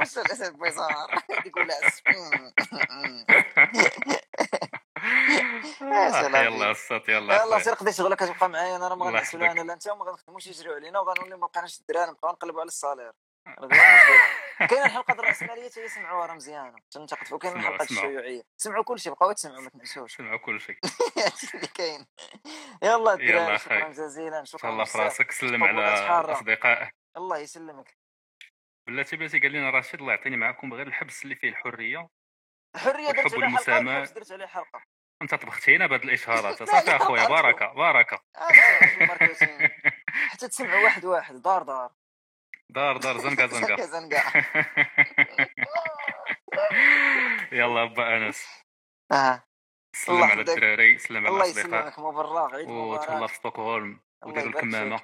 بشار الأسد. بيزار. يقول يلا الصوت يلا يلا سير قضي شغلك كتبقى معايا أنا راه ما غنحسبوا أنا لا أنت وما غنخدموش يجريو علينا وغنولي ما بقيناش الدراري نبقاو نقلبوا على الصالير. كاين الحلقة ديال الرأسمالية حتى يسمعوها راه مزيانة تنتقدوا كاين الحلقات الشيوعية. سمعوا كل شيء بقاو تسمعوا ما تنسوش سمعوا كل شيء. هادشي اللي كاين. يلا الدراري شكرا جزيلا شكرا الله في راسك سلم على اصدقائه الله يسلمك. بلاتي بلاتي قال لنا رشيد الله يعطيني معاكم غير الحبس اللي فيه الحرية الحرية درت عليه حلقة درت عليه حلقة. أنت طبختينا بهذه الإشهارات. صافي أخويا بركه بركه حتى تسمعوا واحد واحد دار دار. دار دار زنقة زنقة زنقة. يلا با أنس. آه. سلم على الدراري سلم على الاصدقاء الله يسلمك مبرر عيد مبارك. وتهلا في ستوكهولم. ودير الكمامة.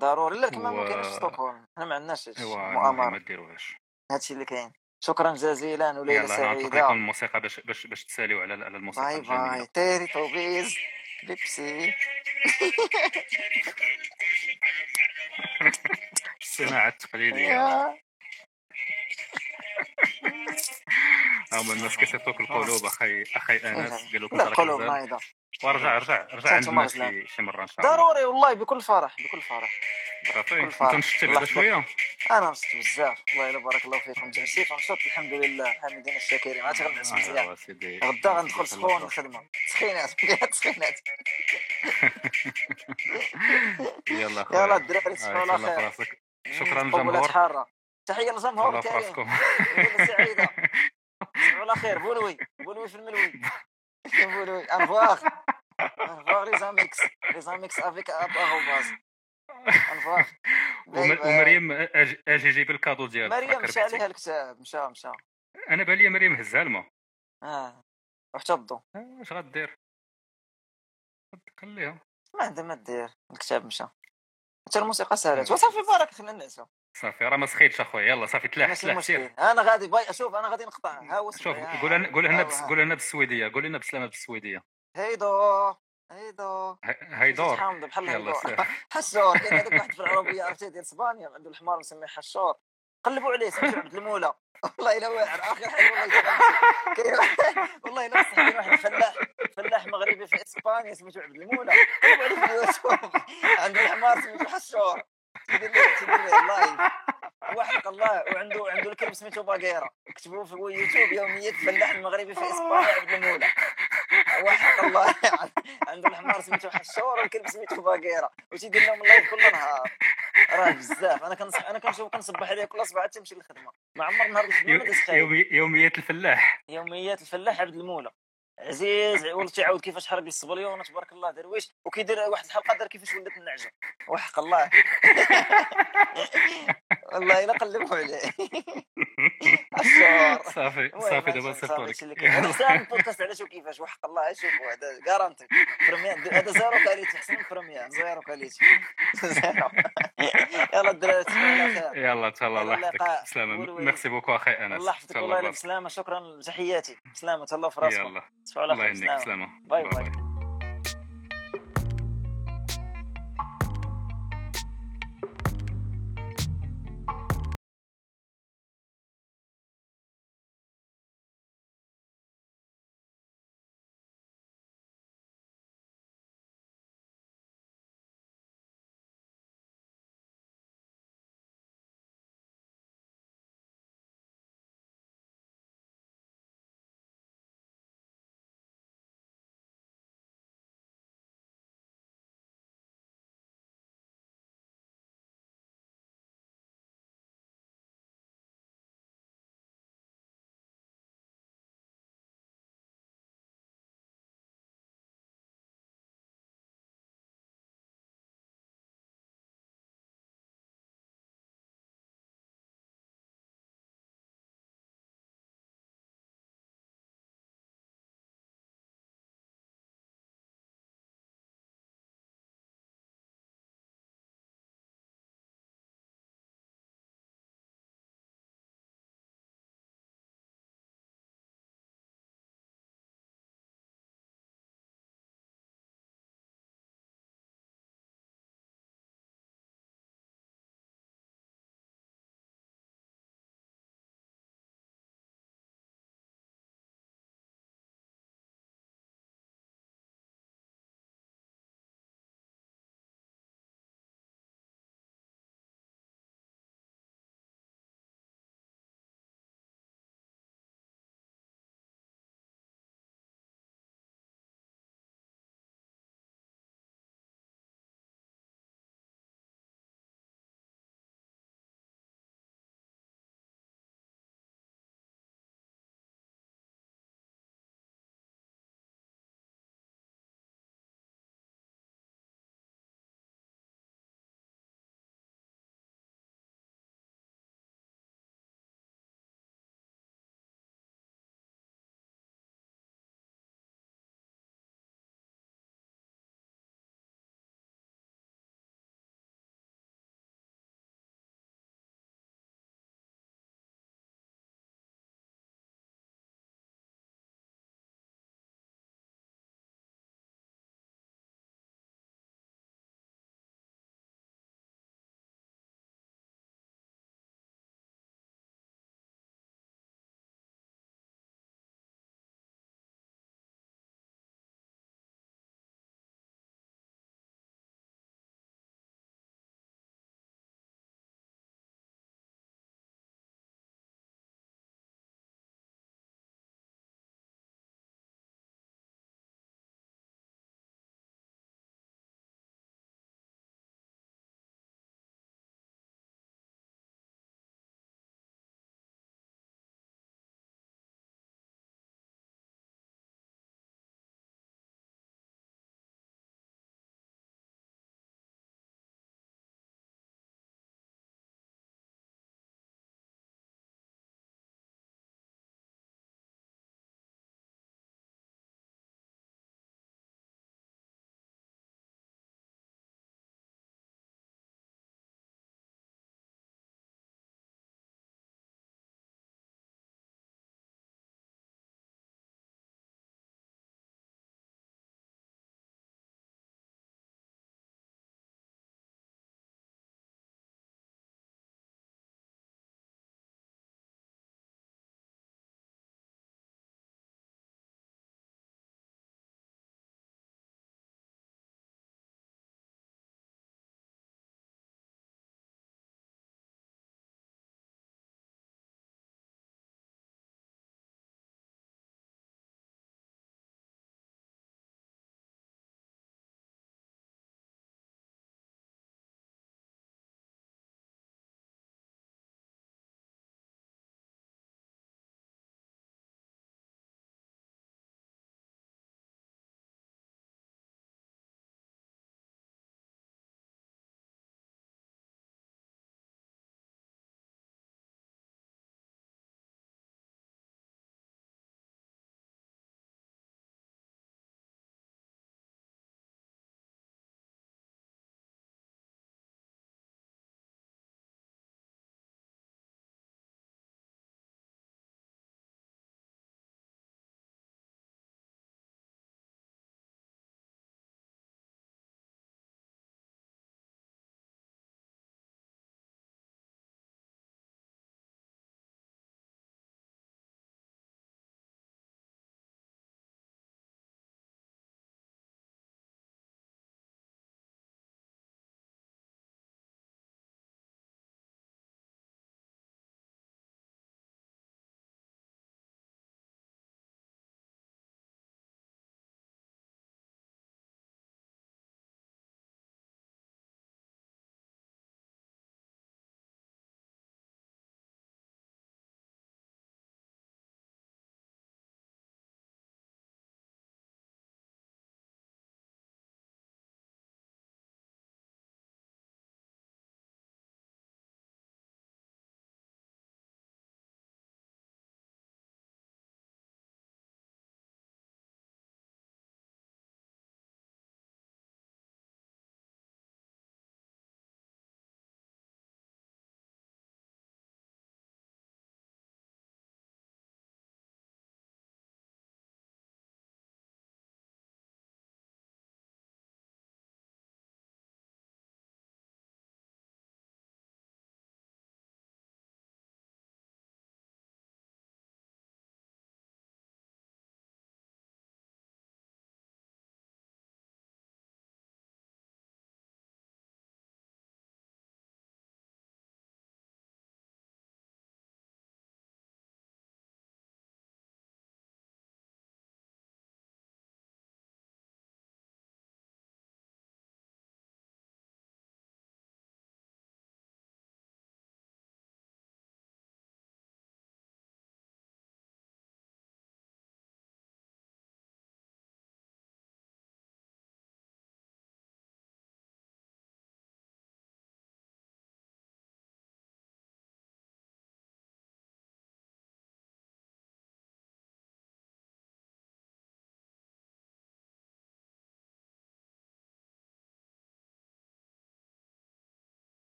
ضروري. لا الكمامه ما كاينش في ستوكهولم. حنا ما عندناش مؤامرة. ما ديروهاش. هادشي اللي كاين. شكرا جزيلا وليله سعيدة. يلا الموسيقى باش باش باش تساليو على على الموسيقى باي باي. تيري توبيز بيبسي الصناعه التقليديه هما الناس كيصيفطوك القلوب أخي أخي أنس قالوا لك القلوب نايضة. ورجع رجع رجع عندنا شي شي مرة إن شاء الله. ضروري والله بكل فرح بكل فرح. صافي أنت نشطت بعدا شوية؟ أنا نشطت بزاف. والله إلا بارك الله فيكم. جلسيت ونشط الحمد لله. حامدين الشاكرين. عاد غنعس مزيان. غدا غندخل سخون الخدمه تسخينات تسخينات يلا يلا الدراري تصبحوا على خير شكرا للجمهور تحية للجمهور الكريم. سعيدة. على خير بولوي. بولوي في الملوي. بولوي انفواغ انفواغ لي زاميكس لي زاميكس افيك باز انفواغ ومريم أجي جيب الكادو ديالك مريم مشى عليها الكتاب مشى مشى. أنا بالي مريم هزها الماء آه واحتفظوا اش غدير؟ خليها ما عندها ما دير. الكتاب مشى. حتى الموسيقى سهلت وصافي بارك خلينا نعسو صافي راه ما سخيتش أخويا يلا صافي تلاح تلاح مشكل أنا غادي باي أشوف أنا غادي نقطع. ها هو شوف قول لنا قول لنا قول لنا بالسويدية قول لنا بسلامه بالسويدية. هيدو هيدو. هيدور. حامد بحال هيدور. حشور كاين هذاك واحد في العربية عرفتي ديال إسبانيا عنده الحمار مسميه حشور. قلبوا عليه سميتو عبد المولى. والله إلا واعر آخر حاجة والله كاين والله إلا كاين واحد فلاح فلاح مغربي في إسبانيا سميتو عبد المولى. قلبوا عليه في اليوتيوب. عنده الحمار سميتو حشور. وحق الله وعنده عنده الكلب سميتو باقيره كتبوه في اليوتيوب يوميات فلاح المغربي في اسبانيا عبد المولى وحق الله عنده الحمار سميتو حشور والكلب سميتو باقيره وتيدير لهم اللايف كل نهار راه بزاف أنا كنصح أنا كنشوف كنصبح عليه كل صباح تمشي للخدمه ما عمر نهار الخدمه ما يومي... يوميات الفلاح. يوميات الفلاح عبد المولى. عزيز ولد تيعاود كيفاش حرق الصبليون تبارك الله درويش وكيدير واحد الحلقة دار كيفاش ولات النعجة. وحق الله. والله إلا قلبوا عليه. صافي صافي دابا صيفطوا لك احسن البودكاست على شو كيفاش. وحق الله شوفوا هذا garantie هذا zéro qualité احسن من première zéro qualité zéro. يلا الدراري يلا تهلا الله يحفظك. سلامة merci beaucoup أخي أنس. الله يحفظك والله بسلامه شكرا تحياتي. سلامة الله في راسك يلا. الله يهنيك سلامة bye bye